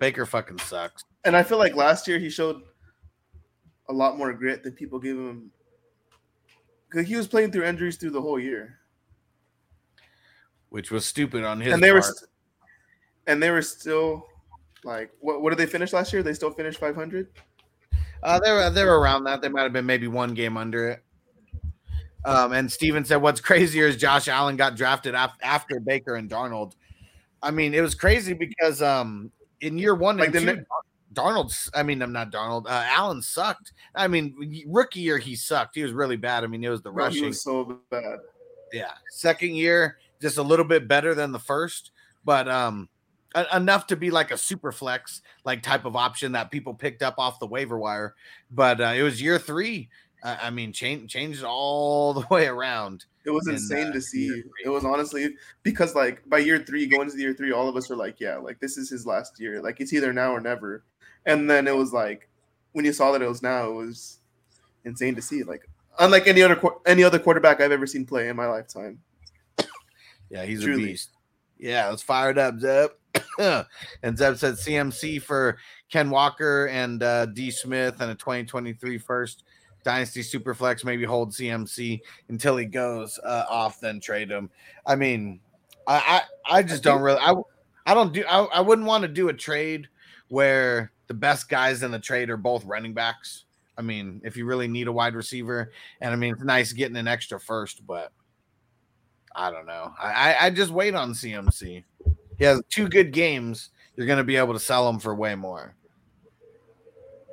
C: Baker fucking sucks.
E: And I feel like last year he showed a lot more grit than people give him. Because he was playing through injuries through the whole year.
C: which was stupid on his
E: and they were
C: part.
E: st- and they were still like what, what did they finish last year? They still finished 500?
C: Uh, they were they were around that. They might have been maybe one game under it. Um, and Steven said, "What's crazier is Josh Allen got drafted af- after Baker and Darnold. I mean, it was crazy because um, in year one
E: Like
C: and
E: the
C: two, Darnold's. I mean, I'm not Darnold. Uh, Allen sucked. I mean, rookie year he sucked. He was really bad. I mean, it was the rushing.
E: was so bad.
C: yeah. Second year, just a little bit better than the first, but um, enough to be like a super flex like type of option that people picked up off the waiver wire. But uh, it was year three. Uh, I mean, change changed all the way around.
E: It was
C: And,
E: insane
C: uh,
E: to see. It was honestly because like by year three, going into the year three, all of us were like, yeah, like this is his last year. Like it's either now or never. And then it was like when you saw that it was now, it was insane to see. Like unlike any other any other quarterback I've ever seen play in my lifetime.
C: Yeah, he's
E: Truly.
C: a beast. Yeah, let's fire it up, Zeb. and Zeb said CMC for Ken Walker and uh, D Smith and a 2023 first Dynasty Superflex. Maybe hold CMC until he goes uh, off, then trade him. I mean, I I, I just don't really. I I don't do. I, I wouldn't want to do a trade where the best guys in the trade are both running backs. I mean, if you really need a wide receiver, and I mean, it's nice getting an extra first, but I don't know. I, I, I just wait on CMC. He has two good games. You're going to be able to sell him for way more.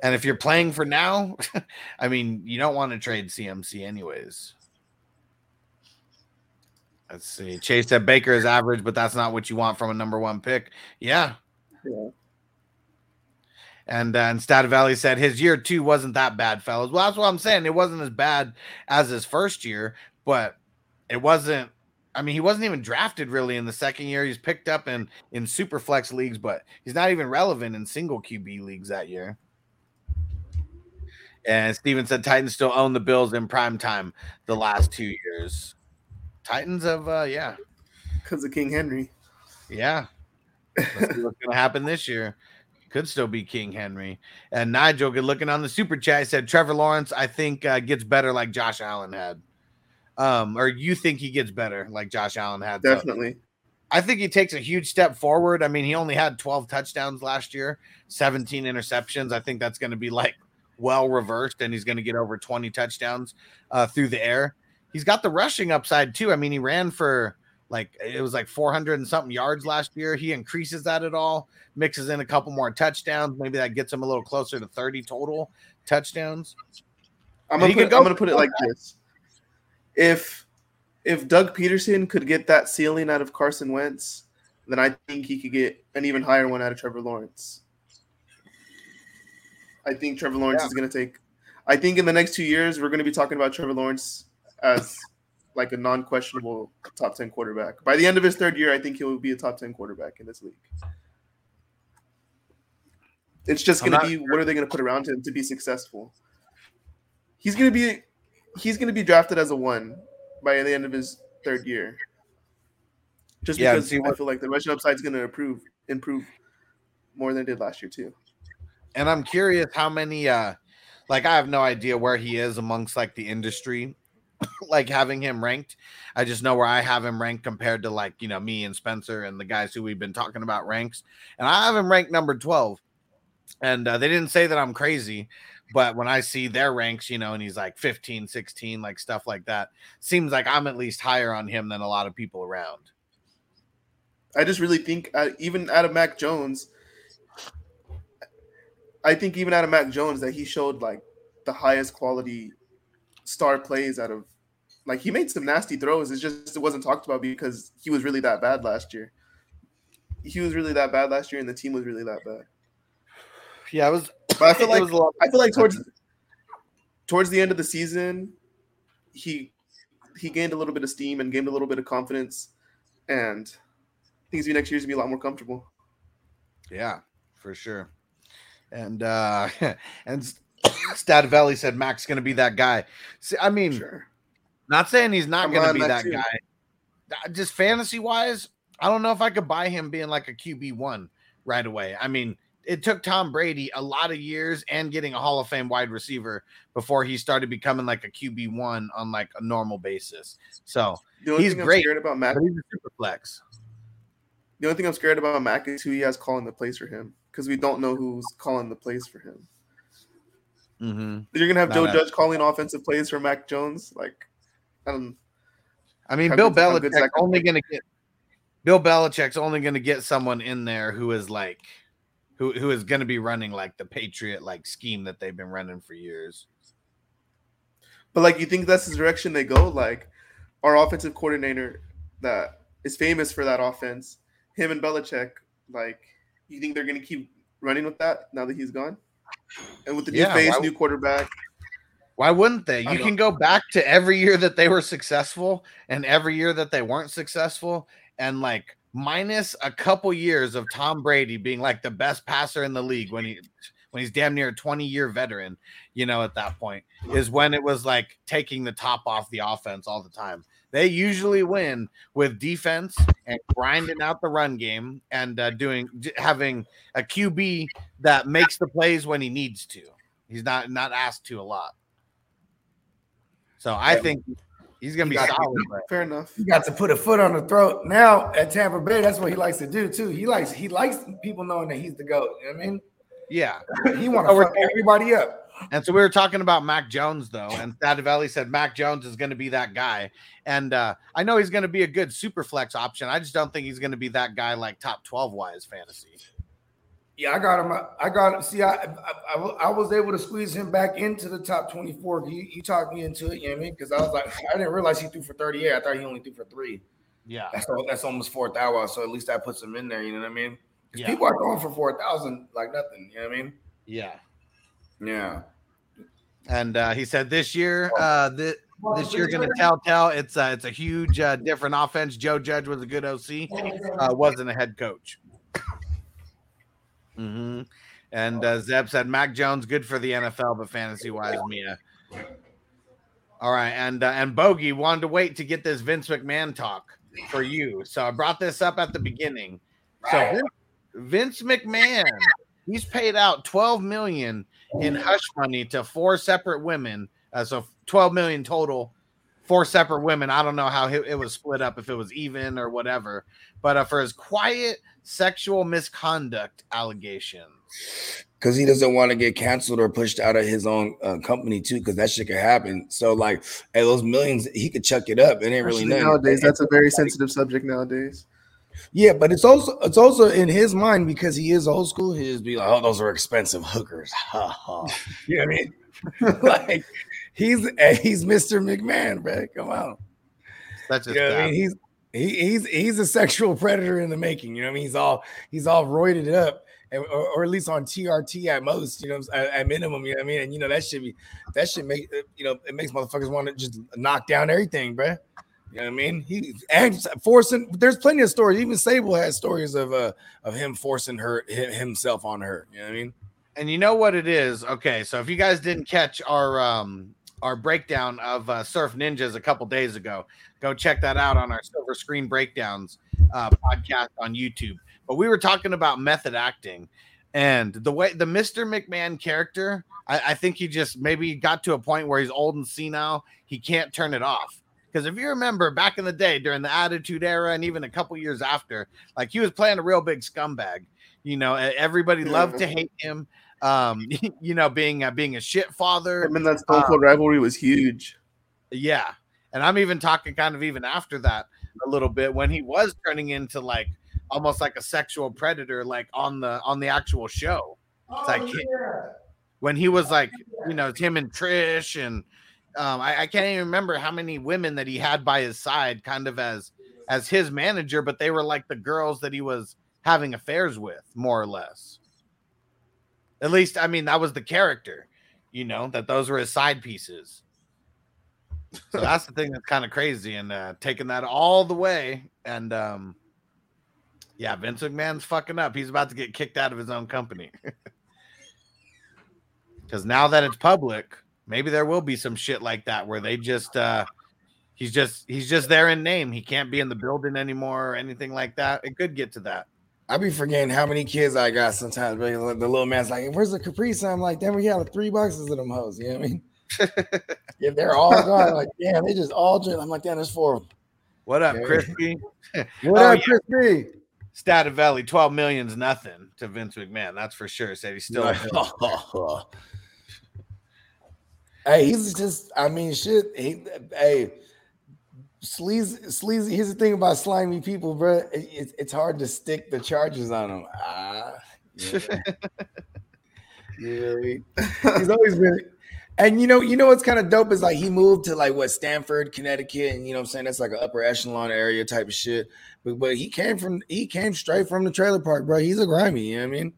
C: And if you're playing for now, I mean, you don't want to trade CMC anyways. Let's see. Chase said Baker is average, but that's not what you want from a number one pick. Yeah.
E: Yeah.
C: And uh, and Stadavelli said his year two wasn't that bad, fellas. Well, that's what I'm saying. It wasn't as bad as his first year, but it wasn't. I mean, he wasn't even drafted really in the second year. He's picked up in in super flex leagues, but he's not even relevant in single QB leagues that year. And Steven said Titans still own the Bills in prime time the last two years. Titans have, uh, yeah,
E: Because of King Henry.
C: yeah. Let's see what's going to happen this year. Could still be King Henry. And Nigel, good looking on the super chat, said Trevor Lawrence, I think, uh, gets better like Josh Allen had. Um, or you think he gets better like Josh Allen had?
E: Definitely.
C: I think he takes a huge step forward. I mean, he only had 12 touchdowns last year, 17 interceptions. I think that's going to be like well reversed, and he's going to get over 20 touchdowns uh, through the air. He's got the rushing upside too. I mean, he ran for like it was like 400 and something yards last year. He increases that at all, mixes in a couple more touchdowns. Maybe that gets him a little closer to 30 total touchdowns.
E: I'm gonna put,
C: go
E: I'm gonna put it like this. If if Doug Pederson could get that ceiling out of Carson Wentz, then I think he could get an even higher one out of Trevor Lawrence. I think Trevor Lawrence is gonna take I think in the next two years we're gonna be talking about Trevor Lawrence as like a non-questionable top 10 quarterback. By the end of his third year, I think he'll be a top 10 quarterback in this league. It's just going to be what are they going to put around him to be successful? He's going to be he's going to be drafted as a one by the end of his third year. Just
C: Yeah,
E: because I feel like the rushing upside is going to improve improve more than it did last year too.
C: And I'm curious how many uh like I have no idea where he is amongst like the industry like having him ranked. I just know where I have him ranked compared to like, you know, me and Spencer and the guys who we've been talking about ranks. And I have him ranked number 12. And uh, they didn't say that I'm crazy, but when I see their ranks, you know, and he's like 15, 16, like stuff like that, seems like I'm at least higher on him than a lot of people around.
E: I just really think uh, even out of Mac Jones, I think even out of Mac Jones that he showed like the highest quality star plays out of like he made some nasty throws. It's just it wasn't talked about because he was really that bad last year. He was really that bad last year, and the team was really that bad.
C: Yeah, it was
E: But I feel like
C: was
E: I feel like towards towards the end of the season, he he gained a little bit of steam and gained a little bit of confidence, and I think next year's gonna be a lot more comfortable.
C: Yeah, for sure. And uh and Stadavelli said Mac's gonna be that guy. See, I mean,
E: Sure.
C: not saying he's not
E: I'm
C: gonna be
E: that too.
C: guy. Just fantasy wise, I don't know if I could buy him being like a QB one right away. I mean, it took Tom Brady a lot of years and getting a Hall of Fame wide receiver before he started becoming like a QB one on like a normal basis. So
E: The only
C: He's
E: thing
C: great.
E: I'm scared about Mac.
C: he's a super flex.
E: The only thing I'm scared about Mac is who he has calling the plays for him because we don't know who's calling the plays for him.
C: hmm
E: You're gonna have
C: Not
E: Joe
C: a-
E: Judge calling offensive plays for Mac Jones. Like, I don't.
C: I mean, Bill
E: good's
C: Belichick's
E: that
C: only going to get Bill Belichick's only going to get someone in there who is like who who is going to be running like the Patriot like scheme that they've been running for years.
E: But like, you think that's the direction they go? Like, our offensive coordinator that is famous for that offense, him and Belichick. Like, you think they're gonna keep running with that now that he's gone? And with the new face, new quarterback.
C: Why wouldn't they? You can go back to every year that they were successful and every year that they weren't successful, and like minus a couple years of Tom Brady being like the best passer in the league when he when he's damn near a 20 year veteran, you know, at that point is when it was like taking the top off the offense all the time. They usually win with defense and grinding out the run game and uh, doing having a QB that makes the plays when he needs to. He's not not asked to a lot. So I think he's gonna be
D: He got-
C: solid. but-
E: Fair enough.
D: He got to put a foot on the throat. Now at Tampa Bay, that's what he likes to do too. He likes he likes people knowing that he's the goat. You know what I mean?
C: Yeah.
D: He want to fuck everybody up.
C: And so we were talking about Mac Jones though, and Stadavelli said Mac Jones is going to be that guy. And uh, I know he's going to be a good super flex option. I just don't think he's going to be that guy like top 12 wise fantasy.
D: Yeah, I got him. I got him. See, I, I I I was able to squeeze him back into the top twenty four. You, you talked me into it, you know what I mean? Because I was like, I didn't realize he threw for thirty eight. I thought he only threw for three.
C: Yeah.
D: That's that's almost four thousand. So at least that puts him in there. You know what I mean? 'Cause
C: Yeah.
D: people are going for four thousand like nothing. You know what I mean?
C: Yeah.
D: Yeah.
C: And uh, he said this year, uh, th- this year going to tell tell it's uh, it's a huge uh, different offense. Joe Judge was a good OC, uh, wasn't a head coach. hmm And uh, Zeb said Mac Jones good for the NFL, but fantasy wise, Mia. All right, and uh, and Bogey wanted to wait to get this Vince McMahon talk for you, so I brought this up at the beginning. So Vince, Vince McMahon, he's paid out twelve million in hush money to four separate women. Uh, so 12 million total, four separate women. I don't know how it, it was split up, if it was even or whatever. But uh, for his quiet sexual misconduct allegations.
D: Because he doesn't want to get canceled or pushed out of his own uh, company too, because that shit could happen. So like, hey, those millions, he could chuck it up. It ain't really
E: Especially
D: nothing.
E: nowadays, that's a very sensitive subject nowadays.
D: Yeah, but it's also it's also in his mind because he is old school. He just be like, "Oh, those are expensive hookers." Ha ha. You know what I mean? like he's he's Mr. McMahon, bro. Come on.
C: That's
D: You
C: just
D: know I mean? He's he, he's he's a sexual predator in the making. You know what I mean? He's all he's all roided up, and, or, or at least on TRT at most. You know, at, at minimum. You know what I mean? And you know that should be that should make you know it makes motherfuckers want to just knock down everything, bro. You know what I mean? He and forcing. There's plenty of stories. Even Sable has stories of uh of him forcing her himself on her. You know what I mean?
C: and you know what it is okay so if you guys didn't catch our um our breakdown of uh, surf ninjas a couple days ago go check that out on our silver screen breakdowns uh, podcast on youtube but we were talking about method acting and the way the mr mcmahon character I, I think he just maybe got to a point where he's old and senile he can't turn it off because if you remember back in the day during the attitude era and even a couple years after like he was playing a real big scumbag you know everybody loved to hate him um you know being uh, being a shit father
E: I mean, that Stone Cold rivalry was huge.
C: yeah and i'm even talking kind of even after that a little bit when he was turning into like almost like a sexual predator like on the on the actual show. It's like when he was like you know him and trish and um I, I can't even remember how many women that he had by his side kind of as as his manager but they were like the girls that he was having affairs with more or less. At least i mean that was the character you know that those were his side pieces. So that's the thing that's kind of crazy and uh taking that all the way and um yeah vince mcmahon's fucking up. He's about to get kicked out of his own company. Because now that it's public maybe there will be some shit like that where they just uh he's just he's just there in name he can't be in the building anymore or anything like that it could get to that
D: I be forgetting how many kids I got sometimes. Bro. The little man's like, "Where's the Capri Sun?" I'm like, "Damn, we got like three boxes of them hoes." You know what I mean? if they're all gone, like, damn, they just all drink. I'm like, damn, there's four. of them.
C: what up crispy
D: What
C: Oh,
D: up,
C: yeah.
D: B?
C: Stativelli, 12 million's nothing to Vince McMahon. That's for sure. Said he's still
D: hey, he's just. I mean, shit. He, hey, sleazy, sleazy. Here's the thing about slimy people, bro. It, it's it's hard to stick the charges on them. Ah, yeah. mean? He's always been. And you know, you know what's kind of dope is like he moved to like what Stamford, Connecticut, and you know what I'm saying that's like an upper echelon area type of shit. But but he came from he came straight from the trailer park, bro. He's a grimy, you know what I mean?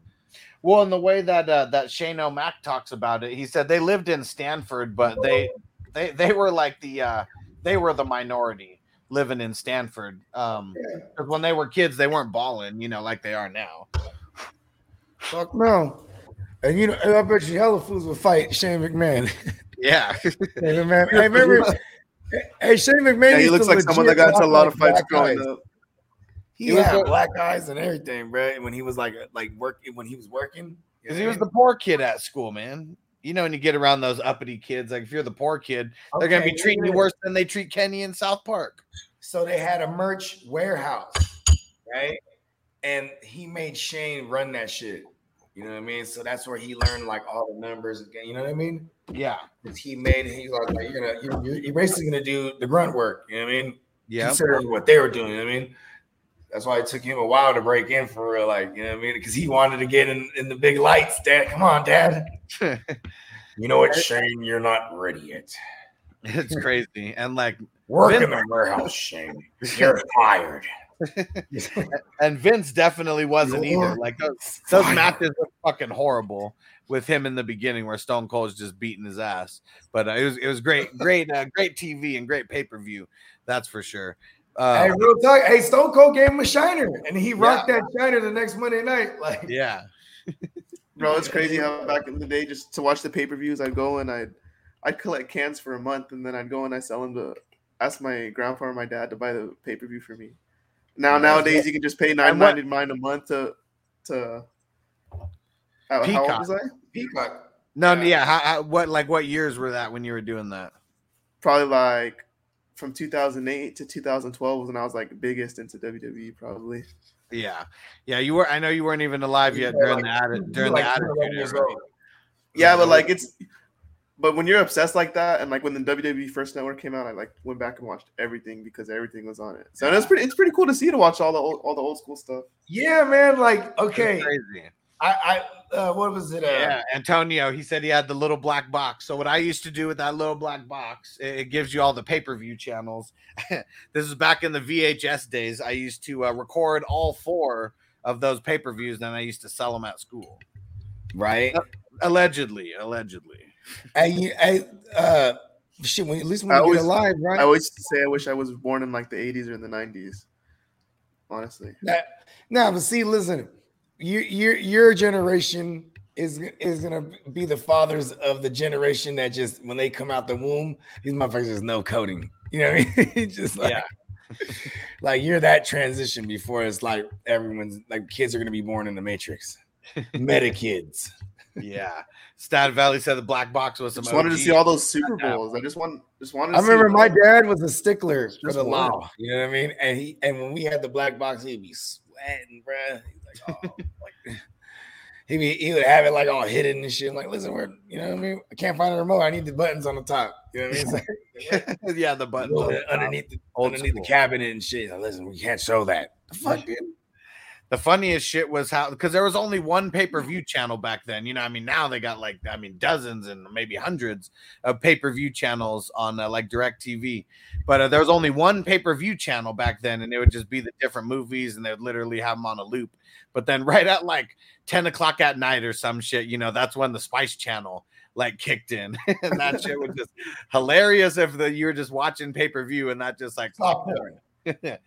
C: Well, in the way that uh, that Shane O'Mac talks about it, he said they lived in Stamford, but they they they were like the uh, they were the minority living in Stamford. Um, 'cause when they were kids, they weren't balling, you know, like they are now.
D: Fuck no. And you know, and I bet you hella fools would fight Shane McMahon.
C: Yeah,
D: Shane McMahon. Hey, remember? Hey, Shane McMahon.
E: Yeah, he looks like someone that got into a lot of fights growing up.
D: He
C: He
D: had black eyes and everything, bro. When he was like uh, like work when he was working.
C: because he was the poor kid at school, man. You know, when you get around those uppity kids, like if you're the poor kid, they're gonna be treating you worse than they treat Kenny in South Park.
D: So they had a merch warehouse, right? And he made Shane run that shit. You know what I mean? So that's where he learned like all the numbers again. You know what I mean?
C: Yeah.
D: He made he's like, like, you're gonna you're, you're, you're basically gonna do the grunt work. You know what I mean?
C: yeah.
D: Considering what they were doing. You know what I mean? That's why it took him a while to break in for real, like you know what I mean? Because he wanted to get in, in the big lights. Dad, come on, Dad. You know what, Shane? You're not ready yet.
C: it's crazy, and like,
D: Work in the warehouse, Shane. You're fired.
C: and Vince definitely wasn't either.
D: You're
C: Like those, those matches were fucking horrible with him in the beginning, where Stone Cold's just beating his ass. But uh, it was it was great, great, uh, great TV and great pay per view. That's for sure. Uh,
D: Hey, real talk. Hey, Stone Cold gave him a shiner, and he rocked that shiner the next Monday night. Like,
C: yeah,
E: Bro, it's crazy how back in the day, just to watch the pay per views, I'd go and I'd I'd collect cans for a month, and then I'd go and I sell them to ask my grandpa or my dad to buy the pay per view for me. Now nowadays, you can just pay nine
C: And what-
E: ninety nine a month to to. How, how
C: Peacock.
E: old was I?
D: Peacock.
C: no,
D: Yeah.
C: yeah. How, how, what like what years were that when you were doing that?
E: Probably like from 2008 to 2012 was when I was like biggest into WWE. Probably.
C: Yeah, yeah. You were. I know you weren't even alive yet during the atti- during the attitude era.
E: Yeah, but like it's, but when you're obsessed like that, and like when the WWE First Network came out, I like went back and watched everything because everything was on it. So and it's pretty, it's pretty cool to see to watch all the old, all the old school stuff.
D: Yeah, man. Like, okay,
C: crazy.
D: I, I, uh, what was it? Uh,
C: Yeah, Antonio, he said he had the little black box. So what I used to do with that little black box, it, it gives you all the pay-per-view channels. this is back in the VHS days. I used to uh, record all four of those pay-per-views, then I used to sell them at school.
D: right.
C: Allegedly, allegedly.
D: Hey, you- hey, uh, shit. When, at least when
E: I
D: you
E: always-
D: get alive,
E: I always say I wish I was born in like the 80s or in the 90s. Honestly,
D: Nah, nah, but see, listen, your your your generation is is gonna be the fathers of the generation that just when they come out the womb, these motherfuckers just no coding. You know what I mean? just like,
C: Yeah.
D: like you're that transition before it's like everyone's like kids are gonna be born in the matrix. Meta kids.
C: Yeah. Stat Valley said the black box was some
E: just wanted to see all those Super Bowls. I just want, just wanted. To
D: I remember
E: see
D: my dad was a stickler for the law. You know what I mean? And he and when we had the black box, he'd be sweating, bruh. Like, oh, like he be he would have it like all hidden and shit. I'm like, listen, we're you know what I mean? I can't find a remote. I need the buttons on the top. You know what I mean? Like,
C: yeah, the button
D: little bit underneath the underneath the cabinet and shit. Like, listen, we can't show that. The fuck, dude?
C: The funniest shit was how because there was only one pay per view channel back then. You know, I mean, now they got like I mean dozens and maybe hundreds of pay per view channels on uh, like DirecTV, but uh, there was only one pay per view channel back then, and it would just be the different movies, and they'd literally have them on a loop. But then right at like ten o'clock at night or some shit, you know, that's when the Spice Channel like kicked in, and that shit was just hilarious if the you were just watching pay per view and that just like
D: Soft porn.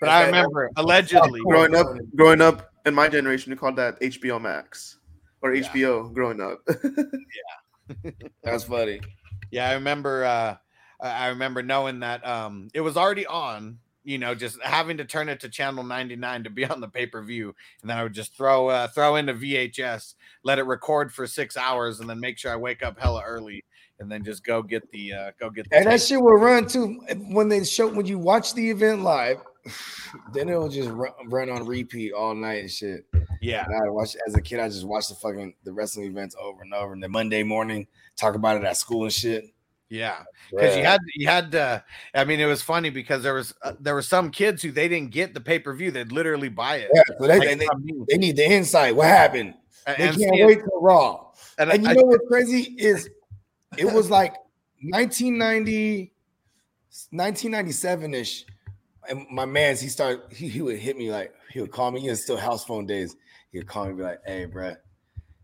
C: But I remember allegedly.
E: growing up, growing up in my generation, we called that HBO Max or
C: Yeah.
E: HBO. Growing up, yeah,
D: That's funny.
C: Yeah, I remember. Uh, I I remember knowing that um, it was already on. You know, just having to turn it to channel ninety nine to be on the pay per view, and then I would just throw uh, throw in a VHS, let it record for six hours, and then make sure I wake up hella early, and then just go get the uh, go get the.
D: And that shit will run too when they show when you watch the event live. Then it'll just run, run on repeat all night and shit.
C: yeah,
D: And I watch as a kid. I just watched the fucking the wrestling events over and over. And then Monday morning, talk about it at school and shit.
C: Yeah, because you had you had uh, I mean, it was funny because there was uh, there were some kids who they didn't get the pay per view. They'd literally buy it.
D: Yeah, so they,
C: Like,
D: they, they need the insight. What happened?
C: And-
D: They
C: and
D: can't
C: see
D: wait till Raw.
C: And,
D: And
C: I,
D: you know what's crazy is it was like 1990, 1997 ish. And my man's he started, he, he would hit me like, he would call me, he was still house phone days. He would call me and be like, hey, bruh,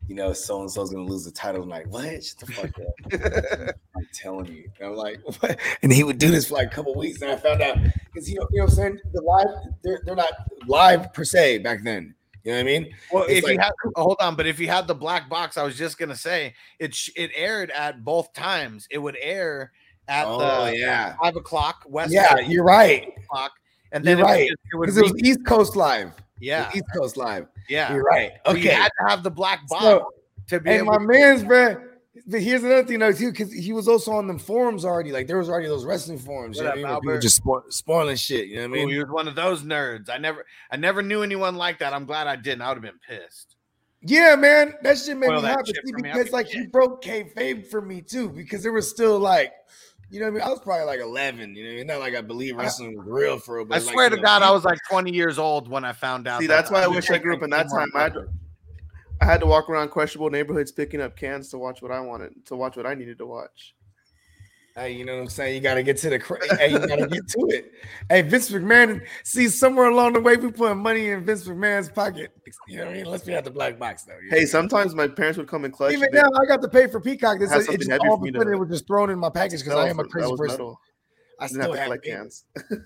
D: you know, so and so's gonna lose the title. I'm like, what? Shut the fuck up. I'm telling you. And I'm like, what? And he would do this for like a couple weeks. And I found out because you know, you know what I'm saying? The live, they're, they're not live per se back then. You know what I mean?
C: Well,
D: It's
C: if you
D: like-
C: had hold on, but if you had the black box, I was just gonna say it. sh- It aired at both times. It would air at
D: Oh,
C: the
D: yeah.
C: five o'clock West.
D: Yeah, you're right.
C: o'clock, and then
D: You're right.
C: just- it
D: Because it was East Coast Live.
C: yeah,
D: East Coast Live.
C: yeah.
D: You're right.
C: So You
D: Okay.
C: had to have the black box
D: So,
C: to be
D: and my man's bro. But here's another thing though, too, because he was also on them forums already. Like there was already those wrestling forums. You
C: What
D: know
C: up?
D: People just spo- spoiling shit. You know what I
C: Ooh,
D: mean?
C: he was one of those nerds. I never, I never knew anyone like that. I'm glad I didn't. I would have been pissed.
D: Yeah, man, that shit made me happy
C: shit
D: because
C: be
D: like he
C: pissed.
D: broke kayfabe for me too, because there was still like, you know what I mean? I was probably like 11. You know, I mean? not like I believe wrestling was real for. But
C: I swear to
D: know,
C: God, I was like 20 years old when I found out.
E: See,
C: that
E: that's why I
C: the
E: wish I grew up in that time. I had, to, I had to walk around questionable neighborhoods picking up cans to watch what I wanted, to watch what I needed to watch.
D: Hey, you know what I'm saying? You got to get to the cra- hey, you got to get to it. Hey, Vince McMahon, see somewhere along the way we put money in Vince McMahon's pocket. You know what I mean? Let's be at the black box though. you know?
E: Hey, sometimes my parents would come in clutch.
D: even now I got to pay for Peacock. This
E: Has
D: it
E: something
D: just
E: heavy
D: all
E: for
D: of a sudden it was just thrown in my package because I am a
E: was- that
D: crazy
E: was
D: person.
E: metal.
D: I
E: Didn't have
D: still
E: to
D: have
E: collect
D: it.
E: cans.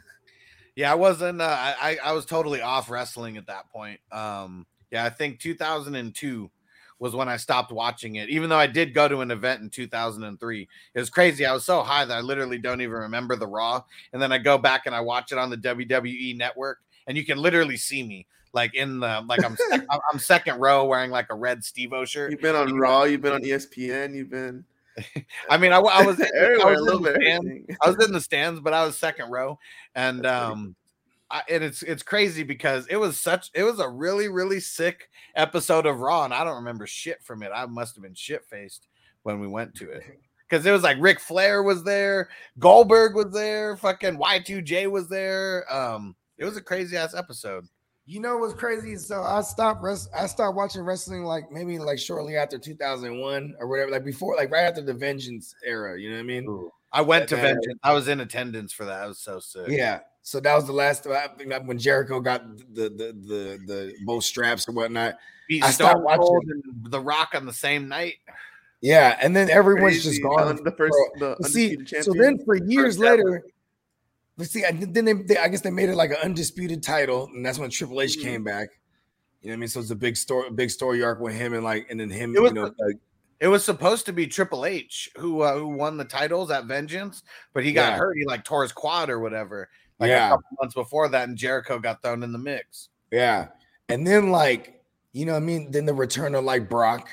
C: Yeah, I wasn't. Uh, I I I was totally off wrestling at that point. Um, yeah, I think 2002 was when I stopped watching it. Even though I did go to an event in 2003, it was crazy. I was so high that I literally don't even remember the Raw. And then I go back and I watch it on the WWE Network, and you can literally see me like in the like I'm sec- I'm- second row wearing like a red Steve-O shirt.
E: You've been on Raw. You've been on ESPN. You've been
C: I mean, I, I was I
E: everywhere.
C: was
E: A
C: in
E: little
C: the
E: bit.
C: stands. I was in the stands, but I was second row, and um, I, and it's it's crazy because it was such it was a really really sick episode of Raw, and I don't remember shit from it. I must have been shit faced when we went to it because it was like Ric Flair was there, Goldberg was there, fucking Y two J was there. Um, it was a crazy ass episode.
D: You know what's crazy? So I stopped rest. I started watching wrestling like maybe like shortly after 2001 or whatever, like before, like right after the Vengeance era. You know what I mean?
C: I went to. Vengeance. I was in attendance for that. I was so sick.
D: Yeah. So that was the last. I think that when Jericho got the the the the both straps or whatnot.
C: Beat
D: I
C: Stone
D: stopped watching.
C: The Rock on the same night.
D: Yeah, and then everyone's
E: Crazy.
D: just gone.
E: The, the first, the
D: See,
E: undisputed
D: so then for years
E: First ever.
D: later, but see, and then they, they, I guess they made it like an undisputed title, and that's when Triple H
E: Mhm.
D: came back. You know what I mean? So it's a big story, big story arc with him, and like, and then him,
C: It was
D: you know, like,
C: It was supposed to be Triple H who uh, who won the titles at Vengeance, but he got
D: Yeah.
C: hurt. He like tore his quad or whatever. Like
D: Yeah.
C: a couple months before that, and Jericho got thrown in the mix.
D: yeah, and then like, you know what I mean? Then the return of like Brock,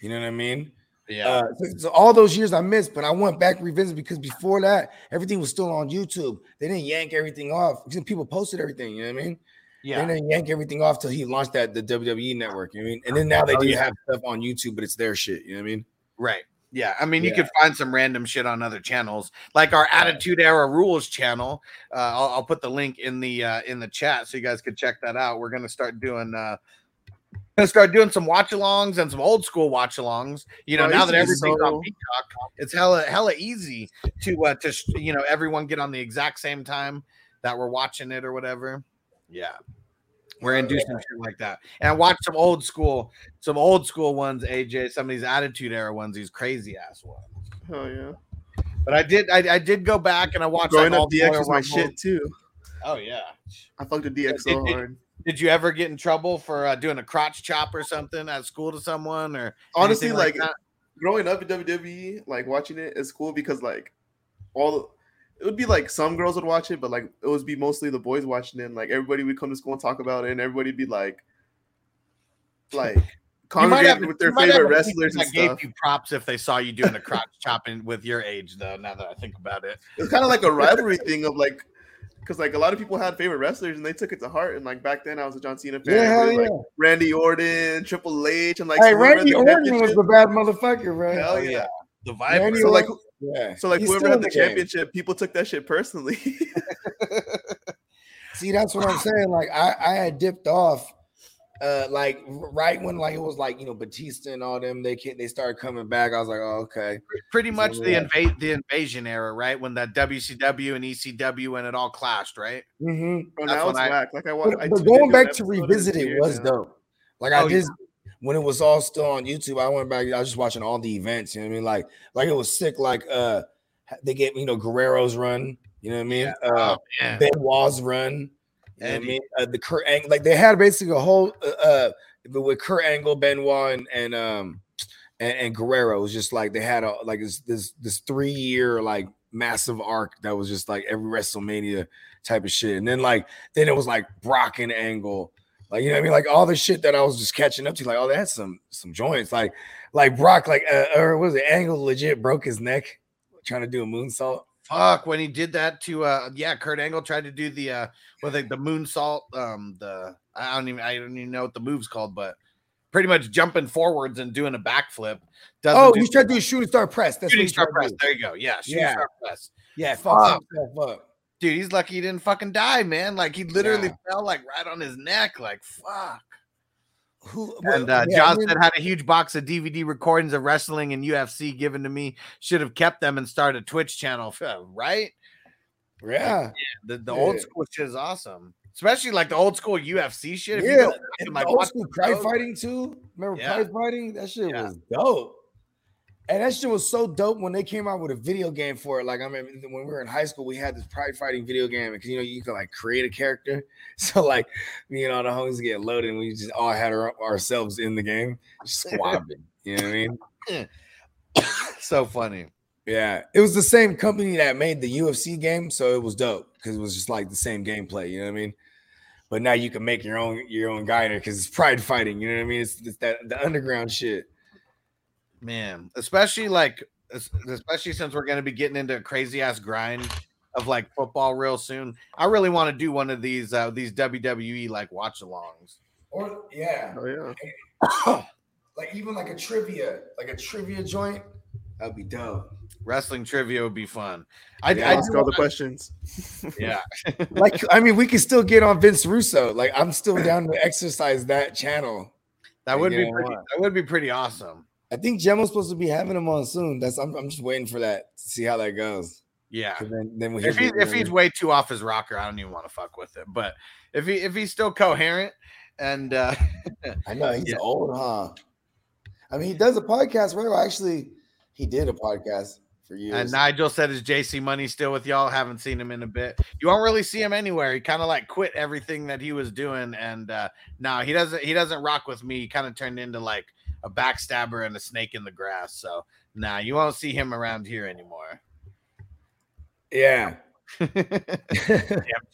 D: you know what I mean?
C: Yeah,
D: Uh, so, so all those years I missed, but I went back revisited because before that, everything was still on YouTube. They didn't yank everything off people posted everything. You know what I mean?
C: yeah.
D: They didn't yank everything off till he launched that the WWE network. You know what I mean? And then now they
C: Oh,
D: do
C: yeah.
D: have stuff on YouTube, but it's their shit. You know what I mean?
C: Right. Yeah. I mean, you
D: Yeah.
C: could find some random shit on other channels, like our Attitude Era Rules channel. Uh, I'll, I'll put the link in the uh, in the chat so you guys could check that out. We're gonna start doing. Uh, Gonna start doing some watch-alongs and some old school watch-alongs. You know,
E: Oh,
C: now that everything's
E: so-
C: on Peacock, it's hella hella easy to uh to you know everyone get on the exact same time that we're watching it or whatever. Yeah, we're gonna do some shit like that, and I watch some old school, some old school ones. AJ, some of these Attitude Era ones, these crazy ass ones.
E: Oh yeah.
C: But I did, I, I did go back and I watched.
E: Growing
C: like,
E: up, DX was my
C: Rumbles.
E: shit too.
C: Oh yeah.
E: I fucked with DX so
C: did-
E: hard.
C: Did you ever get in trouble for uh, doing a crotch chop or something at school to someone or
E: Honestly, like,
C: that?
E: growing up in WWE, like watching it is cool because like all the it would be like some girls would watch it, but like it would be mostly the boys watching it. And, like everybody would come to school and talk about it, and everybody'd be like, like
C: You might have-
E: congregating with their
C: you might have
E: favorite wrestlers and
C: that gave you props if they saw you doing a crotch chopping with your age, though. Now that I think about it,
E: It's kind of like a rivalry thing of like, because like a lot of people had favorite wrestlers and they took it to heart. And like back then, I was a John Cena fan.
D: Yeah, hell
E: Everybody,
D: yeah.
E: like, Randy Orton, Triple H, and like
D: hey, Randy Orton was the bad motherfucker, right?
E: Hell
C: Oh,
E: yeah.
C: the vibe.
D: Randy
E: So like,
D: Yeah.
E: So like
D: He's
E: whoever
D: still
E: had the
D: the
E: championship, people took that shit personally.
D: See, that's what I'm saying. Like I, I had dipped off, uh, like right when like it was like you know Batista and all them they came, they started coming back. I was like, oh okay.
C: Pretty much the
D: yeah.
C: invade the invasion era, right? When that WCW and ECW and it all clashed, right?
D: Mm-hmm.
E: But
C: That's
E: now
C: when
E: it's
C: I-
E: whack. Like I watched.
D: But,
E: I
D: but going back to
E: episode and
D: revisit it was
E: now.
D: dope. Like
C: Oh,
D: I
C: yeah.
D: just when it was all still on YouTube, I went back. I was just watching all the events. You know what I mean? Like like it was sick. Like uh, they get you know Guerrero's run. You know what I mean? Uh,
C: Oh.
D: Benoit's run. You know I mean? Uh, the Kurt Angle, like they had basically a whole uh, uh with Kurt Angle, Benoit, and, and um and, and Guerrero. It was just like they had a like this this this three year like massive arc that was just like every WrestleMania type of shit. And then like then it was like Brock and Angle. Like you know what I mean? Like all the shit that I was just catching up to, like, oh, had some some joints. Like like Brock, like uh, or what was it? Angle legit broke his neck trying to do a moonsault.
C: Fuck when he did that to uh yeah, Kurt Angle tried to do the uh with like the moonsault, um the I don't even I don't even know what the move's called, but pretty much jumping forwards and doing a backflip. Doesn't
D: Oh,
C: do
D: he's trying to do a shooting star press. That's
C: shooting
D: what
C: star press. There you go. Yeah, shooting
D: Yeah.
C: star press.
D: Yeah, fuck
C: Fuck. Dude, he's lucky he didn't fucking die, man. Like he literally
D: Yeah.
C: fell like right on his neck. Like fuck.
D: Who
C: And uh,
D: yeah,
C: John
D: I mean-
C: said had a huge box of DVD recordings of wrestling and UFC given to me. Should have kept them and started a Twitch channel, right?
D: yeah,
C: The, the old school shit is awesome, especially like the old school UFC shit. If you
D: yeah.
C: go back and, like,
D: old school pride fighting too. Remember
C: Yeah.
D: pride fighting? That shit
C: Yeah.
D: was dope. And that shit was so dope when they came out with a video game for it. Like I mean, when we were in high school, we had this pride fighting video game because you know you could like create a character. So like me and all the homies get loaded, and we just all had our, ourselves in the game, squabbing. you know what I mean?
C: so funny.
D: Yeah, it was the same company that made the UFC game, so it was dope because it was just like the same gameplay. You know what I mean? But now you can make your own your own guy because it's pride fighting. You know what I mean? It's, it's that the underground shit.
C: Man especially like especially since we're going to be getting into a crazy ass grind of like football real soon i really want to do one of these uh these wwe like watch alongs
D: Or yeah,
E: Oh yeah.
D: like even like a trivia, like a trivia joint. That'd be dope.
C: wrestling trivia would be fun i,
D: Yeah,
C: I
E: Ask all the
C: wanna-
E: questions.
C: yeah
D: Like I mean, we can still get on Vince Russo. Like I'm still down to exercise that channel.
C: that would be pretty that would be pretty awesome
D: I think Gemma's supposed to be having him on soon. That's I'm, I'm just waiting for that to see how that goes.
C: Yeah.
D: Then, then
C: if, he, if he's way too off his rocker i don't even want to fuck with it but if he if he's still coherent and uh
D: I know he's
C: Yeah.
D: old, huh? I mean, he does a podcast, right? Well, actually, he did a podcast for years.
C: And Nigel said, "Is JC Money still with y'all? Haven't seen him in a bit. You won't really see him anywhere. He kind of like quit everything that he was doing, and uh no, he doesn't. He doesn't rock with me. He kind of turned into like a backstabber and a snake in the grass. So nah, you won't see him around here anymore.
D: yeah,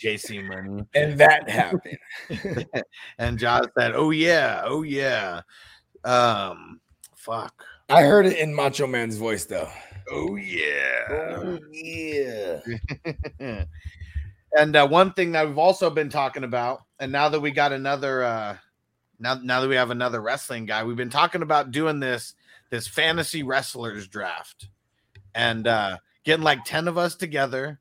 C: JC Money.
D: and that happened.
C: And John said, "Oh yeah, oh yeah." Um, fuck.
D: I heard it in Macho Man's voice, though.
C: Oh yeah.
D: Oh yeah.
C: and uh, one thing that we've also been talking about, and now that we got another, uh, now now that we have another wrestling guy, we've been talking about doing this this fantasy wrestlers draft, and uh, getting like ten of us together,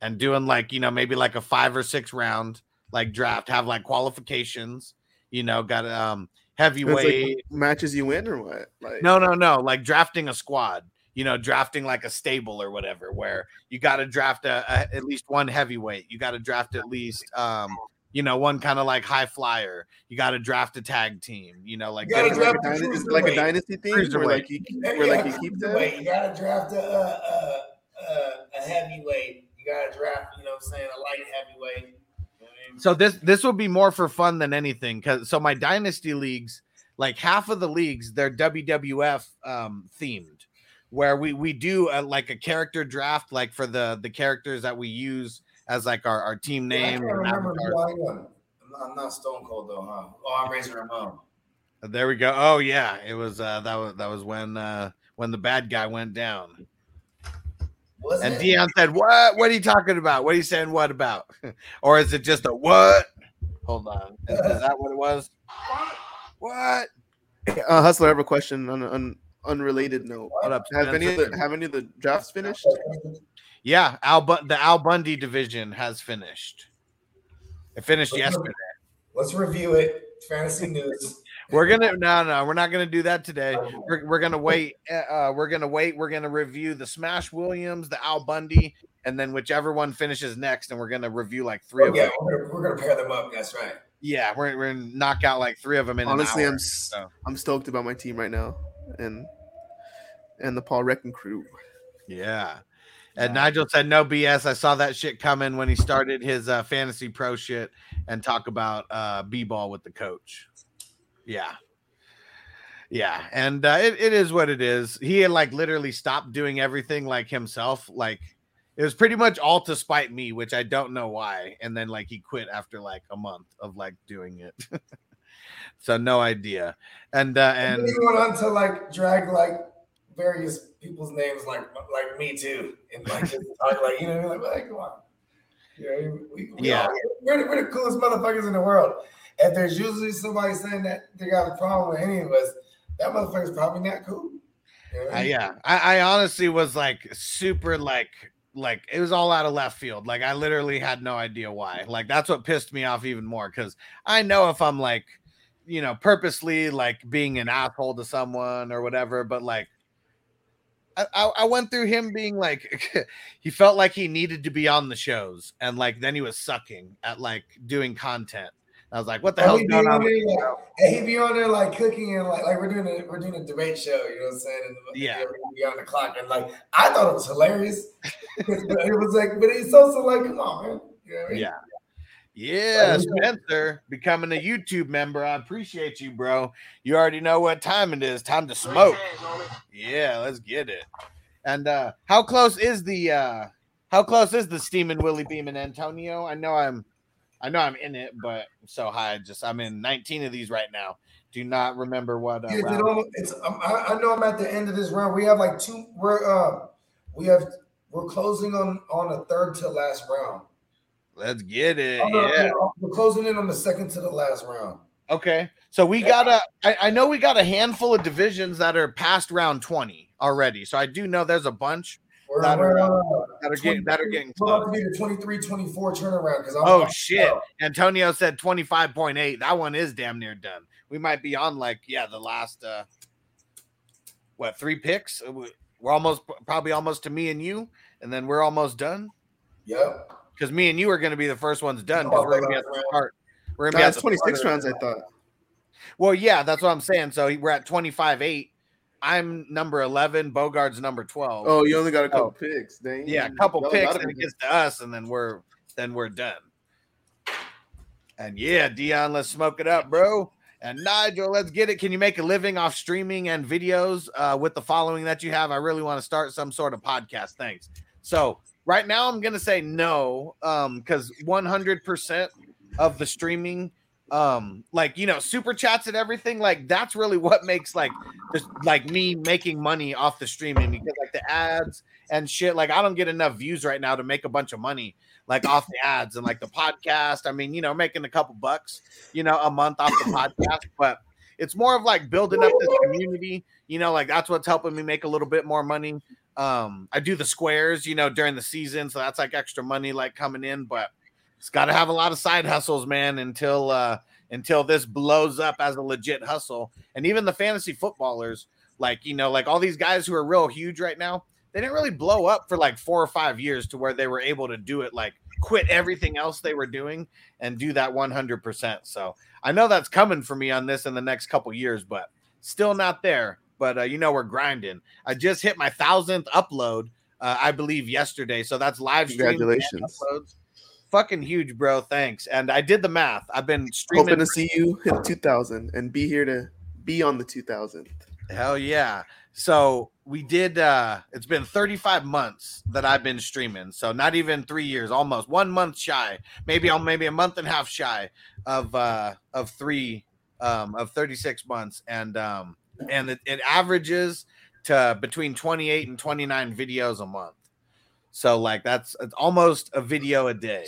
C: and doing like you know maybe like a five or six round like draft, have like qualifications, you know, got um heavyweight.
E: like matches you win or what? Like
C: No, no, no. Like drafting a squad, you know, drafting like a stable or whatever, where you got to draft a, a- at least one heavyweight. You got to draft at least, um, you know, one kind of like high flyer. You got to draft a tag team. You know, like
D: You gotta
E: Is it
C: different-
E: like, a
D: draft
E: dynasty,
D: the
E: is it like a dynasty thing where like you where like you keep them?
D: Wait, you gotta draft a, uh, uh, uh, a heavyweight. You gotta draft, you know, what I'm saying a light heavyweight. You know I mean?
C: So this this will be more for fun than anything. Cause so my dynasty leagues, like half of the leagues, they're WWF um themed, where we we do a, like a character draft, like for the the characters that we use as like our, our team
D: I
C: name.
D: can't remember
C: avatars.
D: who I am. I'm not, I'm not Stone Cold though, huh? Oh, I'm Razor Ramon.
C: There we go. Oh yeah, it was uh that was that was when uh when the bad guy went down.
D: Was
C: And
D: it?
C: Dion said, "What? What are you talking about? What are you saying? What about? or is it just a what? Hold on, is, is that what it was? What?
E: Uh, Hustler, I have a question on on unrelated note,
C: What up,
E: have any of the have any of the drafts finished?
C: Yeah, Al Bu- the Al Bundy division has finished. It finished yesterday.
D: Let's review it. Fantasy news.
C: We're gonna no no we're not gonna do that today. We're, we're gonna wait. Uh, we're gonna wait. We're gonna review the Smash Williams, the Al Bundy, and then whichever one finishes next, and we're gonna review like three of
D: yeah,
C: them.
D: we're we're gonna pair them up. That's right.
C: Yeah, we're we're gonna knock out like three of them in
E: Honestly,
C: an hour.
E: I'm
C: so.
E: I'm stoked about my team right now, and and the Paul Reckon crew.
C: Yeah. And Nigel said no BS. I saw that shit coming when he started his uh, fantasy pro shit and talk about uh, b-ball with the coach. Yeah. Yeah, and uh, it, it is what it is. He had like literally stopped doing everything like himself. Like it was pretty much all to spite me, which I don't know why. And then like he quit after like a month of like doing it. so no idea. And uh,
D: And
C: and
D: he went on to like drag like various people's names, like like me too, and like just talk like you know, like, like come on. Yeah, we, we,
C: Yeah.
D: all- we're, we're the coolest motherfuckers in the world. If there's usually somebody saying that they got a problem with any of us, that motherfucker's probably not cool. You know what I
C: Uh, yeah, I, I honestly was like super like like it was all out of left field. Like I literally had no idea why. Like that's what pissed me off even more because I know if I'm like, you know, purposely like being an asshole to someone or whatever, but like I, I went through him being like he felt like he needed to be on the shows and like then he was sucking at like doing content. I was like, what the
D: hell
C: hell's
D: he be
C: going
D: on there like, and he be on there like cooking and like like we're doing a we're doing a debate show, you know what I'm saying? And
C: Yeah.
D: be on the clock and like I thought it was hilarious. it was like, but he's also like, come on, man. You know I mean?
C: Yeah. Yeah, Spencer, becoming a YouTube member. I appreciate you, bro. You already know what time it is. Time to smoke. Yeah, let's get it. And uh how close is the uh how close is the steaming Willie Beamen Antonio? I know I'm I know I'm in it, but I'm so high. Just I'm in 19 of these right now. Do not remember what uh,
D: Is it
C: round-
D: it's um, I, I know I'm at the end of this round. We have like two. We're uh, we have we're closing on on a third to last round.
C: Let's get it.
D: Oh, no,
C: Yeah.
D: no, we're closing in on the second to the last round.
C: Okay. So we got a I, I know we got a handful of divisions that are past round 20 already. So I do know there's a bunch
D: We're,
C: That
D: we're,
C: are-
D: uh,
C: that are getting that are getting
D: We're about to be the 23-24 turnaround because
C: Oh shit. Antonio said 25.8. That one is damn near done. We might be on like, yeah, the last uh what three picks? Uh, we- We're almost probably almost to me and you, and then we're almost done.
D: Yep.
C: Because me and you are gonna be the first ones done because we're gonna be at the start. We're gonna be at
E: 26 rounds, I thought.
C: Well, yeah, that's what I'm saying. So we're at twenty five eight. I'm number 11. Bogart's number 12.
E: Oh, you only got a couple
C: Oh.
E: picks. Dang.
C: yeah, a couple
E: Y'all
C: picks, and it gets to us, and then we're then we're done. And yeah, Dion, let's smoke it up, bro. And Nigel, let's get it. Can you make a living off streaming and videos uh, with the following that you have? I really want to start some sort of podcast. Thanks. So right now, I'm gonna say no, um, because 100 percent of the streaming, um, like you know, super chats and everything, like that's really what makes like just like me making money off the streaming because like the ads and shit, like I don't get enough views right now to make a bunch of money like off the ads and like the podcast. I mean, you know, making a couple bucks, you know, a month off the podcast, but it's more of like building up this community, you know, like that's what's helping me make a little bit more money. Um, I do the squares, you know, during the season, so that's like extra money like coming in, but it's got to have a lot of side hustles, man, until uh until this blows up as a legit hustle. And even the fantasy footballers, like you know, like all these guys who are real huge right now, they didn't really blow up for like four or five years to where they were able to do it, like quit everything else they were doing and do that 100%. So I know that's coming for me on this in the next couple years, but still not there. But uh, you know, we're grinding. I just hit my thousandth upload, uh, I believe, yesterday. So that's live stream
E: Congratulations.
C: uploads. Fucking huge, bro. Thanks. And I did the math. I've been streaming.
E: Hoping to see you hit 2000 and be here to be on the 2000.
C: Hell yeah. So we did uh it's been 35 months that I've been streaming. So not even 3 years, almost 1 month shy. Maybe I'm maybe a month and a half shy of uh of 3 um of 36 months and um and it, it averages to between 28 and 29 videos a month. So like that's it's almost a video a day.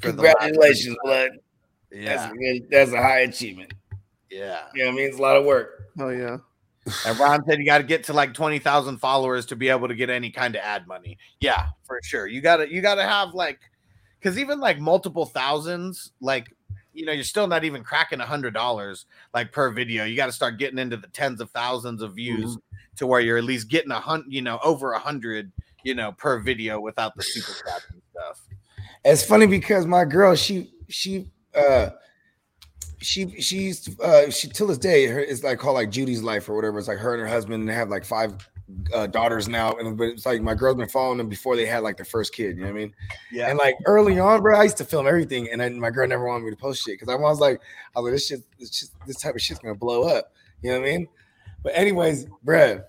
C: for the last-
D: Congratulations, blood.
C: Yeah.
D: That's a that's a high achievement.
C: Yeah.
D: Yeah, it means a lot of work.
E: Oh yeah.
C: And Ron said you got to get to like 20,000 followers to be able to get any kind of ad money. Yeah, for sure. You got to you got to have like cuz even like multiple thousands like you know, you're still not even cracking a hundred dollars like per video. You got to start getting into the tens of thousands of views to where you're at least getting a hundred, you know, over a hundred, you know, per video without the super chats and stuff.
D: It's funny because my girl, she she uh she she's uh she till this day her it's like called like Judy's life or whatever. It's like her and her husband have like five uh, daughters now, and but it's like my girl's been following them before they had like their first kid. You know what I mean?
C: Yeah.
D: And like early on, bro, I used to film everything, and then my girl never wanted me to post shit because I was like, I was like, this shit, this, shit, this type of shit's gonna blow up. You know what I mean? But anyways, bruh,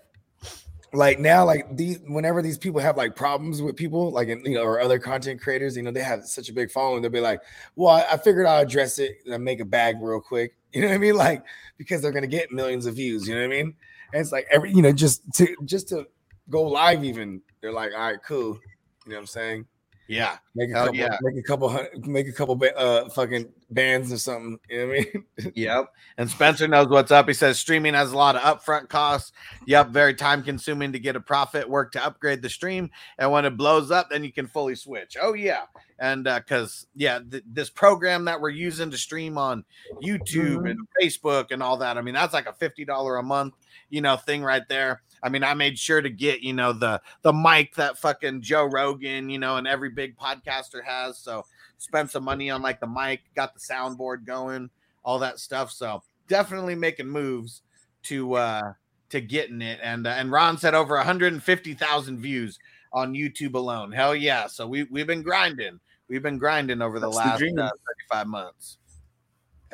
D: like now, like these, whenever these people have like problems with people, like in, you know, or other content creators, you know, they have such a big following, they'll be like, well, I, I figured I'll address it and make a bag real quick. You know what I mean? Like because they're gonna get millions of views. You know what I mean? And it's like every, you know, just to just to go live, even they're like, all right, cool. You know what I'm saying?
C: Yeah.
D: Make a
C: Hell
D: couple,
C: yeah.
D: make a couple, make a couple, uh, fucking bands or something. You know what I mean?
C: Yep. And Spencer knows what's up. He says streaming has a lot of upfront costs. Yep. Very time consuming to get a profit, work to upgrade the stream. And when it blows up, then you can fully switch. Oh, yeah. And uh, because, yeah, th- this program that we're using to stream on YouTube mm-hmm. and Facebook and all that, I mean, that's like a $50 a month, you know, thing right there. I mean, I made sure to get, you know, the the mic that fucking Joe Rogan, you know, and every big podcaster has. So spent some money on like the mic, got the soundboard going, all that stuff. So definitely making moves to uh to getting it. And uh, and Ron said over 150,000 views on YouTube alone. Hell yeah! So we we've been grinding. We've been grinding over the
E: That's
C: last
E: dream.
C: uh, 35 months.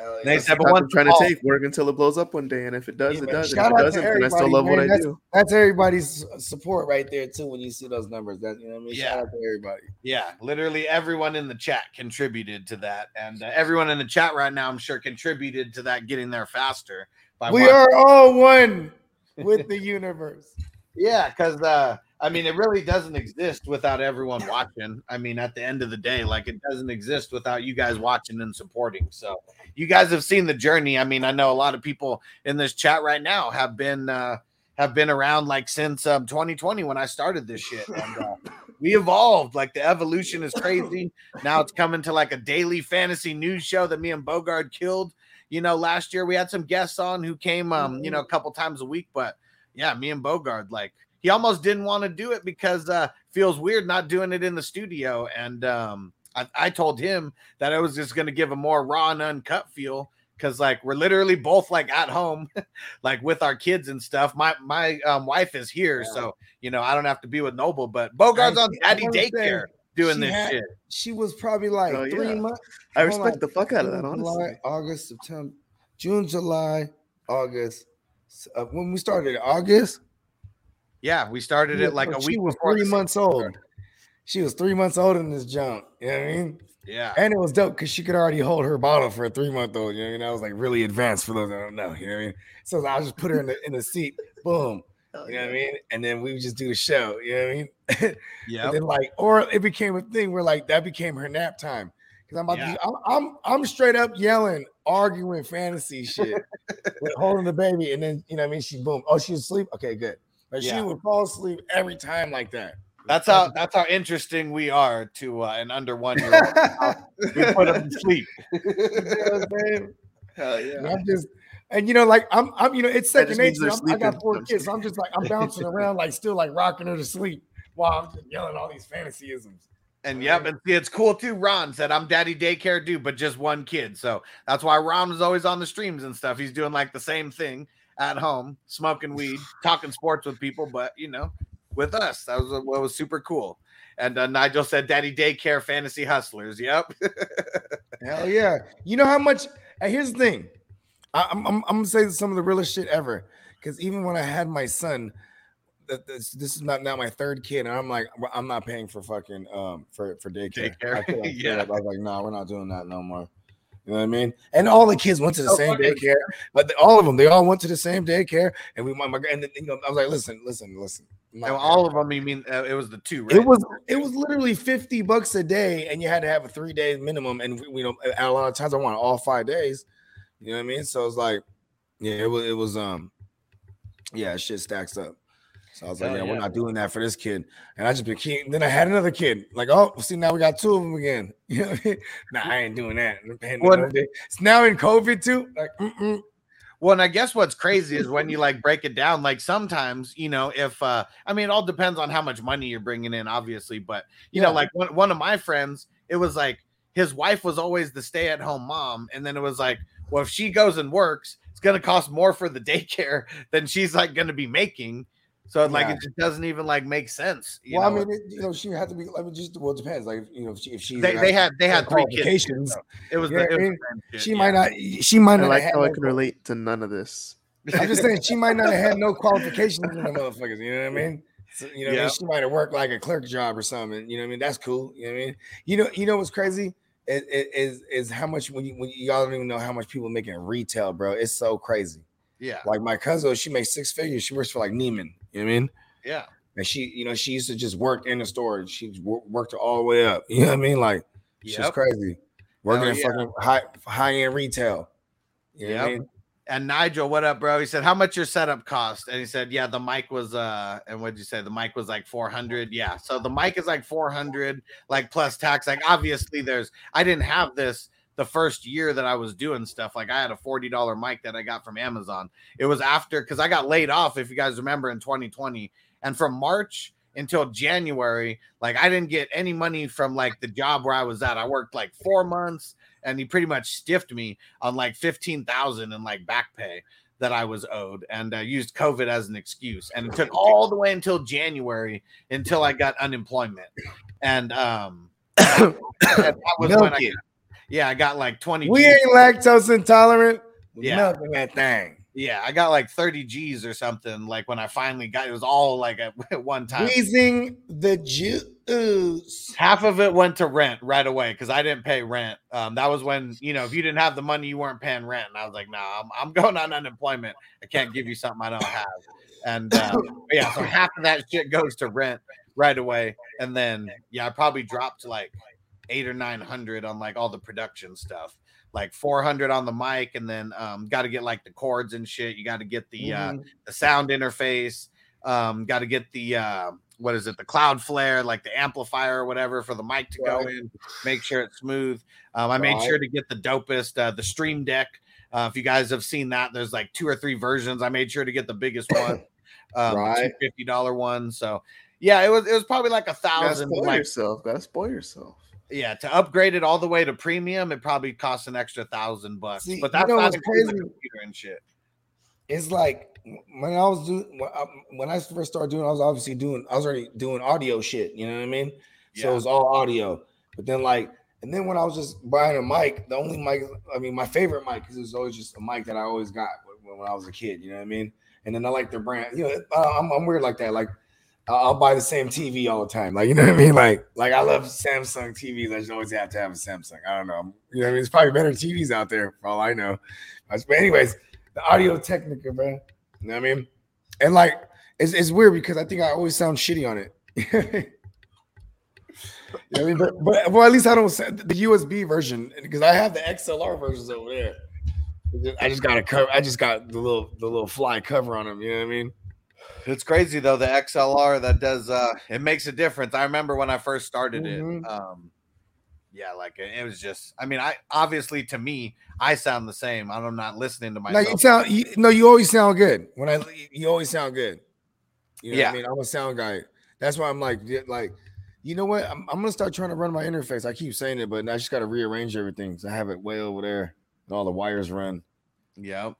D: Hell
C: They
D: yeah.
C: said, but
E: Path I'm trying to take work until it blows up one day, and if it does,
D: Yeah,
E: it does.
D: Shout
E: if it
D: out
E: doesn't, then I still
D: everybody,
E: love what. I
D: That's-
E: do.
D: That's everybody's support right there too. When you see those numbers, that you know what I mean. Shout
C: Yeah.
D: out to everybody.
C: Yeah, literally everyone in the chat contributed to that, and uh, everyone in the chat right now, I'm sure, contributed to that getting there faster. By
D: We
C: watching-
D: are all one with the universe.
C: Yeah, because uh, I mean, it really doesn't exist without everyone watching. I mean, at the end of the day, like it doesn't exist without you guys watching and supporting. So you guys have seen the journey. I mean, I know a lot of people in this chat right now have been uh, have been around like since um, 2020 when I started this shit, and uh, we evolved. Like the evolution is crazy. Now it's coming to like a daily fantasy news show that me and Bogard killed. You know, last year we had some guests on who came, um, you know, a couple times a week, but yeah, me and Bogard, like he almost didn't want to do it because uh feels weird not doing it in the studio. And um I, I told him that I was just gonna give a more raw and uncut feel because like we're literally both like at home, like with our kids and stuff. My my um, wife is here, so you know I don't have to be with Noble, but Bogard's
D: I-
C: on daddy daycare doing this
D: had-
C: shit.
D: She was probably like
E: Oh,
D: three
E: yeah.
D: months.
E: I respect
D: on.
E: the fuck out of that,
D: June,
E: honestly.
D: July, August, September, June, July, August. Uh, when we started, August.
C: Yeah, we started it like a
D: she
C: week She
D: was
C: before
D: three
C: the
D: months old. She was three months old in this jump. You know what I mean?
C: Yeah,
D: And it was dope because she could already hold her bottle for a three month old. You know what I mean? I was like really advanced for those that don't know. You know what I mean? So I just put her in the in the seat, boom. Oh, you know what I mean? And then we would just do the show. You know what I mean?
C: yeah,
D: then like, or it became a thing where like that became her nap time. Cause I'm about
C: Yeah.
D: to, I'm, I'm I'm straight up yelling, arguing fantasy shit, with holding the baby, and then you know what I mean. She boom. Oh, she's asleep. Okay, good. But
C: Yeah.
D: she would fall asleep every time like that.
C: that's how that's how interesting we are to uh, an under one year old. we put them to sleep.
D: You know what I'm saying?
E: Hell
D: And
E: yeah.
D: I'm just, and you know, like I'm, I'm, you know, it's second nature. I'm- I got four kids, so I'm just like I'm bouncing around, like still like rocking her to sleep while I'm just yelling all these fantasyisms.
C: And yep, and see, it's cool too. Ron said, "I'm daddy daycare dude, but just one kid." So that's why Ron was always on the streams and stuff. He's doing like the same thing at home, smoking weed, talking sports with people, but you know, with us, that was what was super cool. And uh, Nigel said, "Daddy daycare fantasy hustlers." Yep.
D: Hell yeah! You know how much? Here's the thing, I, I'm, I'm, I'm gonna say some of the realest shit ever. Because even when I had my son, this, this is not now my third kid, and I'm like, I'm not paying for fucking um for for daycare.
C: Daycare,
D: I, like,
C: yeah.
D: I was like, nah, we're not doing that no more. You know what I mean? And all the kids went to the
C: So
D: same daycare, but they- all of them, they all went to the same daycare, and we, my, my and then, you know, I was like, listen, listen, listen.
C: And all of them. You mean uh, it was the two, right?
D: it was it was literally 50 bucks a day, and you had to have a three day minimum. And we, we know a lot of times I want all five days. You know what I mean? So it's like, yeah, it was it was um Yeah, shit stacks up. So I was like, yeah,
C: yeah.
D: we're not doing that for this kid. And I just became. Then I had another kid. Like, oh, see, now we got two of them again. You know what I mean? Nah, I ain't doing that.
C: What-
D: It's now in COVID too. Like, mm-mm.
C: Well, and I guess what's crazy is when you like break it down. Like sometimes, you know, if uh, I mean, it all depends on how much money you're bringing in, obviously. But you know, like one, one of my friends, it was like his wife was always the stay-at-home mom, and then it was like, well, if she goes and works, it's gonna cost more for the daycare than she's like gonna be making. So like,
D: Yeah.
C: it just doesn't even like make sense. You
D: well,
C: know?
D: I mean, it, you know, she had to be. I mean, just well, it depends. Like, you know, if she, if she
C: they, they had they had three kids.
D: qualifications.
C: It was,
D: You
C: the, it
D: I
C: was
D: mean?
C: shit,
D: She
C: yeah.
D: might not. She might
E: I
D: not.
E: like how I can relate to none of this.
D: I'm just saying she might not have had no qualifications in the motherfuckers. You know what I mean? So, you know, what I
C: Yeah.
D: mean? she might have worked like a clerk job or something. You know what I mean? That's cool. You know what I mean? You know, you know what's crazy is is, is how much when you when you, y'all don't even know how much people make in retail, bro. It's so crazy.
C: Yeah,
D: Like my cousin, she makes six figures. She works for like Neiman. You know what I mean?
C: yeah.
D: And she, you know, she used to just work in the store. She worked all the way up. You know what I mean? Like she's crazy. Working
C: Hell
D: in
C: yeah.
D: fucking high high end retail. You what I mean?
C: and Nigel, what up, bro? He said, How much your setup cost? And he said, Yeah, the mic was uh and what'd you say? The mic was like 400. Yeah. So the mic is like 400, like plus tax. Like obviously there's I didn't have this the first year that I was doing stuff. Like I had a $40 mic that I got from Amazon. It was after because I got laid off, if you guys remember, in 2020. And from March until January, like I didn't get any money from like the job where I was at. I worked like four months and he pretty much stiffed me on like 15,000 in like back pay that I was owed and uh, used COVID as an excuse. And it took all the way until January until I got unemployment. And um and that was when I. yeah, I got like 20
D: We
C: Gs.
D: ain't lactose intolerant.
C: Yeah.
D: Milking that thing.
C: yeah, I got like 30 G's or something like when I finally got it was all like at, at one time.
D: Squeezing the juice.
C: half of it went to rent right away because I didn't pay rent. Um, that was when you know if you didn't have the money, you weren't paying rent. And I was like, nah, I'm, I'm going on unemployment. I can't give you something I don't have. And uh, yeah, so half of that shit goes to rent right away, and then yeah, I probably dropped like eight or nine hundred on like all the production stuff. Like 400 on the mic, and then um, got to get like the chords and shit. You got to get the uh, the sound interface. Um, got to get the uh, what is it, the Cloudlifter, like the amplifier or whatever for the mic to go in, make sure it's smooth. Um, I made
D: Right.
C: sure to get the dopest, uh, the Stream Deck. Uh, if you guys have seen that, there's like two or three versions. I made sure to get the biggest one, um,
D: Right.
C: fifty dollar one. So yeah, it was it was probably like a
E: Gotta
C: thousand.
E: spoil
C: Like,
E: yourself. Gotta spoil yourself.
C: Yeah, to upgrade it all the way to premium, it probably costs an extra thousand bucks.
D: See,
C: but
D: you
C: that's
D: know
C: not the
D: crazy?
C: computer and shit.
D: It's like when I was doing when I, first started doing, I was obviously doing, I was already doing audio shit. You know what I mean?
C: Yeah.
D: So it was all audio. But then like, and then when I was just buying a mic, the only mic, I mean, my favorite mic because it was always just a mic that I always got when, when I was a kid. You know what I mean? And then I like their brand. You know, uh, I'm, I'm weird like that. Like. I'll buy the same TV all the time. Like, you know what I mean? Like, like I love Samsung TVs. I just always have to have a Samsung. I don't know. You know what I mean? There's probably better TVs out there for all I know. But anyways, the Audio Technica, man. You know what I mean? And like, it's, it's weird because I think I always sound shitty on it. You know I mean? But, but well, at least I don't the USB version because I have the XLR versions over there. I just got a cover. I just got the little the little fly cover on them. You know what I mean?
C: It's crazy though. The XLR that does uh it makes a difference. I remember when I first started
D: Mhm.
C: it. Um yeah, like it, was just I mean, I obviously to me, I sound the same. I'm not listening to
D: No,
C: myself.
D: you sound. You, no, you always sound good. When I, you always sound good. You know
C: Yeah.
D: I mean? I'm a sound guy. That's why I'm like, like, you know what? I'm, I'm gonna start trying to run my interface. I keep saying it, but I just got to rearrange everything. So I have it way over there, and all the wires run.
C: Yep.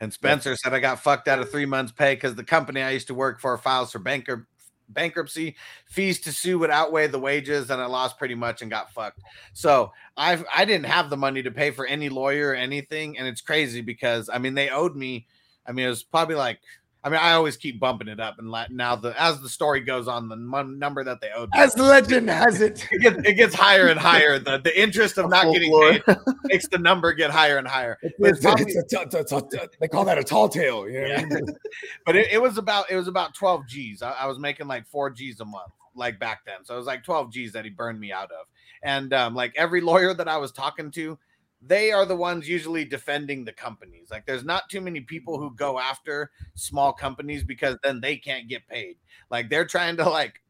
C: And Spencer said I got fucked out of three months' pay because the company I used to work for files for banker bankruptcy. Fees to sue would outweigh the wages, and I lost pretty much and got fucked. So I've I didn't have the money to pay for any lawyer or anything, and it's crazy because I mean they owed me. I mean it was probably like I mean I always keep bumping it up, and now the as the story goes on, the mon- number that they owed
D: As legend has it,
C: it gets, it gets higher and higher. The the interest of not getting
E: Folklore.
C: paid makes the number get higher and higher.
D: it's,
C: It's probably-
D: it's a they call that a tall tale. You know
C: Yeah. but it, it was about it was about 12 G's. I, I was making like four G's a month, like back then. So it was like 12 G's that he burned me out of. And um, like every lawyer that I was talking to, they are the ones usually defending the companies. Like there's not too many people who go after small companies because then they can't get paid. Like they're trying to like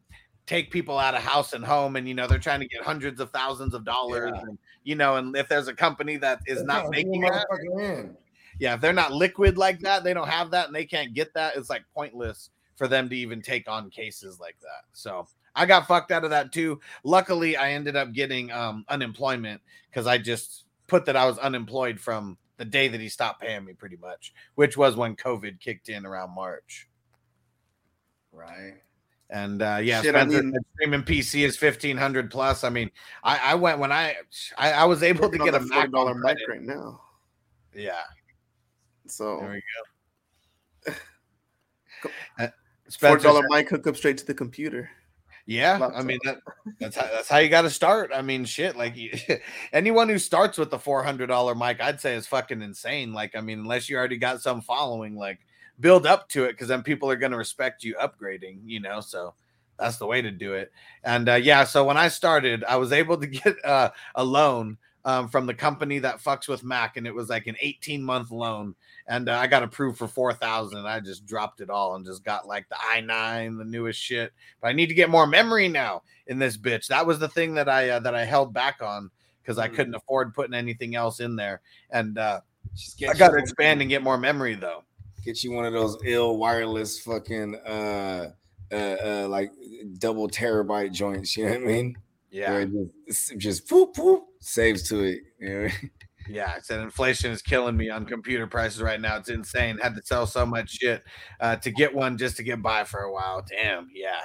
C: take people out of house and home and you know they're trying to get hundreds of thousands of dollars
D: Yeah.
C: and you know and if there's a company that is
D: That's
C: not making that yeah if they're not liquid like that they don't have that and they can't get that it's like pointless for them to even take on cases like that so i got fucked out of that too luckily i ended up getting um unemployment because i just put that i was unemployed from the day that he stopped paying me pretty much which was when covid kicked in around march
D: Right.
C: and uh yeah
E: Shit, I mean-
C: streaming pc is 1500 plus i mean i i went when i i, I was able to get a
E: forty dollar mic right now.
C: yeah
E: So
C: there we go Uh,
E: forty
C: Spencer
E: mic hook up straight to the computer.
C: Yeah, I mean that, that's how, that's how you got to start. I mean, shit, like you, anyone who starts with the four hundred dollar mic, I'd say is fucking insane. Like, I mean, unless you already got some following, like build up to it because then people are going to respect you upgrading. You know, so that's the way to do it. And uh, yeah, so when I started, I was able to get uh, a loan um, from the company that fucks with Mac, and it was like an eighteen month loan. And uh, I got approved for four thousand. and I just dropped it all and just got like the i nine, the newest shit but I need to get more memory now in this bitch. That was the thing that I uh, that I held back on because I couldn't afford putting anything else in there, and uh, I got to expand and get more memory though.
D: Get you one of those ill wireless fucking uh uh, uh like double terabyte joints. You know what I mean?
C: Yeah,
D: just, just whoop whoop saves to it. You know?
C: yeah. I said inflation is killing me on computer prices right now. It's insane. Had to sell so much shit uh, to get one just to get by for a while. Damn, yeah.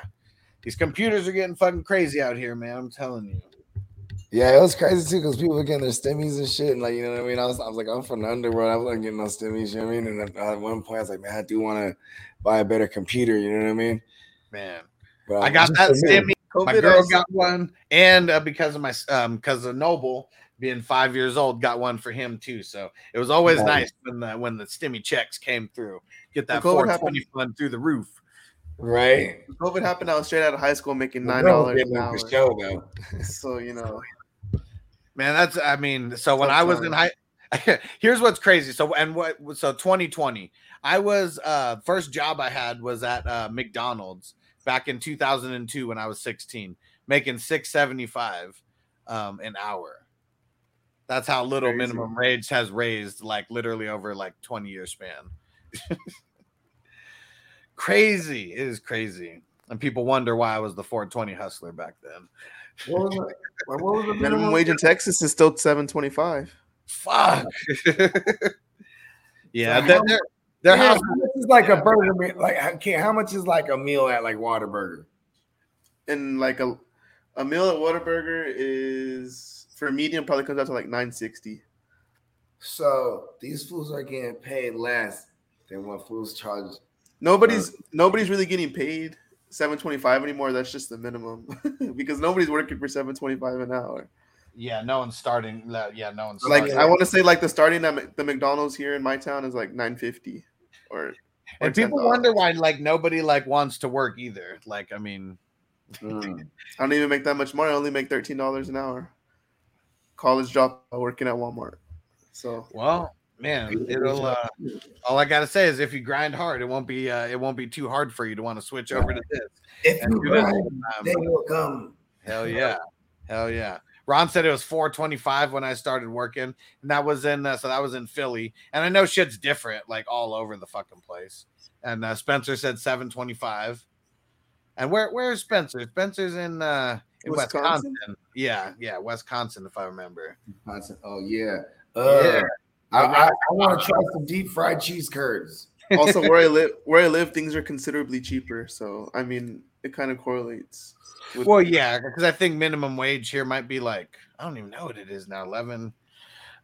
C: These computers are getting fucking crazy out here, man. I'm telling you.
D: Yeah, it was crazy too because people were getting their stimmies and shit, and like you know what I mean. I was, I was like, I'm from the underworld. I was like getting no stimmies. You know what I mean? And at, at one point, I was like, man, I do want to buy a better computer. You know what I mean?
C: Man,
D: But
C: I got that
D: for
C: stimmy. My
E: COVID
C: girl
E: also-
C: got one, and uh, because of my um, because of Noble being five years old, got one for him too. So it was always
D: Nice.
C: nice when the when the stimmy checks came through. Get that
E: COVID
C: 420 fund through the roof.
D: right?
E: COVID happened. I was straight out of high school making nine dollars an hour.
D: show though.
E: So you know,
C: Man, that's I mean, so when
E: Tough
C: I was in high here's what's crazy. So and what so 2020, I was uh first job I had was at uh McDonald's back in 2002 when I was 16, making 675 um an hour. That's how little
E: Crazy.
C: minimum wage has raised like literally over like 20 year span. crazy. It is crazy. And people wonder why I was the 420 hustler back then.
D: What was it? What was the
E: minimum wage in Texas is still seven twenty five.
C: Fuck. yeah,
D: So
C: they're,
D: how-
C: they're, they're
D: Yeah,
C: house-
D: is like a burger meal? Like, I can't, how much is like a meal at like Whataburger?
E: And like a a meal at Whataburger is for medium probably comes out to like nine sixty.
D: So these fools are getting paid less than what fools charge.
E: Nobody's nobody's really getting paid seven twenty five anymore. That's just the minimum because nobody's working for seven twenty five an hour.
C: yeah, no one's starting. Yeah, no one's
E: Like
C: starting.
E: I want to say, like the starting at the McDonald's here in my town is like nine fifty, or, or
C: and people wonder why like nobody like wants to work either. Like, I mean,
D: Mm.
E: I don't even make that much money. I only make thirteen dollars an hour. College job working at Walmart. So
C: well, man, it'll. uh All I gotta say is, if you grind hard, it won't be. uh It won't be too hard for you to want to switch over to this.
D: If
C: And
D: you grind, they will come.
C: Hell yeah, hell yeah. Ron said it was 425 when I started working, and that was in uh, so that was in Philly. And I know shit's different, like all over the fucking place. And uh, Spencer said 725. And where where's Spencer? Spencer's in uh in Wisconsin.
E: Wisconsin?
C: Yeah, yeah, Wisconsin, if I remember. Wisconsin.
D: Oh yeah. Uh,
C: Yeah.
D: I, I, I want to try some deep fried cheese curds.
E: Also where I live, where I live, things are considerably cheaper. So I mean, it kind of correlates. with-
C: Well, yeah, because I think minimum wage here might be like I don't even know what it is now 11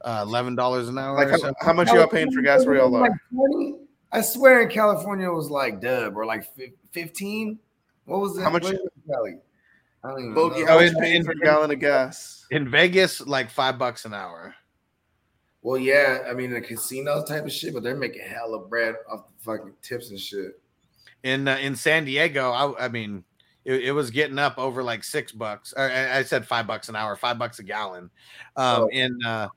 C: uh, eleven dollars an hour.
E: like
C: or
E: how,
C: something.
E: how much y'all paying for gas where y'all
D: Like 20? I swear in California it was like dub or like 15. What was it?
E: How much-
D: What was Cali? I don't even
E: Bogey,
D: know.
E: how
C: Oh,
E: much
C: in-
E: you paying for a gallon of gas?
C: in Vegas, like five bucks an hour.
D: Well, yeah, I mean the casino type of shit, but they're making hella bread off the fucking tips and shit.
C: in uh, in San Diego, I, I mean, it, it was getting up over like six bucks. Or I, I said five bucks an hour, five bucks a gallon. Um,
D: Oh.
C: in uh,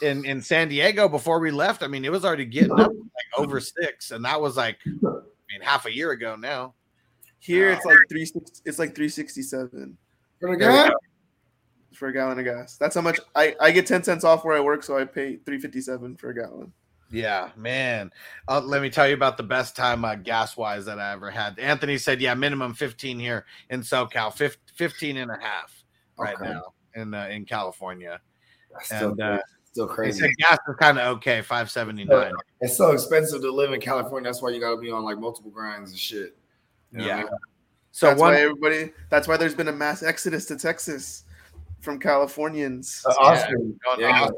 C: in in San Diego before we left. I mean, it was already getting up like over six, and that was like, I mean, half a year ago now.
E: Here it's like three. six- It's like three sixty seven
D: For the
C: There we
D: gas?
C: go.
E: for a gallon of gas. That's how much I I get ten cents off where I work, so I pay three fifty seven for a gallon.
C: Yeah, man. Uh, let me tell you about the best time uh, gas wise that I ever had. Anthony said, yeah, minimum 15 here in SoCal, fif- 15 and a half right
D: Okay.
C: now in uh, in California.
D: That's still,
C: And, uh,
D: still
C: They
D: crazy.
C: said gas is kind of okay, 579.
D: It's so expensive to live in California. That's why you got to be on like multiple grinds and shit. You know what I
C: Yeah.
D: mean?
C: So
E: that's
C: one,
E: why everybody. That's why there's been a mass exodus to Texas from Californians.
D: Uh, Austin.
C: going
D: Yeah.
C: on.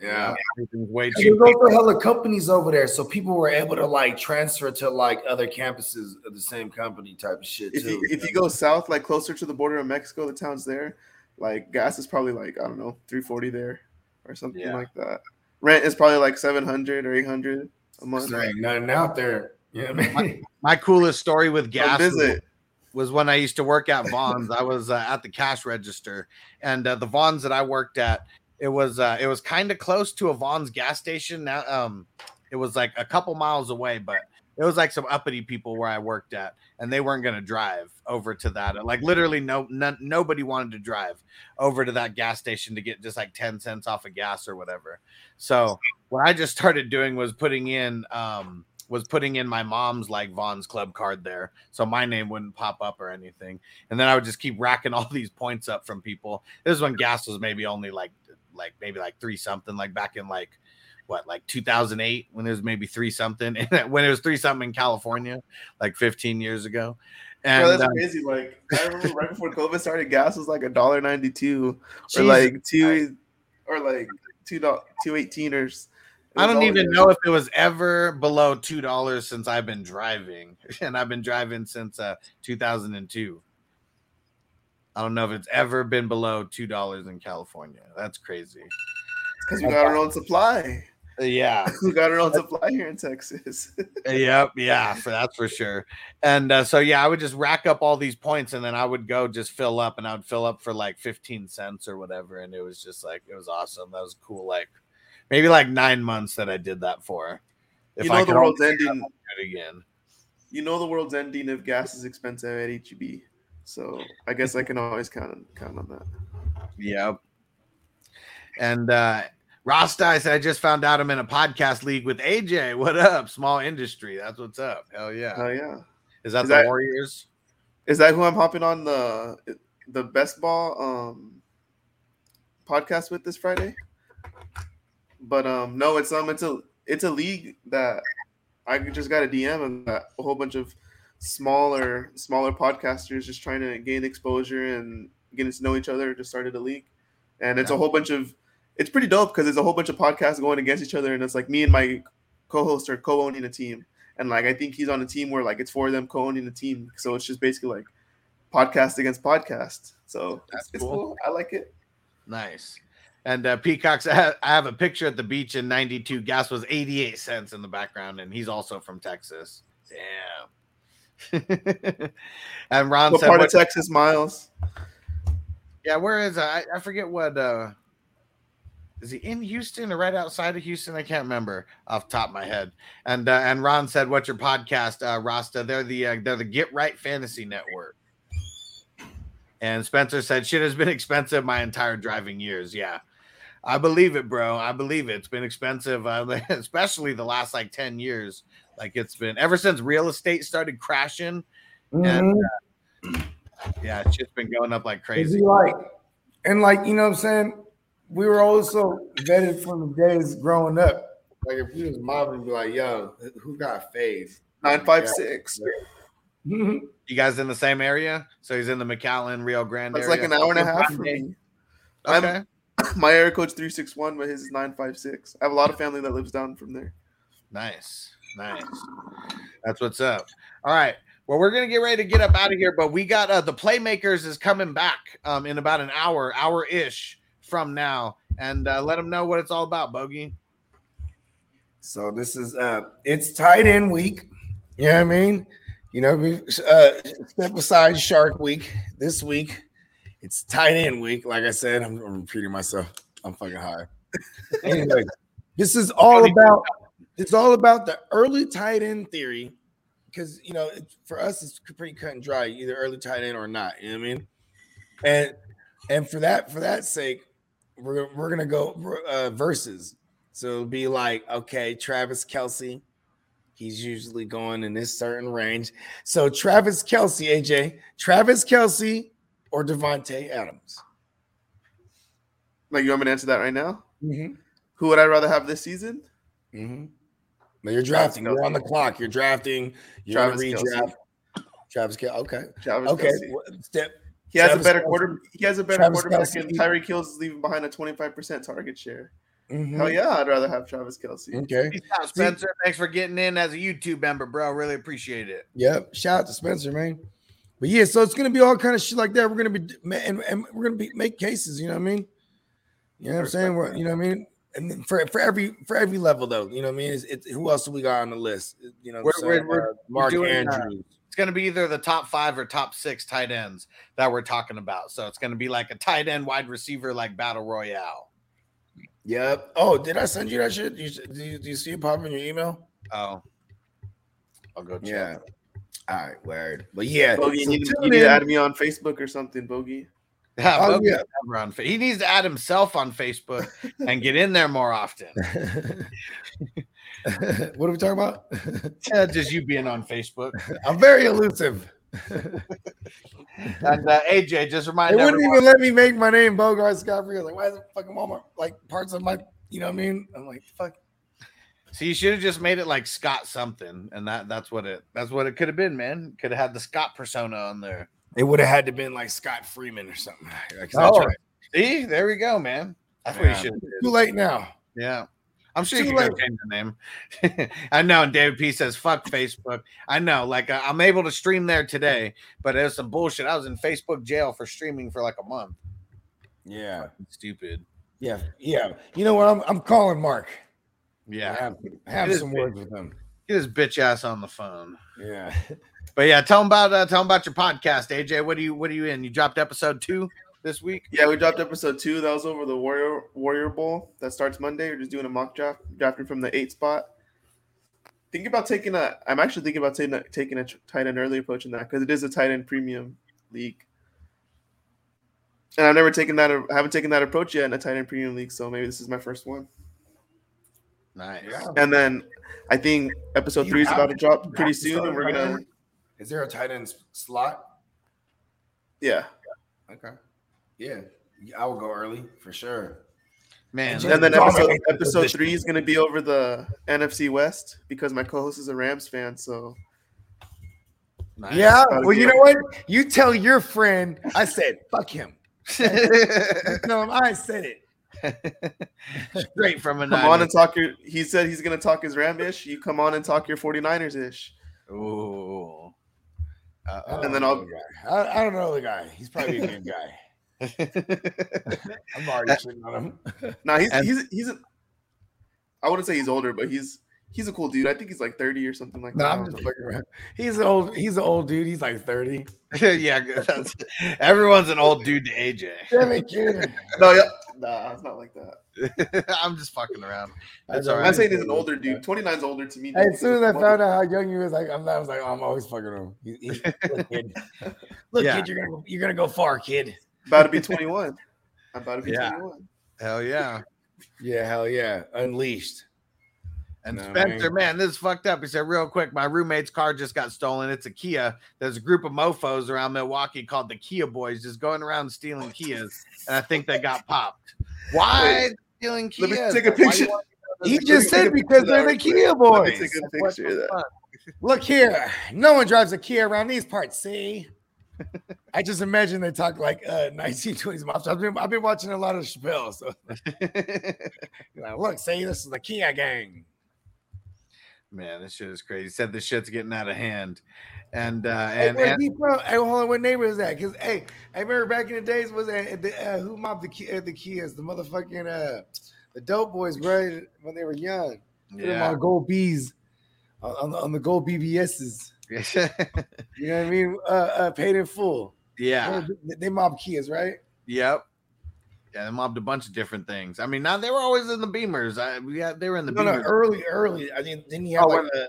D: Yeah.
C: everything's way
D: And
C: cheaper.
D: There's also hella companies over there, so people were able to like transfer to like other campuses of the same company type of shit
E: if
D: too.
E: you if you go south, like closer to the border of Mexico, the towns there, like gas is probably like I don't know, three forty there or something
C: Yeah.
E: like that. Rent is probably like seven hundred or eight hundred a month.
D: there ain't nothing out there. You know what I mean?
C: My coolest story with
E: Go
C: gas was-
E: visit.
C: Was when I used to work at Vons. I was uh, at the cash register, and uh, the Vons that I worked at, it was uh, it was kind of close to a Vons gas station. Now, um, it was like a couple miles away, but it was like some uppity people where I worked at, and they weren't going to drive over to that. Like literally, no, nobody wanted to drive over to that gas station to get just like ten cents off of gas or whatever. So what I just started doing was putting in um was putting in my mom's like Vons club card there, so my name wouldn't pop up or anything. And then I would just keep racking all these points up from people. This is when gas was maybe only like like maybe like three something, like back in like what like 2008 when it was maybe three something, and when it was three something in California, like 15 years ago. And
E: Bro, that's
C: um,
E: crazy. Like I remember right before COVID started, gas was like a dollar ninety two, or like two, or like two two eighteeners.
C: I don't even know if it was ever below two dollars since I've been driving, and I've been driving since uh 2002. I don't know if it's ever been below two dollars in California. That's crazy.
E: because we got our own supply.
C: Uh, Yeah,
E: We got our own supply here in Texas.
C: yep, yeah, for that's for sure. And uh, so yeah, I would just rack up all these points, and then I would go just fill up, and I would fill up for like fifteen cents or whatever, and it was just like it was awesome. That was cool. Like maybe like nine months that I did that for.
E: you know the
C: could
E: world's ending.
C: again.
E: You know the world's ending if gas is expensive at HEB. So I guess I can always count on count on that.
C: Yep. And uh I said I just found out I'm in a podcast league with AJ. What up? Small industry. That's what's up. Hell yeah.
E: Oh yeah.
C: Is that
E: is
C: the
E: that-
C: Warriors?
E: Is that who I'm hopping on the the best ball um podcast with this Friday? But um no, it's um it's a it's a league that I just got a DM and that a whole bunch of smaller smaller podcasters just trying to gain exposure and getting to know each other just started a league. And it's a whole bunch of it's pretty dope because it's a whole bunch of podcasts going against each other and it's like me and my co-host are co-owning a team. And like I think he's on a team where like it's four of them co-owning a team. So it's just basically like podcast against podcast. So
C: That's
E: it's, it's
C: cool.
E: cool. I like it.
C: Nice. And uh, Peacocks, I have, a picture at the beach in 92. Gas was 88 cents in the background, and he's also from Texas. Damn. and Ron
E: What
C: said,
E: part
C: what-
E: of Texas, Miles?
C: Yeah, where is I? I forget what. uh Is he in Houston or right outside of Houston? I can't remember off the top of my head. And uh, and Ron said, "What's your podcast, uh, Rasta? They're the uh, they're the Get Right Fantasy Network." And Spencer said, "Shit has been expensive my entire driving years." Yeah, I believe it, bro. I believe it. It's been expensive, uh, especially the last like ten years. Like it's been ever since real estate started crashing. And uh, yeah, it's just been going up like crazy.
D: like, and like you know what I'm saying? We were also vetted from the days growing up. Like if we was mobbing, be like, yo, who got phase?
E: Nine five six.
C: You guys in the same area? So he's in the McAllen, Rio Grande.
E: That's
C: area.
E: like an hour and a half for me. I'm-
C: Okay.
E: My area code's three six one, but his is nine five six. I have a lot of family that lives down from there.
C: Nice. Nice. That's what's up. All right. Well, we're gonna get ready to get up out of here, but we got uh the playmakers is coming back um in about an hour, hour ish from now, and uh, let them know what it's all about, Bogey.
D: So this is uh it's tight end week. You know what I mean? You know, we uh step aside Shark Week this week. It's tight end week. Like I said, I'm, I'm repeating myself. I'm fucking high. Anyway, this is all about it's all about the early tight end theory because you know it- for us it's pretty cut and dry either early tight end or not you know what i mean and and for that for that sake we're, we're gonna go uh verses so it'll be like okay travis kelce he's usually going in this certain range so travis kelce aj travis kelce or davante adams
E: Like you want me to answer that right now?
D: mm-hmm.
E: Who would I rather have this season?
D: Mm-hmm. But you're drafting. You're on the clock. You're drafting. You're
E: Travis
D: gonna
E: Kelce.
D: redraft. Travis Kelce. Okay.
E: Travis
D: Okay.
E: Kelce.
D: What- Step.
E: He has
D: Travis
E: a better quarter. He has a better
D: Travis
E: quarterback,
D: Kelce.
E: and Tyreek Hills is leaving behind a 25% target share.
D: Mhm.
E: Hell yeah, I'd rather have Travis Kelce.
D: Okay.
C: Out, Spencer. Thanks for getting in as a YouTube member, bro. Really appreciate it.
D: Yep. Shout out to Spencer, man. But yeah, so it's gonna be all kind of shit like that. We're gonna be and, and we're gonna be make cases. You know what I mean? You know what I'm saying? We're, you know what I mean? And then for for every for every level though, you know what I mean? It's, it's, who else do we got on the list? You know, I'm
C: We're- we're-
D: Uh, Mark
C: doing, uh,
D: Andrews.
C: It's going to be either the top five or top six tight ends that we're talking about. So it's going to be like a tight end wide receiver, like battle royale.
D: Yep. Oh, did I send you that shit? You, do, you, do you see it pop in your email?
C: Oh, I'll go check.
D: Yeah. All right, word. But yeah,
E: Bogey, you
D: so
E: need, you need to add me on Facebook or something, Bogey.
C: Yeah,
D: Oh,
C: Bogey's
D: yeah.
C: never on he needs to add himself on Facebook and get in there more often.
D: what are we talking about?
C: Yeah, just you being on Facebook.
D: I'm very elusive.
C: And uh, AJ, just
D: They
C: remind
D: wouldn't
C: everyone.
D: even let me make my name Bogart Scott Free. Like, why is it fucking Walmart? Like parts of my, you know what I mean? I'm like, fuck.
C: So you should have just made it like Scott something, and that that's what it that's what it could have been, man. Could have had the Scott persona on there.
D: It would have had to been like Scott Freeman or something. Like,
C: Oh.
D: right.
C: See, there we go, man. That's what you
D: Yeah.
C: should have
D: Too late now.
C: Yeah. I'm sure you can change the name. I know. And David P says, fuck Facebook. I know. Like, uh, I'm able to stream there today, but it was some bullshit. I was in Facebook jail for streaming for like a month.
D: Yeah.
C: Stupid.
D: Yeah. Yeah. You know what? I'm, I'm calling Mark. I
C: Yeah.
D: have, I have some
C: big.
D: words with him.
C: Get his bitch ass on the phone.
D: Yeah.
C: But yeah, tell him about uh, tell him about your podcast, AJ. What are you what are you in? You dropped episode two this week?
E: Yeah, we dropped episode two. That was over the Warrior Warrior Bowl that starts Monday. We're just doing a mock draft, drafting from the eight spot. Think about taking a. I'm actually thinking about taking a, taking a tight end early approach in that because it is a tight end premium league, and I've never taken that. I haven't taken that approach yet in a tight end premium league. So maybe this is my first one.
C: Nice.
E: And then I think episode
D: You
E: three is about to
D: to-
E: drop pretty soon, and we're gonna.
D: Is there a tight end slot?
E: Yeah,
D: Okay. Yeah. I will go early for sure.
C: Man,
D: And
E: and then episode episode three is gonna be over the NFC West because my co-host is a Rams fan. So
C: nice.
D: Yeah. Well, you know what? You tell your friend. I said, fuck him. Tell him I said it.
C: Straight from a
E: come on and talk your. He said he's gonna talk his Ram ish. You come on and talk your 49ers ish.
C: Ooh. Uh-oh.
E: And then I'll-.
D: I, I don't know the guy. He's probably a good guy. I'm already shitting on him.
E: Nah, he's
C: And-
E: he's he's. A, I wouldn't say he's older, but he's he's a cool dude. I think he's like 30 or something like
D: No,
E: that.
D: I'm just fucking around. He's an old. He's an old dude. He's like 30.
C: yeah. That's, everyone's an old dude to AJ.
E: No, yeah, nah, it's not like that.
C: I'm just fucking around.
D: I
C: It's
D: know.
C: all
E: I'm not saying he's an older dude. 29 is older to me.
D: Hey, as soon as I found out how young he was, like I'm, I was like, oh, I'm always fucking him. He, he, look, kid. Look,
C: Yeah.
D: kid, you're gonna you're gonna go far, kid.
E: about to be 21. I'm about to be
C: Yeah.
E: 21.
C: Hell yeah.
D: Yeah, hell yeah, unleashed.
C: And
D: No,
C: Spencer,
D: man.
C: man, this is fucked up. He said, real quick, my roommate's car just got stolen. It's a Kia. There's a group of mofos around Milwaukee called the Kia Boys just going around stealing Kias. And I think they got popped. Why stealing Kias?
E: Let me take a picture.
D: He just said because they're the Kia
E: quick. Let me
D: boys.
E: take a picture of that.
D: Look here, no one drives a Kia around these parts. See, I just imagine they talk like uh, 1920s mobsters. I've been, I've been watching a lot of Chappelle, so like, look, see, this is the Kia gang.
C: Man, this shit is crazy. He said the shit's getting out of hand. And uh
D: Hey,
C: and,
D: where
C: and?
D: Hey, hold on, what neighbor is that? Because hey, I remember back in the days was that the, uh, who mobbed the Kia, the Kias, the motherfucking uh, the dope boys, right? When they were young,
C: yeah.
D: on gold bees on, on, the, on the gold BBSs. You know what I mean? Uh, uh paid in full.
C: yeah.
D: They, they mob Kias, right?
C: Yep. Yeah, they mobbed a bunch of different things. I mean, now they were always in the Beamers. I, we had, they were in the
D: No, no, early, early. I mean, then you had
C: Oh,
D: like a,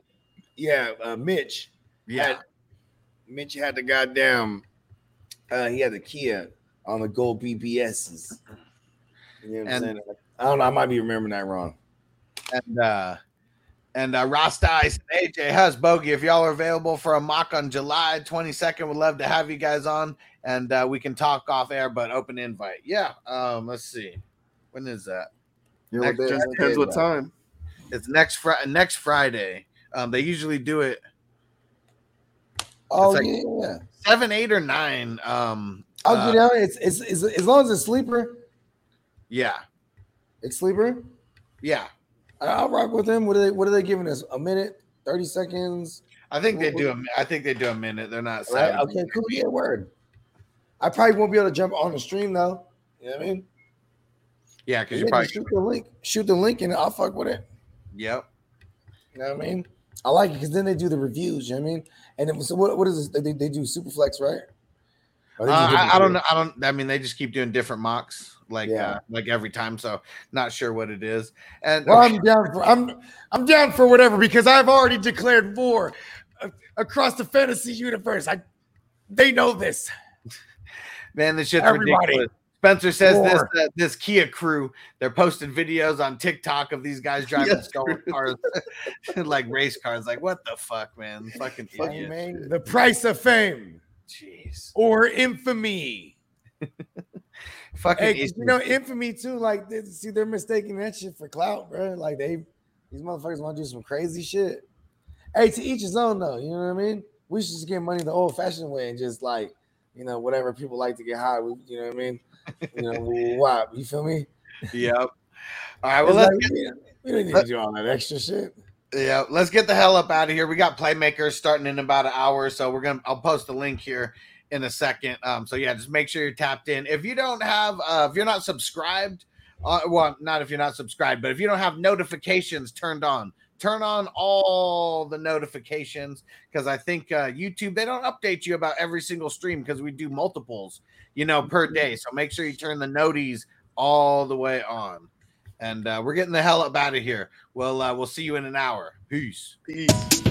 D: yeah, uh, Mitch.
C: yeah,
D: had- Mitch had the goddamn. Uh, he had the Kia on the gold BBSs. You know what I'm
C: And-
D: saying? I don't know. I might be remembering that wrong.
C: and uh and uh Rasta Ice and AJ Hus Bogey, if y'all are available for a mock on July 22nd, we'd love to have you guys on and uh we can talk off air, but open invite. Yeah. Um, let's see. When is that?
D: You
C: know
E: Just depends what time.
C: It's next Friday next Friday. Um, they usually do it
D: Oh
C: like-
D: yeah, yeah.
C: seven, eight, or nine. Um
D: I'll
C: uh,
D: get out. It's, it's it's as long as it's sleeper.
C: yeah,
D: It's sleeper.
C: yeah.
D: I- I'll rock with them. What are they? What are they giving us? A minute, thirty seconds.
C: I think they do a, I think they do a minute. They're not
D: Right?
C: seven.
D: Okay, cool. Yeah, word. I probably won't be able to jump on the stream though. You know what I mean?
C: Yeah, because you're probably
D: shoot the link. Shoot the link, and I'll fuck with it.
C: yep.
D: You know what I mean? I like it because then they do the reviews. You know what I mean? And it was, so what? What is this? They, they do Superflex, right?
C: Uh, I, I don't know. I don't. I mean, they just keep doing different mocks, like
D: Yeah.
C: uh, like every time. So not sure what it is. And
D: Well, I'm down for I'm I'm down for whatever because I've already declared war uh, across the fantasy universe. I they know this.
C: Man, this shit's
D: everybody.
C: ridiculous. Spencer says
D: War.
C: this uh, this Kia crew. They're posting videos on TikTok of these guys driving
E: Yes,
C: stolen cars, like race cars. Like what the fuck, man? Fucking
D: Hey,
C: idiot.
D: man, the price of fame
C: Jeez.
D: or infamy.
C: Fucking
D: Hey, 'cause
C: idiots.
D: you know infamy too. Like they, see, they're mistaking that shit for clout, bro. Like they these motherfuckers want to do some crazy shit. Hey, to each his own though. You know what I mean? We should just get money the old fashioned way and just like you know whatever people like to get high. We, you know what I mean? You know, we'll wop. You feel me?
C: Yep. All right. Well, let's
D: like,
C: get,
D: we, we don't need to do all that extra shit.
C: yeah, let's get the hell up out of here. We got playmakers starting in about an hour, so we're gonna. I'll post the link here in a second. Um, so yeah, just make sure you're tapped in. If you don't have, uh, if you're not subscribed, uh, well, not if you're not subscribed, but if you don't have notifications turned on, turn on all the notifications because I think uh, YouTube they don't update you about every single stream because we do multiples, you know, per day. So make sure you turn the noties all the way on. And uh, we're getting the hell up out of here. Well, uh, we'll see you in an hour. Peace. Peace.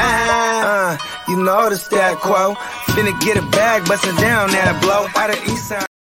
A: Uh, you know the stat quo. Finna get a bag, bustin' down that blow. Out of east side.